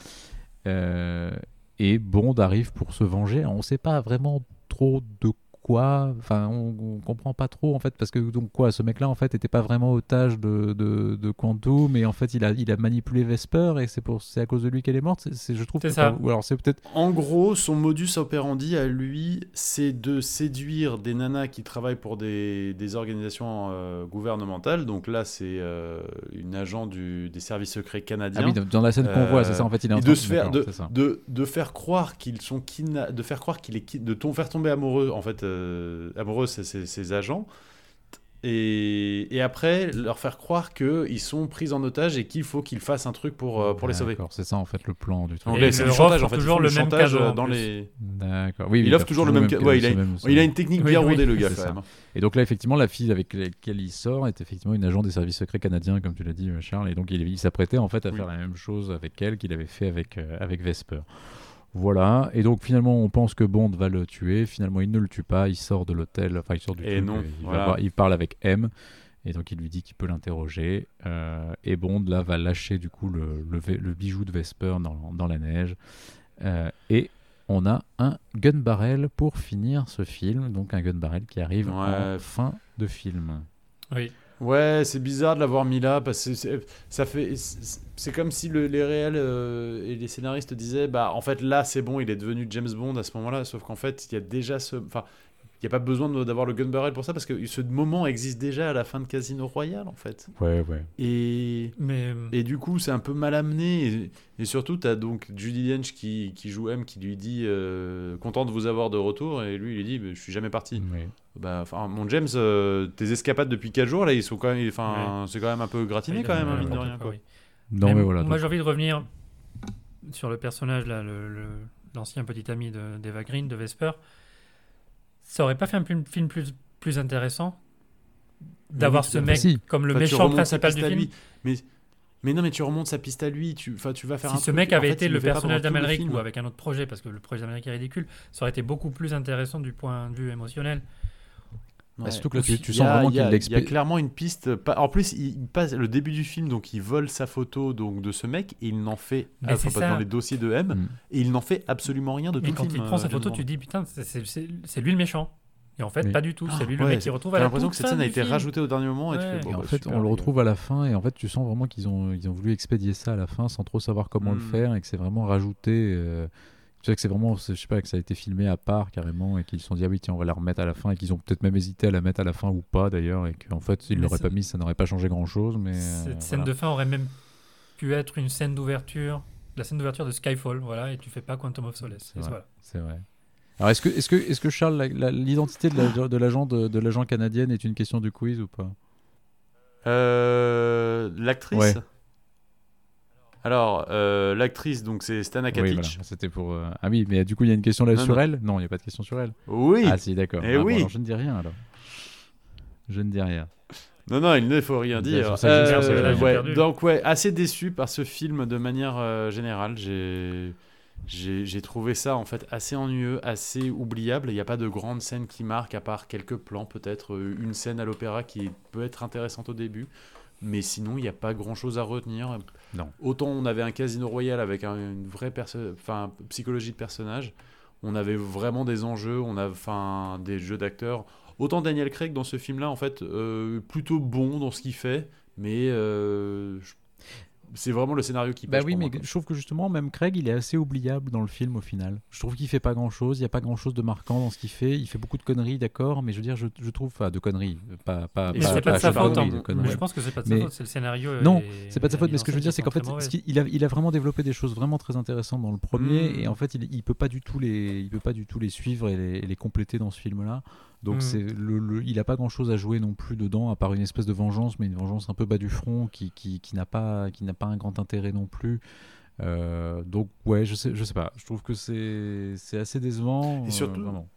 Et Bond arrive pour se venger. On ne sait pas vraiment trop de quoi. Enfin, on, on comprend pas trop en fait parce que donc quoi, ce mec-là en fait était pas vraiment otage de, de, de Quantum, mais en fait il a, il a manipulé Vesper et c'est pour c'est à cause de lui qu'elle est morte. C'est, je trouve. C'est ça. Ou alors c'est peut-être. En gros, son modus operandi à lui, c'est de séduire des nanas qui travaillent pour des, des organisations euh, gouvernementales. Donc là, c'est euh, une agent du, des services secrets canadiens. Ah oui, dans, la scène qu'on voit, c'est ça en fait. Il est et train de se faire de, de, de faire croire qu'ils sont kidna- de faire croire qu'il est ki- de tom- faire tomber amoureux en fait euh, amoureux ces, ces- ces agents et, et après leur faire croire qu'ils sont pris en otage et qu'il faut qu'ils fassent un truc pour, euh, pour les sauver. C'est ça en fait le plan du truc. C'est du chantage en fait. toujours le même chantage cadeau, dans les. D'accord. Oui, Il offre toujours le même cadeau. Ouais, il a- Il une technique Oui, bien oui, rodée le gars quand même. Et donc là, effectivement, la fille avec laquelle il sort est effectivement une agent des services secrets canadiens, comme tu l'as dit, euh, Charles. Et donc il, il s'apprêtait en fait à Oui. faire la même chose avec elle qu'il avait fait avec, euh, avec Vesper. Voilà. Et donc finalement, on pense que Bond va le tuer. Finalement, il ne le tue pas. Il sort de l'hôtel. Enfin, il sort du Et non, Il, va voilà. voir- il parle avec M. Et donc il lui dit qu'il peut l'interroger. Euh, et Bond là va lâcher du coup le, le, ve- le bijou de Vesper dans, dans la neige. Euh, et on a un gun barrel pour finir ce film. Donc un gun barrel qui arrive en fin de film. Oui. Ouais, c'est bizarre de l'avoir mis là parce que ça fait c'est comme si le- les réels euh, et les scénaristes disaient bah en fait là c'est bon il est devenu James Bond à ce moment-là sauf qu'en fait il y a déjà ce enfin il n'y a pas besoin d'avoir le gun barrel pour ça parce que ce moment existe déjà à la fin de Casino Royale en fait Ouais, ouais. et Mais et du coup c'est un peu mal amené et, et surtout tu as donc Judy Dench qui, qui joue M qui lui dit euh, content de vous avoir de retour et lui il lui dit Mais je suis jamais parti Ouais. bah, enfin, mon James, euh, tes escapades depuis 4 jours, là, ils sont quand même, enfin, c'est quand même un peu gratiné il a quand même, hein, mine de rien. quoi, Quoi. oui. Non, Mais mais voilà. Moi, donc- j'ai envie de revenir sur le personnage, là, le- le- l'ancien petit ami de- d'Eva Green, de Vesper. Ça aurait pas fait un film, plus, plus intéressant d'avoir oui, ce à mec. Si. comme le Enfin, méchant principal du film lui. Mais, mais non, mais tu remontes sa piste à lui, tu, vas faire un Si ce truc, mec en avait fait, été le personnage d'Amalric ou avec un autre projet, parce que le projet d'Amalric est ridicule, ça aurait été beaucoup plus intéressant du point de vue émotionnel. Bah, Ouais. surtout que là, tu, tu Il y sens a- vraiment qu'il Il y a clairement une piste. pas- En plus, il passe le début du film, donc il vole sa photo donc de ce mec et il n'en fait Mais ah, c'est enfin, ça. dans les dossiers de M Mm. et il n'en fait absolument rien de tout Et le quand film. il prend sa euh, photo, tu dis putain, c'est- lui le méchant. Et en fait, pas du tout. C'est lui le Ouais, mec qui retrouve à la l'impression que cette scène a été film. rajoutée au dernier moment et tu fais, bon, Et en bah, fait, super, on le retrouve à la fin et en fait, tu sens vraiment qu'ils ont, ils ont voulu expédier ça à la fin sans trop savoir comment le Mm. faire et que c'est vraiment rajouté. euh, tu sais que c'est vraiment, je sais pas, que ça a été filmé à part carrément et qu'ils se sont dit ah oui tiens on va la remettre à la fin et qu'ils ont peut-être même hésité à la mettre à la fin ou pas d'ailleurs et qu'en fait s'ils Mais l'auraient pas mis ça n'aurait pas changé grand chose mais Cette euh, scène voilà. de fin aurait même pu être une scène d'ouverture, la scène d'ouverture de Skyfall, voilà, et tu fais pas Quantum of Solace. C'est vrai. voilà. C'est vrai. Alors est-ce que, est-ce que, est-ce que Charles, l'identité de la- de l'agent de, de l'agent canadienne est une question du quiz ou pas? Euh, L'actrice? Ouais. Alors, euh, l'actrice, donc c'est Stana Oui, Katic. voilà. C'était pour. euh, Ah oui, mais du coup il y a une question là Non, sur non. elle? Non, il n'y a pas de question sur elle. Oui. Ah si, d'accord. Eh Ah, bon, oui. alors, je ne dis rien alors. Je ne dis rien. Non, non, il ne faut rien Bien dire. sûr, Euh, c'est- c'est- j'ai ouais, perdu. donc, ouais, assez déçu par ce film de manière euh, générale. J'ai. J'ai j'ai trouvé ça en fait assez ennuyeux, assez oubliable. Il n'y a pas de grande scène qui marque à part quelques plans, peut-être euh, une scène à l'opéra qui peut être intéressante au début, mais sinon il n'y a pas grand chose à retenir. Non. Autant on avait un Casino Royal avec un- une vraie enfin, psychologie de personnage, on avait vraiment des enjeux, on a enfin des jeux d'acteurs. Autant Daniel Craig dans ce film-là, en fait, euh, plutôt bon dans ce qu'il fait, mais euh, je- c'est vraiment le scénario qui Bah oui, pour mais moi, je trouve que justement, même Craig, il est assez oubliable dans le film au final. Je trouve qu'il fait pas grand chose, il y a pas grand chose de marquant dans ce qu'il fait. Il fait beaucoup de conneries, d'accord, mais je veux dire, je, je trouve, enfin, de conneries, pas, pas, Et Mais pas- c'est pas de sa faute. de hein. Je pense que c'est pas de sa Mais- faute, c'est le scénario. Non, et- C'est pas de sa faute, mais ce que je veux dire, c'est qu'en fait, il, a, il a vraiment développé des choses vraiment très intéressantes dans le premier, Mm. et en fait, il, il peut pas du tout les, il peut pas du tout les suivre et les, et les compléter dans ce film-là. Donc, Mm. c'est le, le- il a pas grand-chose à jouer non plus dedans, à part une espèce de vengeance, mais une vengeance un peu bas du front, qui, qui, qui n'a pas, qui n'a pas un grand intérêt non plus. Euh, donc, ouais, je sais, je sais pas. Je trouve que c'est, c'est assez décevant. Et euh, surtout- vraiment.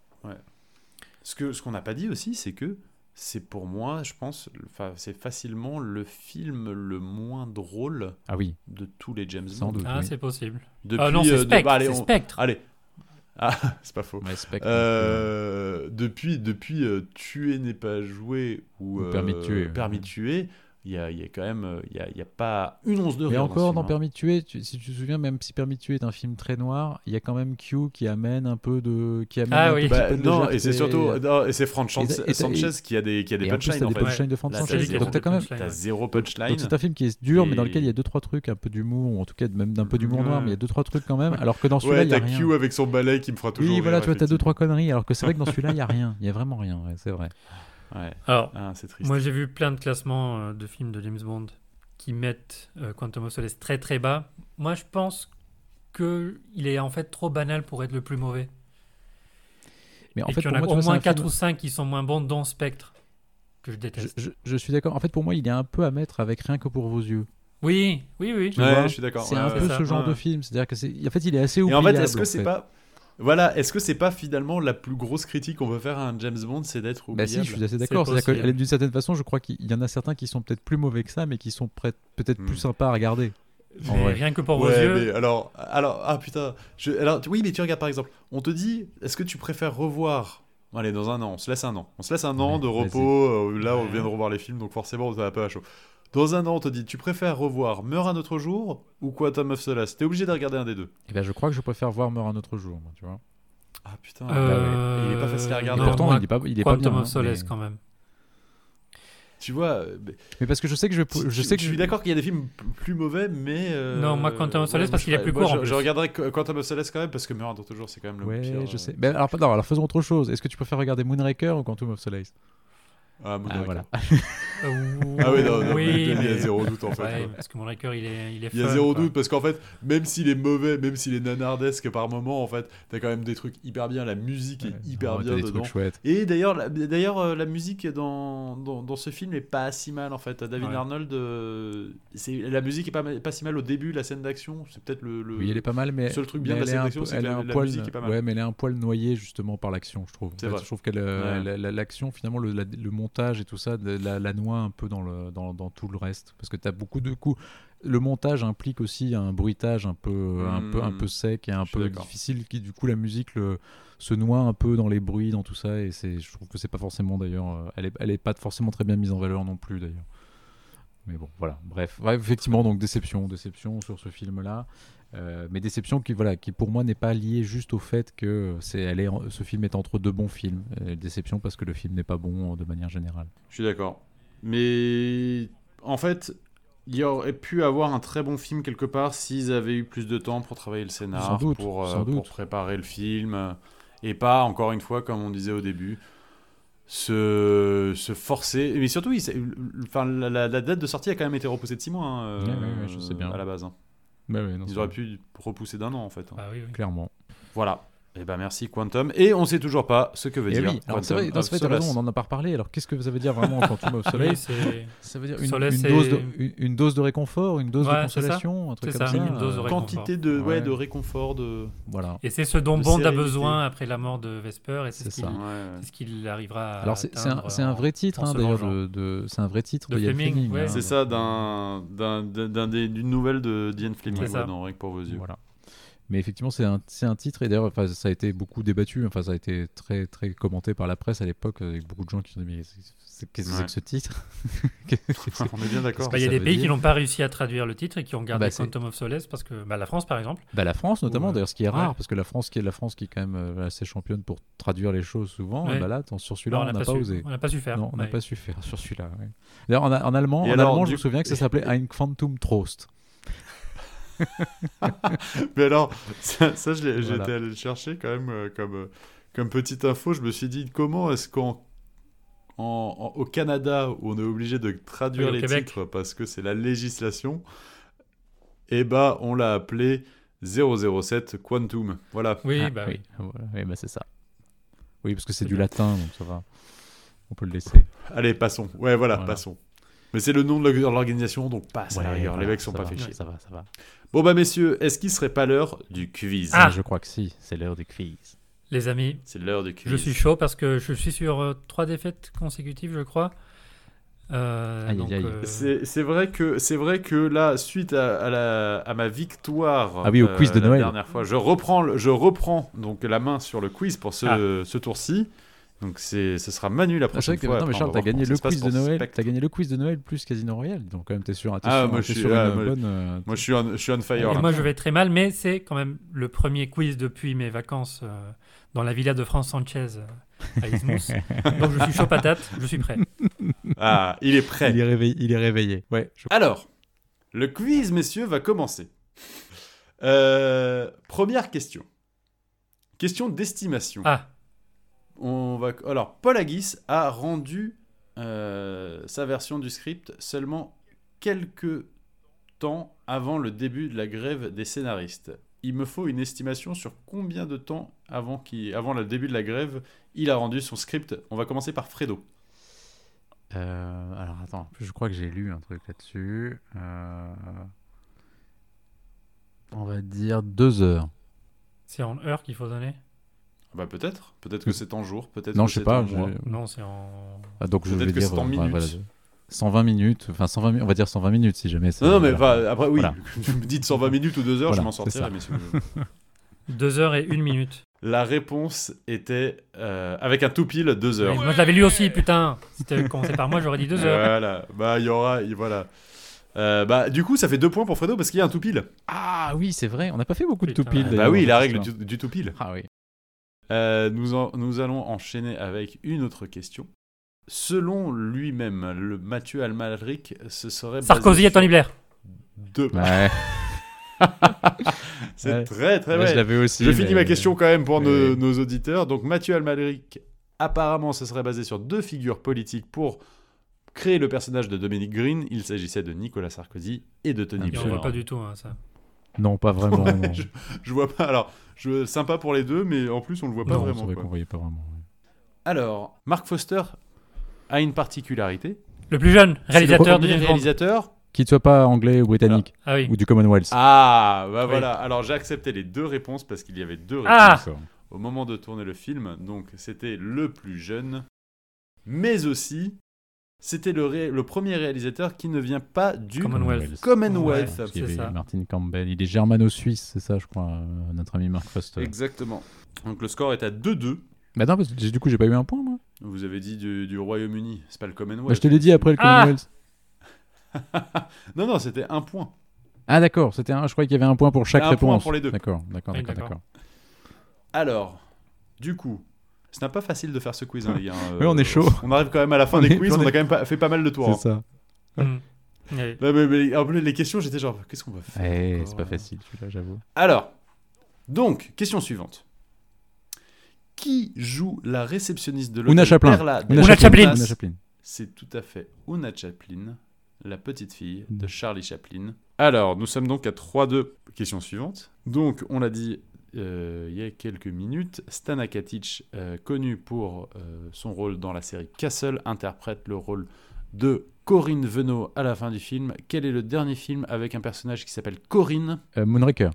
Ce que ce qu'on n'a pas dit aussi, c'est que c'est pour moi, je pense, enfin, c'est facilement le film le moins drôle Ah oui, de tous les James Sans Bond. doute. Ah, oui. c'est possible. Depuis, Ah non, euh, c'est de- Spectre. bah, allez, on- Spectre. Allez. Ah, c'est pas faux. Euh, depuis depuis euh, Tuer n'est pas joué ou, Ou Permis de euh, tuer. Permis de tuer, il y a, il y a quand même euh, il y a, il y a pas une once de Mais rire encore, ce dans film, hein. Permis de tuer, tu- si tu te souviens, même si Permis de tuer est un film très noir, il y a quand même Q qui amène un peu de, qui amène Ah un oui. Bah, peu de non, et c'est surtout non, et c'est Franck Chan- Et et Sanchez qui a des qui a des Et en plus, punchlines t'as en des fait. punchlines de Franck Là, Sanchez. zéro Donc t'as quand même. T'as zéro donc punchline. c'est un film qui est dur, mais dans Et- lequel il y a deux trois trucs un peu d'humour, ou en tout cas même d'un peu d'humour noir, mais il y a deux trois trucs quand même. Alors que dans celui-là, Ouais, il y a t'as rien. Q avec son balai qui me fera toujours Oui, voilà, tu vois, t'as deux effectivement. trois conneries. Alors que c'est vrai que dans celui-là, il y a rien. Il y a vraiment rien. c'est vrai. Ouais. Alors, Ah, c'est triste. moi j'ai vu plein de classements euh, de films de James Bond qui mettent euh, Quantum of Solace très très bas. Moi je pense que il est en fait trop banal pour être le plus mauvais. Mais en Et fait, qu'il y pour en a moi, au moins un 4 film- ou 5 qui sont moins bons, dont Spectre, que je déteste. je- je suis d'accord. En fait, pour moi, il est un peu à mettre avec rien que pour vos yeux. Oui, oui, oui. Ouais, je suis d'accord. C'est Ouais, un ouais, peu ça. ce genre Ouais. de film. C'est-à-dire que c'est, en fait, il est assez Et en oubliable. fait, est-ce que c'est fait. pas voilà, est-ce que c'est pas finalement la plus grosse critique qu'on peut faire à un James Bond, c'est d'être Bah oubliable si, je suis assez d'accord. C'est-à-dire d'une certaine façon, je crois qu'il y en a certains qui sont peut-être plus mauvais que ça, mais qui sont peut-être Hmm. plus sympas à regarder. en Mais vrai. rien que pour vos Ouais, yeux. mais alors, alors, ah putain, je, alors, oui, mais tu regardes par exemple, on te dit, est-ce que tu préfères revoir Allez, dans un an, on se laisse un an. On se laisse un an Ouais, de repos. euh, là, on vient de revoir les films, donc forcément, on est un peu à chaud. Dans un an, on te dit, tu préfères revoir Meurt un autre jour ou Quantum of Solace T'es obligé de regarder un des deux. Et ben, je crois que je préfère voir Meurt un autre jour, moi, tu vois. Ah putain. Euh, Il est pas facile à regarder. pourtant, moi, il est pas, il est pas Quantum bien. of hein, Solace mais... quand même. Tu vois, euh, mais- mais parce que je sais que je vais, je, je sais que je suis d'accord qu'il y a des films plus mauvais, mais. euh, Non, moi, Quantum of Solace, parce qu'il est plus moi, court, en je, plus. je regarderais Qu- Quantum of Solace quand même, parce que Meurt un autre jour, c'est quand même le Ouais, pire. je euh, sais. Ben, alors, non, alors faisons autre chose. Est-ce que tu préfères regarder Moonraker ou Quantum of Solace Ah, Moonraker. Ah, voilà. Ah oui, non, non, oui, il y a mais- zéro doute en fait. Ouais, ouais. parce que mon record, il est, il est Il y a fun, zéro quoi. doute parce qu'en fait, même s'il est mauvais, même s'il est nanardesque par moment, en fait, t'as quand même des trucs hyper bien. La musique Ouais, est hyper bien des dedans. trucs chouettes. Et d'ailleurs, la, d'ailleurs, euh, la musique dans, dans, dans ce film est pas si mal en fait. David Ouais. Arnold, euh, c'est la musique est pas, pas si mal au début, la scène d'action, c'est peut-être le, le- Oui, elle est pas mal, mais seul truc bien mais de la scène d'action, c'est que la, un la poil- musique est pas mal. Ouais, mais elle est un poil noyée justement par l'action, je trouve. En fait. Je trouve euh, la- l'action, finalement, le, le montage et tout ça, de- la, la noie un peu dans, le, dans, dans tout le reste. Parce que tu as beaucoup de coups. Le montage implique aussi un bruitage un peu, un peu, un Hmm. peu sec et un peu difficile. Qui, du coup, la musique le, se noie un peu dans les bruits, dans tout ça. Et je trouve que c'est pas forcément d'ailleurs. euh, elle, est, elle est pas forcément très bien mise en valeur non plus d'ailleurs. Mais bon, voilà. Bref, Ouais, effectivement, donc déception, déception sur ce film-là. Euh, mais déception qui, voilà, qui pour moi n'est pas liée juste au fait que c'est, elle est, en- ce film est entre deux bons films. Euh, déception parce que le film n'est pas bon de manière générale. Je suis d'accord. Mais en fait, il y aurait pu avoir un très bon film quelque part s'ils avaient eu plus de temps pour travailler le scénar, Sans doute, pour, euh, pour préparer le film, et pas, encore une fois, comme on disait au début, se, se forcer. Mais surtout, il enfin, la, date de sortie a quand même été repoussée de 6 mois hein, Ouais, ouais, ouais, je sais bien. à la base. hein. Bah ouais, non, Ils auraient pu repousser d'un an en fait. hein. Ah oui, oui. clairement. Voilà. Et ben merci Quantum. Et on sait toujours pas ce que veut Et dire. Eh oui, alors c'est vrai, Quantum dans of ce fait, raison, on en a pas reparlé. Alors qu'est-ce que ça veut dire vraiment Quantum of Oui, c'est Ça veut dire une, Solace, une c'est- dose de, une, une dose de réconfort, une dose Ouais, de consolation, un truc comme ça, ça. une dose de réconfort. Quantité de, ouais. Ouais. de réconfort, de. Voilà. Et c'est ce dont Bond a besoin après la mort de Vesper, et c'est ce ça. qu'il arrivera à Alors c'est un, vrai titre hein, d'ailleurs c'est un vrai titre De Ian Fleming, hein. C'est ça d'un d'un d'un des- d'une nouvelle de Diane Fleming que pour vos yeux. Voilà. Mais effectivement, c'est un, c'est un titre, et d'ailleurs, enfin, ça a été beaucoup débattu, enfin, ça a été très, très commenté par la presse à l'époque, avec beaucoup de gens qui se sont dit, mais qu'est-ce que c'est Ouais. que ce titre On est bien d'accord. Bah, Il y a des pays dire qui n'ont pas réussi à traduire le titre et qui ont gardé Bah, Quantum of Solace parce que bah, la France, par exemple. Bah, la France notamment, Ouais. d'ailleurs, ce qui est rare, Ouais. parce que la France, qui est la France qui est quand même euh, assez championne pour traduire les choses souvent, Ouais. bah là, sur celui-là, on n'a pas, su, osé. On n'a pas su faire. Non, on n'a Ouais. pas su faire sur celui-là. ouais. D'ailleurs, en, allemand, Et en alors, allemand du- je me souviens que ça s'appelait Ein Quantum Trost. Mais alors, ça, ça, je l'ai- Voilà. j'étais allé le chercher quand même euh, comme, euh, comme petite info. Je me suis dit, comment est-ce qu'en en- en- au Canada, où on est obligé de traduire Oui, les Québec. titres parce que c'est la législation, eh bah, on l'a appelé 007 Quantum. Voilà. Oui, Ah, bah oui. oui, voilà. Oui, bah, c'est ça. Oui, parce que c'est C'est du bien. latin, donc ça va. On peut le laisser. Allez, passons. Ouais, voilà, Voilà. passons. Mais c'est le nom de l'org- l'organisation, donc passe à la Ouais, rigueur. voilà, les mecs sont pas va, fait chier. Ça va, ça va. Bon, bah, messieurs, est-ce qu'il serait pas l'heure du quiz? Ah Je crois que si, c'est l'heure du quiz. Les amis, C'est l'heure du quiz. je suis chaud parce que je suis sur euh, trois défaites consécutives, je crois. Euh, euh, C'est vrai que c'est vrai que là, suite à, à la, à ma victoire euh, Ah oui, au quiz de la Noël. dernière fois, je reprends je reprends donc la main sur le quiz pour ce, Ah. ce tour-ci. Donc c'est ce sera Manu la Ah, prochaine vrai que fois. non, mais Après, Charles, t'as gagné le quiz de Noël. T'as gagné le quiz de Noël plus Casino Royale. Donc quand même, t'es sur, t'es Ah, sur, moi, je suis- sur une moi, bonne. euh, Moi je suis on, je suis on fire. Moi, je vais très mal, mais c'est quand même le premier quiz depuis mes vacances euh, dans la villa de France Sanchez euh, à Ismous. Donc, je suis chaud patate, je suis prêt. Ah, il est prêt. il est réveillé. Il est réveillé. Ouais. je- Alors, le quiz, messieurs, va commencer. Euh, première question. Question d'estimation. Ah, On va... Alors, Paul Haggis a rendu euh, sa version du script seulement quelques temps avant le début de la grève des scénaristes. Il me faut une estimation sur combien de temps avant, avant le début de la grève il a rendu son script. On va commencer par Fredo. Euh, alors attends, je crois que j'ai lu un truc là-dessus. Euh, On va dire deux heures. c'est en heure qu'il faut donner? Bah peut-être. Peut-être que c'est en jours. Peut-être Non, que je sais pas. en mois. Non, c'est en. Ah, donc je vais que dire c'est en euh, minutes. voilà, 120 minutes. Enfin 120 mi- On va dire 120 minutes si jamais. c'est- Non, non, mais voilà. après, oui, Voilà. tu me dites 120 minutes ou 2 heures, je m'en sortirai, ça. messieurs. Deux heures et une minute. La réponse était euh, avec un tout pile 2 heures. Oui, Moi, je l'avais lu aussi, putain. C'était commencé par moi, j'aurais dit deux heures. Voilà, bah il y aura, il- voilà. Euh, bah du coup, ça fait 2 points pour Fredo parce qu'il y a un tout pile. Ah oui, c'est vrai. On n'a pas fait beaucoup de tout pile. Bah oui, la règle du, du tout pile. Ah oui. Euh, nous, en- nous allons enchaîner avec une autre question. Selon lui-même, le Mathieu Almalric, ce serait Sarkozy et Tony Blair. deux- Ouais. C'est Ouais. très très Ouais, vrai. Je l'avais aussi. Je finis ma question quand même pour nos, mais- nos auditeurs. Donc Mathieu Almalric, apparemment, ce serait basé sur deux figures politiques pour créer le personnage de Dominic Green. Il s'agissait de Nicolas Sarkozy et de Tony on Blair. voit pas du tout hein, ça. Non, pas vraiment. Ouais, non. je, je vois pas. Alors, je, sympa pour les deux, mais en plus, on le voit pas Non, vraiment. vrai quoi. qu'on voyait pas vraiment. ouais. Alors, Mark Foster a une particularité. Le plus jeune réalisateur le de réalisateur. Qu'il ne soit pas anglais ou britannique Ah oui. ou du Commonwealth. Ah, bah Oui. voilà. Alors, j'ai accepté les deux réponses parce qu'il y avait deux réponses. Ah D'accord. au moment de tourner le film. Donc c'était le plus jeune, mais aussi c'était le, ré- le premier réalisateur qui ne vient pas du Commonwealth. Commonwealth. Ouais. C'est ça. Martin Campbell. Il est germano-suisse, c'est ça, je crois, euh, notre ami Mark Foster. Exactement. Donc le score est à 2-2. Bah non, parce que du coup, j'ai pas eu un point, moi. Vous avez dit du, du Royaume-Uni, c'est pas le Commonwealth. Bah, je te l'ai dit après le Ah Commonwealth. Non, non, c'était un point. Ah, d'accord, c'était un. Je croyais qu'il y avait un point pour chaque Un point réponse. pour les deux. D'accord, d'accord. d'accord. Alors, du coup, ce n'est pas facile de faire ce quiz, hein, les gars. hein. Oui, on est chaud. On arrive quand même à la fin On des quiz, on on, a quand même pas- fait pas mal de tours. C'est hein. ça. Mais, mais en plus, les questions, j'étais genre, qu'est-ce qu'on va faire Eh, encore c'est pas facile, celui-là, j'avoue. Alors, donc, question suivante. Qui joue la réceptionniste de l'hôtel Una Chaplin. Perla Una Chaplin. C'est tout à fait Una Chaplin, la petite fille Mm. de Charlie Chaplin. Alors, nous sommes donc à 3-2. Question suivante. Donc, on l'a dit euh, il y a quelques minutes, Stan Akatic, euh, connu pour euh, son rôle dans la série Castle, interprète le rôle de Corinne Venot à la fin du film. Quel est le dernier film avec un personnage qui s'appelle Corinne? Euh, Moonraker.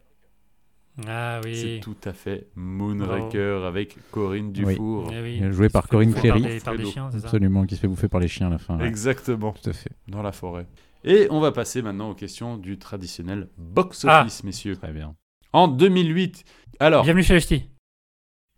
Ah C'est oui. tout à fait Moonraker avec Corinne Dufour. Eh oui. Joué par Qui se fait Corinne bouffer par Cléry. des- Par des chiens, c'est ça Absolument, qui se fait bouffer par les chiens à la fin. ouais. Exactement, Tout à fait. dans la forêt. Et on va passer maintenant aux questions du traditionnel Ah. box-office, messieurs. Très bien. En 2008. Alors, Bienvenue chez les ch'tis.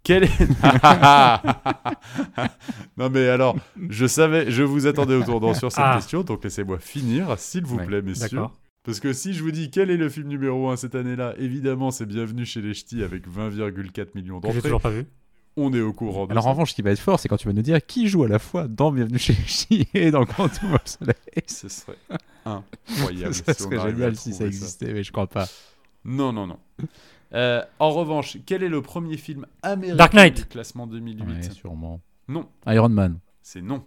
quel est. non, mais alors, je savais, je vous attendais au tournant sur cette Ah. question, donc laissez-moi finir, s'il vous Ouais, plaît, messieurs. Parce que si je vous dis quel est le film numéro 1 cette année-là, évidemment, c'est Bienvenue chez les Ch'tis avec 20,4 millions Que j'ai d'entrées. toujours pas vu. On est au courant de Alors ça. en revanche, ce qui va être fort, c'est quand tu vas nous dire qui joue à la fois dans Bienvenue chez les Ch'tis et dans Quantum of Solace. Ce serait incroyable. ça si serait génial si ça existait, mais je crois pas. Non, non, non. Euh, en revanche, quel est le premier film américain Dark Knight. du classement 2008 Ouais, sûrement. Non, Iron Man. c'est non.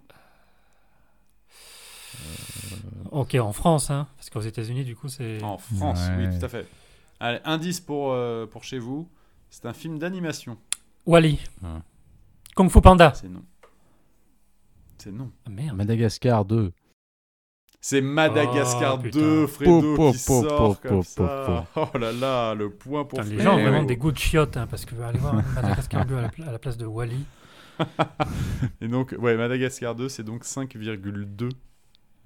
Ok, en France, hein, parce qu'aux États-Unis, du coup, c'est. En France, Ouais. oui, tout à fait. Allez, indice pour, euh, pour chez vous. C'est un film d'animation. Wally. Ah. Kung Fu Panda. C'est non. C'est non. Ah, merde. Madagascar 2. C'est Madagascar Oh, putain. 2, Fredo, Po, po, qui po, sort po, comme po, ça. Oh là là, le point pour Putain, les gens ont vraiment des goûts de chiottes, hein, parce que aller voir Madagascar 2 à la, à la place de Wally. Et donc, ouais, Madagascar 2, c'est donc 5,2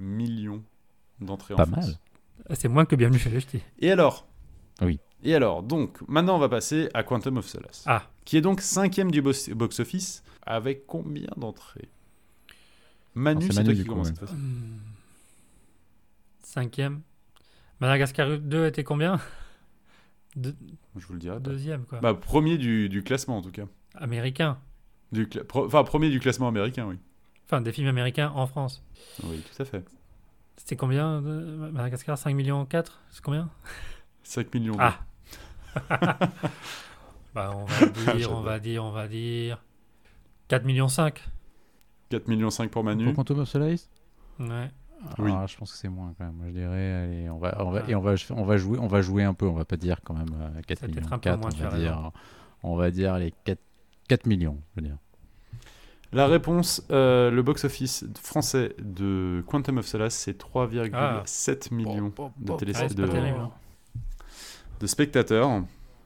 millions d'entrées en Pas France. mal. C'est moins que Bienvenue chez les ch'tis. Et alors? Oui. Et alors, donc, maintenant on va passer à Quantum of Solace, Ah, qui est donc cinquième du box- box-office, avec combien d'entrées? Manu, c'est toi qui commence cette fois-ci. Cinquième. Madagascar 2 était combien? Deux- Je vous le dirai pas. Deuxième, quoi. Bah, premier du, du classement, en tout cas. Américain. Du cla- pro- Enfin, premier du classement américain, oui. Enfin, des films américains en France. Oui, tout à fait. C'était combien euh, Madagascar? 5 millions 4 C'est combien? 5 millions. Ah Bah, on va dire, J'adore. on va dire, on va dire. 4 millions 5. 4 millions 5 pour Manu. Pour Quantum of Solace? Ouais. Oui. Ah, je pense que c'est moins quand même. Je dirais, allez, on va, on va, Ah. et on va, on va jouer, on va jouer un peu. On va pas dire quand même euh, 4 Ça va être millions. un peu 4, moins, on va dire, on va dire les 4, 4 millions. Je veux dire. La réponse, euh, le box-office français de Quantum of Solace, c'est 3,7 millions de, télé- Ah, de- pas terrible. hein. de spectateurs.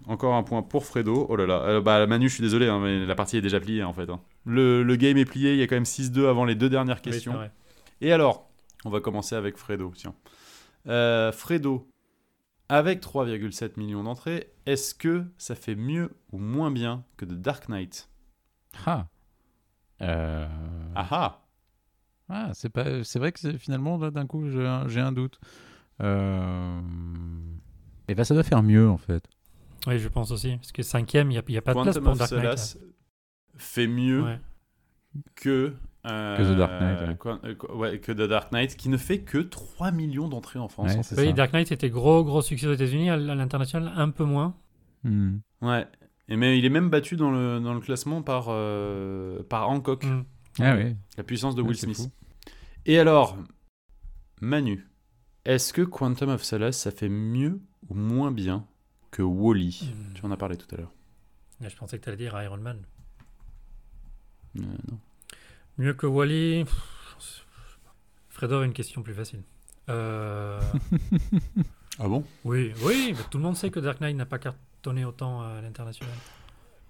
Encore un point pour Fredo. Oh là là. Euh, bah, Manu, je suis désolé, hein, mais la partie est déjà pliée en fait. hein. Le, le game est plié, il y a quand même 6-2 avant les deux dernières questions. Et alors, on va commencer avec Fredo. Tiens. Euh, Fredo, avec 3,7 millions d'entrées, est-ce que ça fait mieux ou moins bien que The Dark Knight? Ah. Euh, Ah ah ah, c'est pas, c'est vrai que c'est- finalement là, d'un coup j'ai un, j'ai un doute. Euh... Et ben ça doit faire mieux en fait. Oui, je pense aussi. Parce que cinquième, il n'y a, a pas de place pour Dark Knight. fait mieux Ouais. que, euh, Que The Dark Knight, ouais. quoi- euh, ouais, que The Dark Knight, qui ne fait que 3 millions d'entrées en France. Oui, ça. Dark Knight c'était gros, gros succès aux États-Unis. À l'international, un peu moins. Hmm. Ouais. Et mais il est même battu dans le, dans le classement par, euh, par Hancock, Mm. Ah oui. la puissance de Ouais, Will Smith. fou. Et alors, Manu, est-ce que Quantum of Solace, ça fait mieux ou moins bien que Wally Mm. Tu en as parlé tout à l'heure. Je pensais que tu allais dire Iron Man. Euh, non. Mieux que Wally. Fredo a une question plus facile. Euh, Ah bon? Oui, oui, mais tout le monde sait que Dark Knight n'a pas cartonné autant à l'international.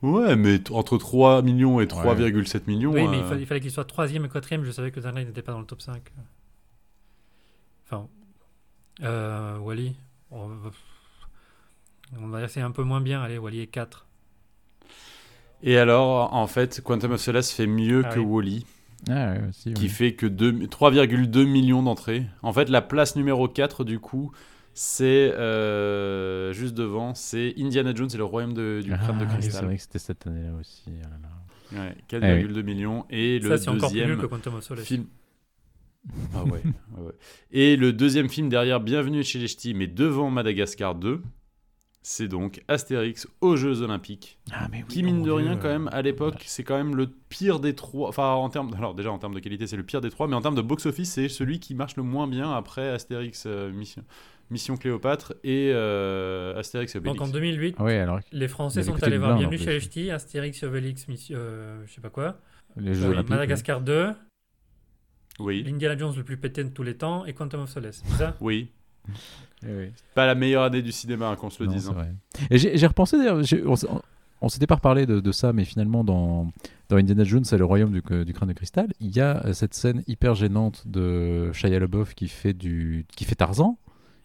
Ouais, mais entre 3 millions et 3,7 millions. Oui, mais il euh, fallait, il fallait qu'il soit troisième et quatrième. Je savais que Dark Knight n'était pas dans le top 5. Enfin, euh, Wally, on va, on va dire que c'est un peu moins bien. Allez, Wally est 4. Et alors, en fait, Quantum of Solace fait mieux Ah que oui. Wally, Ah ouais, aussi, qui ouais. fait que deux- 3,2 millions d'entrées. En fait, la place numéro 4, du coup, c'est euh, juste devant, c'est Indiana Jones et le royaume de- du crâne de Ah, oui, C'est cristal. vrai que c'était cette année-là aussi. oh. Ouais, 4,2 millions. Et le Ça, c'est encore plus deuxième nul que Quantum of Solace. film. Ah ouais. Et le deuxième film derrière, Bienvenue chez les Ch'tis, mais devant Madagascar 2, c'est donc Astérix aux Jeux Olympiques. Ah mais oui, Qui, mine mon de rien, Dieu. quand même, à l'époque, c'est quand même le pire des trois. Enfin, en termes. Alors, déjà, en termes de qualité, c'est le pire des trois, mais en termes de box-office, c'est celui qui marche le moins bien après Astérix euh, Mission, Mission Cléopâtre et euh, Astérix et Donc Obélix. en 2008, Ah ouais, alors les Français sont allés voir Bienvenue en chez Ch'tis, Astérix, Obélix, Miss- euh, je sais pas quoi. les Jeux Oui, Olympiques. Madagascar 2, Oui, l'Indiana Jones le plus pété de tous les temps et Quantum of Solace. C'est ça? Oui. oui. Oui. Pas la meilleure année du cinéma, hein, qu'on se le Non, dise. c'est hein. Et j'ai repensé d'ailleurs, on, s'était pas reparlé de, de ça, mais finalement dans, dans Indiana Jones et le royaume du, du crâne de cristal, il y a euh, cette scène hyper gênante de Shia LaBeouf qui fait du qui fait Tarzan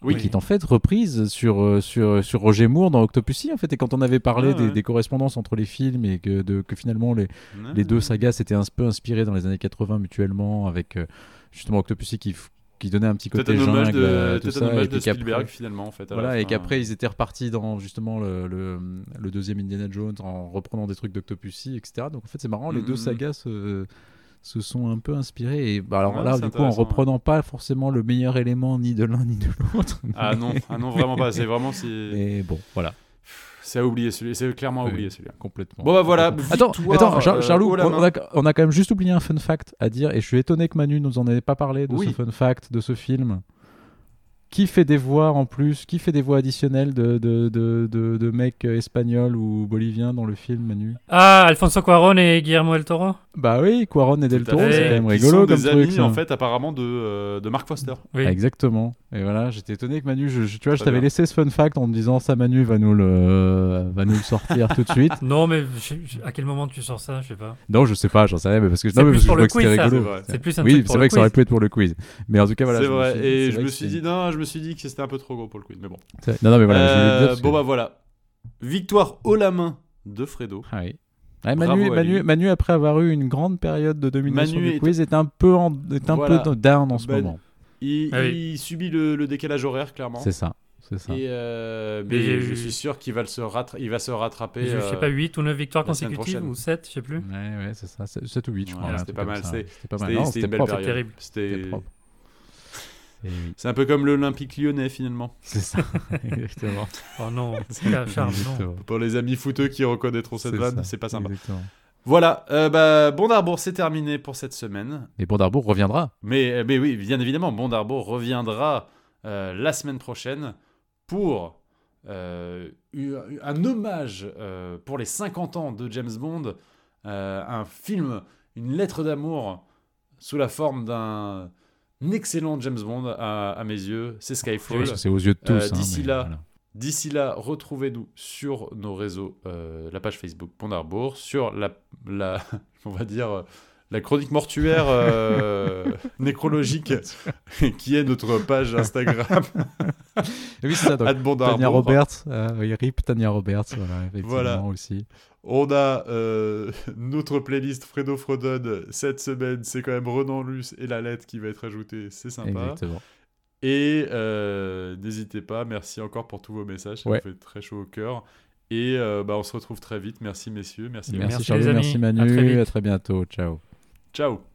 Oui, qui est en fait reprise sur, euh, sur, sur Roger Moore dans Octopussy en fait et quand on avait parlé Ah, des, ouais. des correspondances entre les films et que, de, que finalement les, les deux sagas s'étaient un peu inspirés dans les années 80 mutuellement avec euh, justement Octopussy qui, qui donnait un petit côté jungle de, à tout ça et de Spielberg finalement en fait. voilà, et qu'après ils étaient repartis dans justement le, le, le deuxième Indiana Jones en reprenant des trucs d'Octopussy, etc. Donc en fait c'est marrant, les Mhm. deux sagas se, se sont un peu inspirés. Et bah, alors Ouais, là, du coup, en reprenant pas forcément le meilleur élément ni de l'un ni de l'autre. Ah non, ah non vraiment pas. C'est vraiment c'est Mais bon, voilà, c'est à oublier celui, c'est clairement à Oui. oublier celui-là. complètement. Bon bah voilà. Attends, attends, Char- euh, Charlot, la on, a, on a quand même juste oublié un fun fact à dire, et je suis étonné que Manu nous en ait pas parlé de Oui. ce fun fact, de ce film. Qui fait des voix en plus Qui fait des voix additionnelles de, de, de, de, de mecs euh, espagnols ou boliviens dans le film, Manu? Ah, Alfonso Cuarón et Guillermo del Toro Bah oui, Quaron et Del Toro, c'est quand même rigolo sont comme des truc. amis ça. en fait apparemment de, euh, de Mark Foster. Oui. Exactement. Et voilà, j'étais étonné que Manu, je, je- tu vois, je t'avais laissé ce fun fact en me disant ça, Manu va nous le, va nous le sortir tout de suite. Non, mais je- je- à quel moment tu sors ça Je sais pas. Non, je sais pas, j'en sais rien, mais parce que, C'est non, mais parce que pour je le vois que c'était rigolo. C'est plus un Oui, c'est vrai que ça aurait pu être pour le quiz. Mais en tout cas, voilà. c'est je me vrai. suis dit- Et je me suis dit non, je me suis dit que c'était un peu trop gros pour le quiz, mais bon. Non, non, mais voilà, je Euh, bon que- bah voilà. Victoire haut la main de Fredo. Ah oui. Ouais, Bravo Manu, Manu. Manu, après avoir eu une grande période de domination Manu du est- quiz, est un peu, en, est un Voilà. peu down en ce Ben, moment. Il, Ah oui. il subit le, le décalage horaire clairement. C'est ça, c'est ça. Et euh, Mais je suis sûr qu'il va, se, il va se rattraper. Je, je sais euh, pas, 8 ou 9 victoires consécutives prochaine. ou 7, je sais plus. Ouais, ouais, c'est ça. 7 ou 8, je crois. c'était pas mal, c'était- pas mal. C'était terrible. C'était propre. C'est un peu comme l'Olympique lyonnais finalement. c'est ça, exactement. Oh non, Charles, non. Pour les amis footeux qui reconnaîtront cette C'est vanne, c'est pas sympa. Exactement. Voilà, euh, bah, Bon d'Arbour, c'est terminé pour cette semaine. Et Bondarbourg reviendra. Mais, mais oui, bien évidemment, Bon d'Arbour reviendra euh, la semaine prochaine pour euh, un hommage euh, pour les 50 ans de James Bond, euh, un film, une lettre d'amour sous la forme d'un excellent James Bond à, à mes yeux, c'est Skyfall. C'est aux yeux de tous. Euh, hein, d'ici là, voilà. D'ici là, retrouvez-nous sur nos réseaux, euh, la page Facebook Pont d'Arbour, sur la, la, on va dire, euh, la chronique mortuaire euh, nécrologique, qui est notre page Instagram, oui, c'est ça. donc, Tania. Roberts, euh, oui, RIP Tania Roberts, voilà, effectivement Voilà. aussi. On a euh, notre playlist Fredo Frodon cette semaine, c'est quand même Renan Luce et la lettre qui va être ajoutée, c'est sympa. Exactement. Et euh, n'hésitez pas, merci encore pour tous vos messages, ça Ouais. me fait très chaud au cœur. Et euh, bah, on se retrouve très vite. Merci messieurs, merci. Merci, Merci, Charles, les amis. merci À Manu, très à très bientôt. Ciao. Ciao.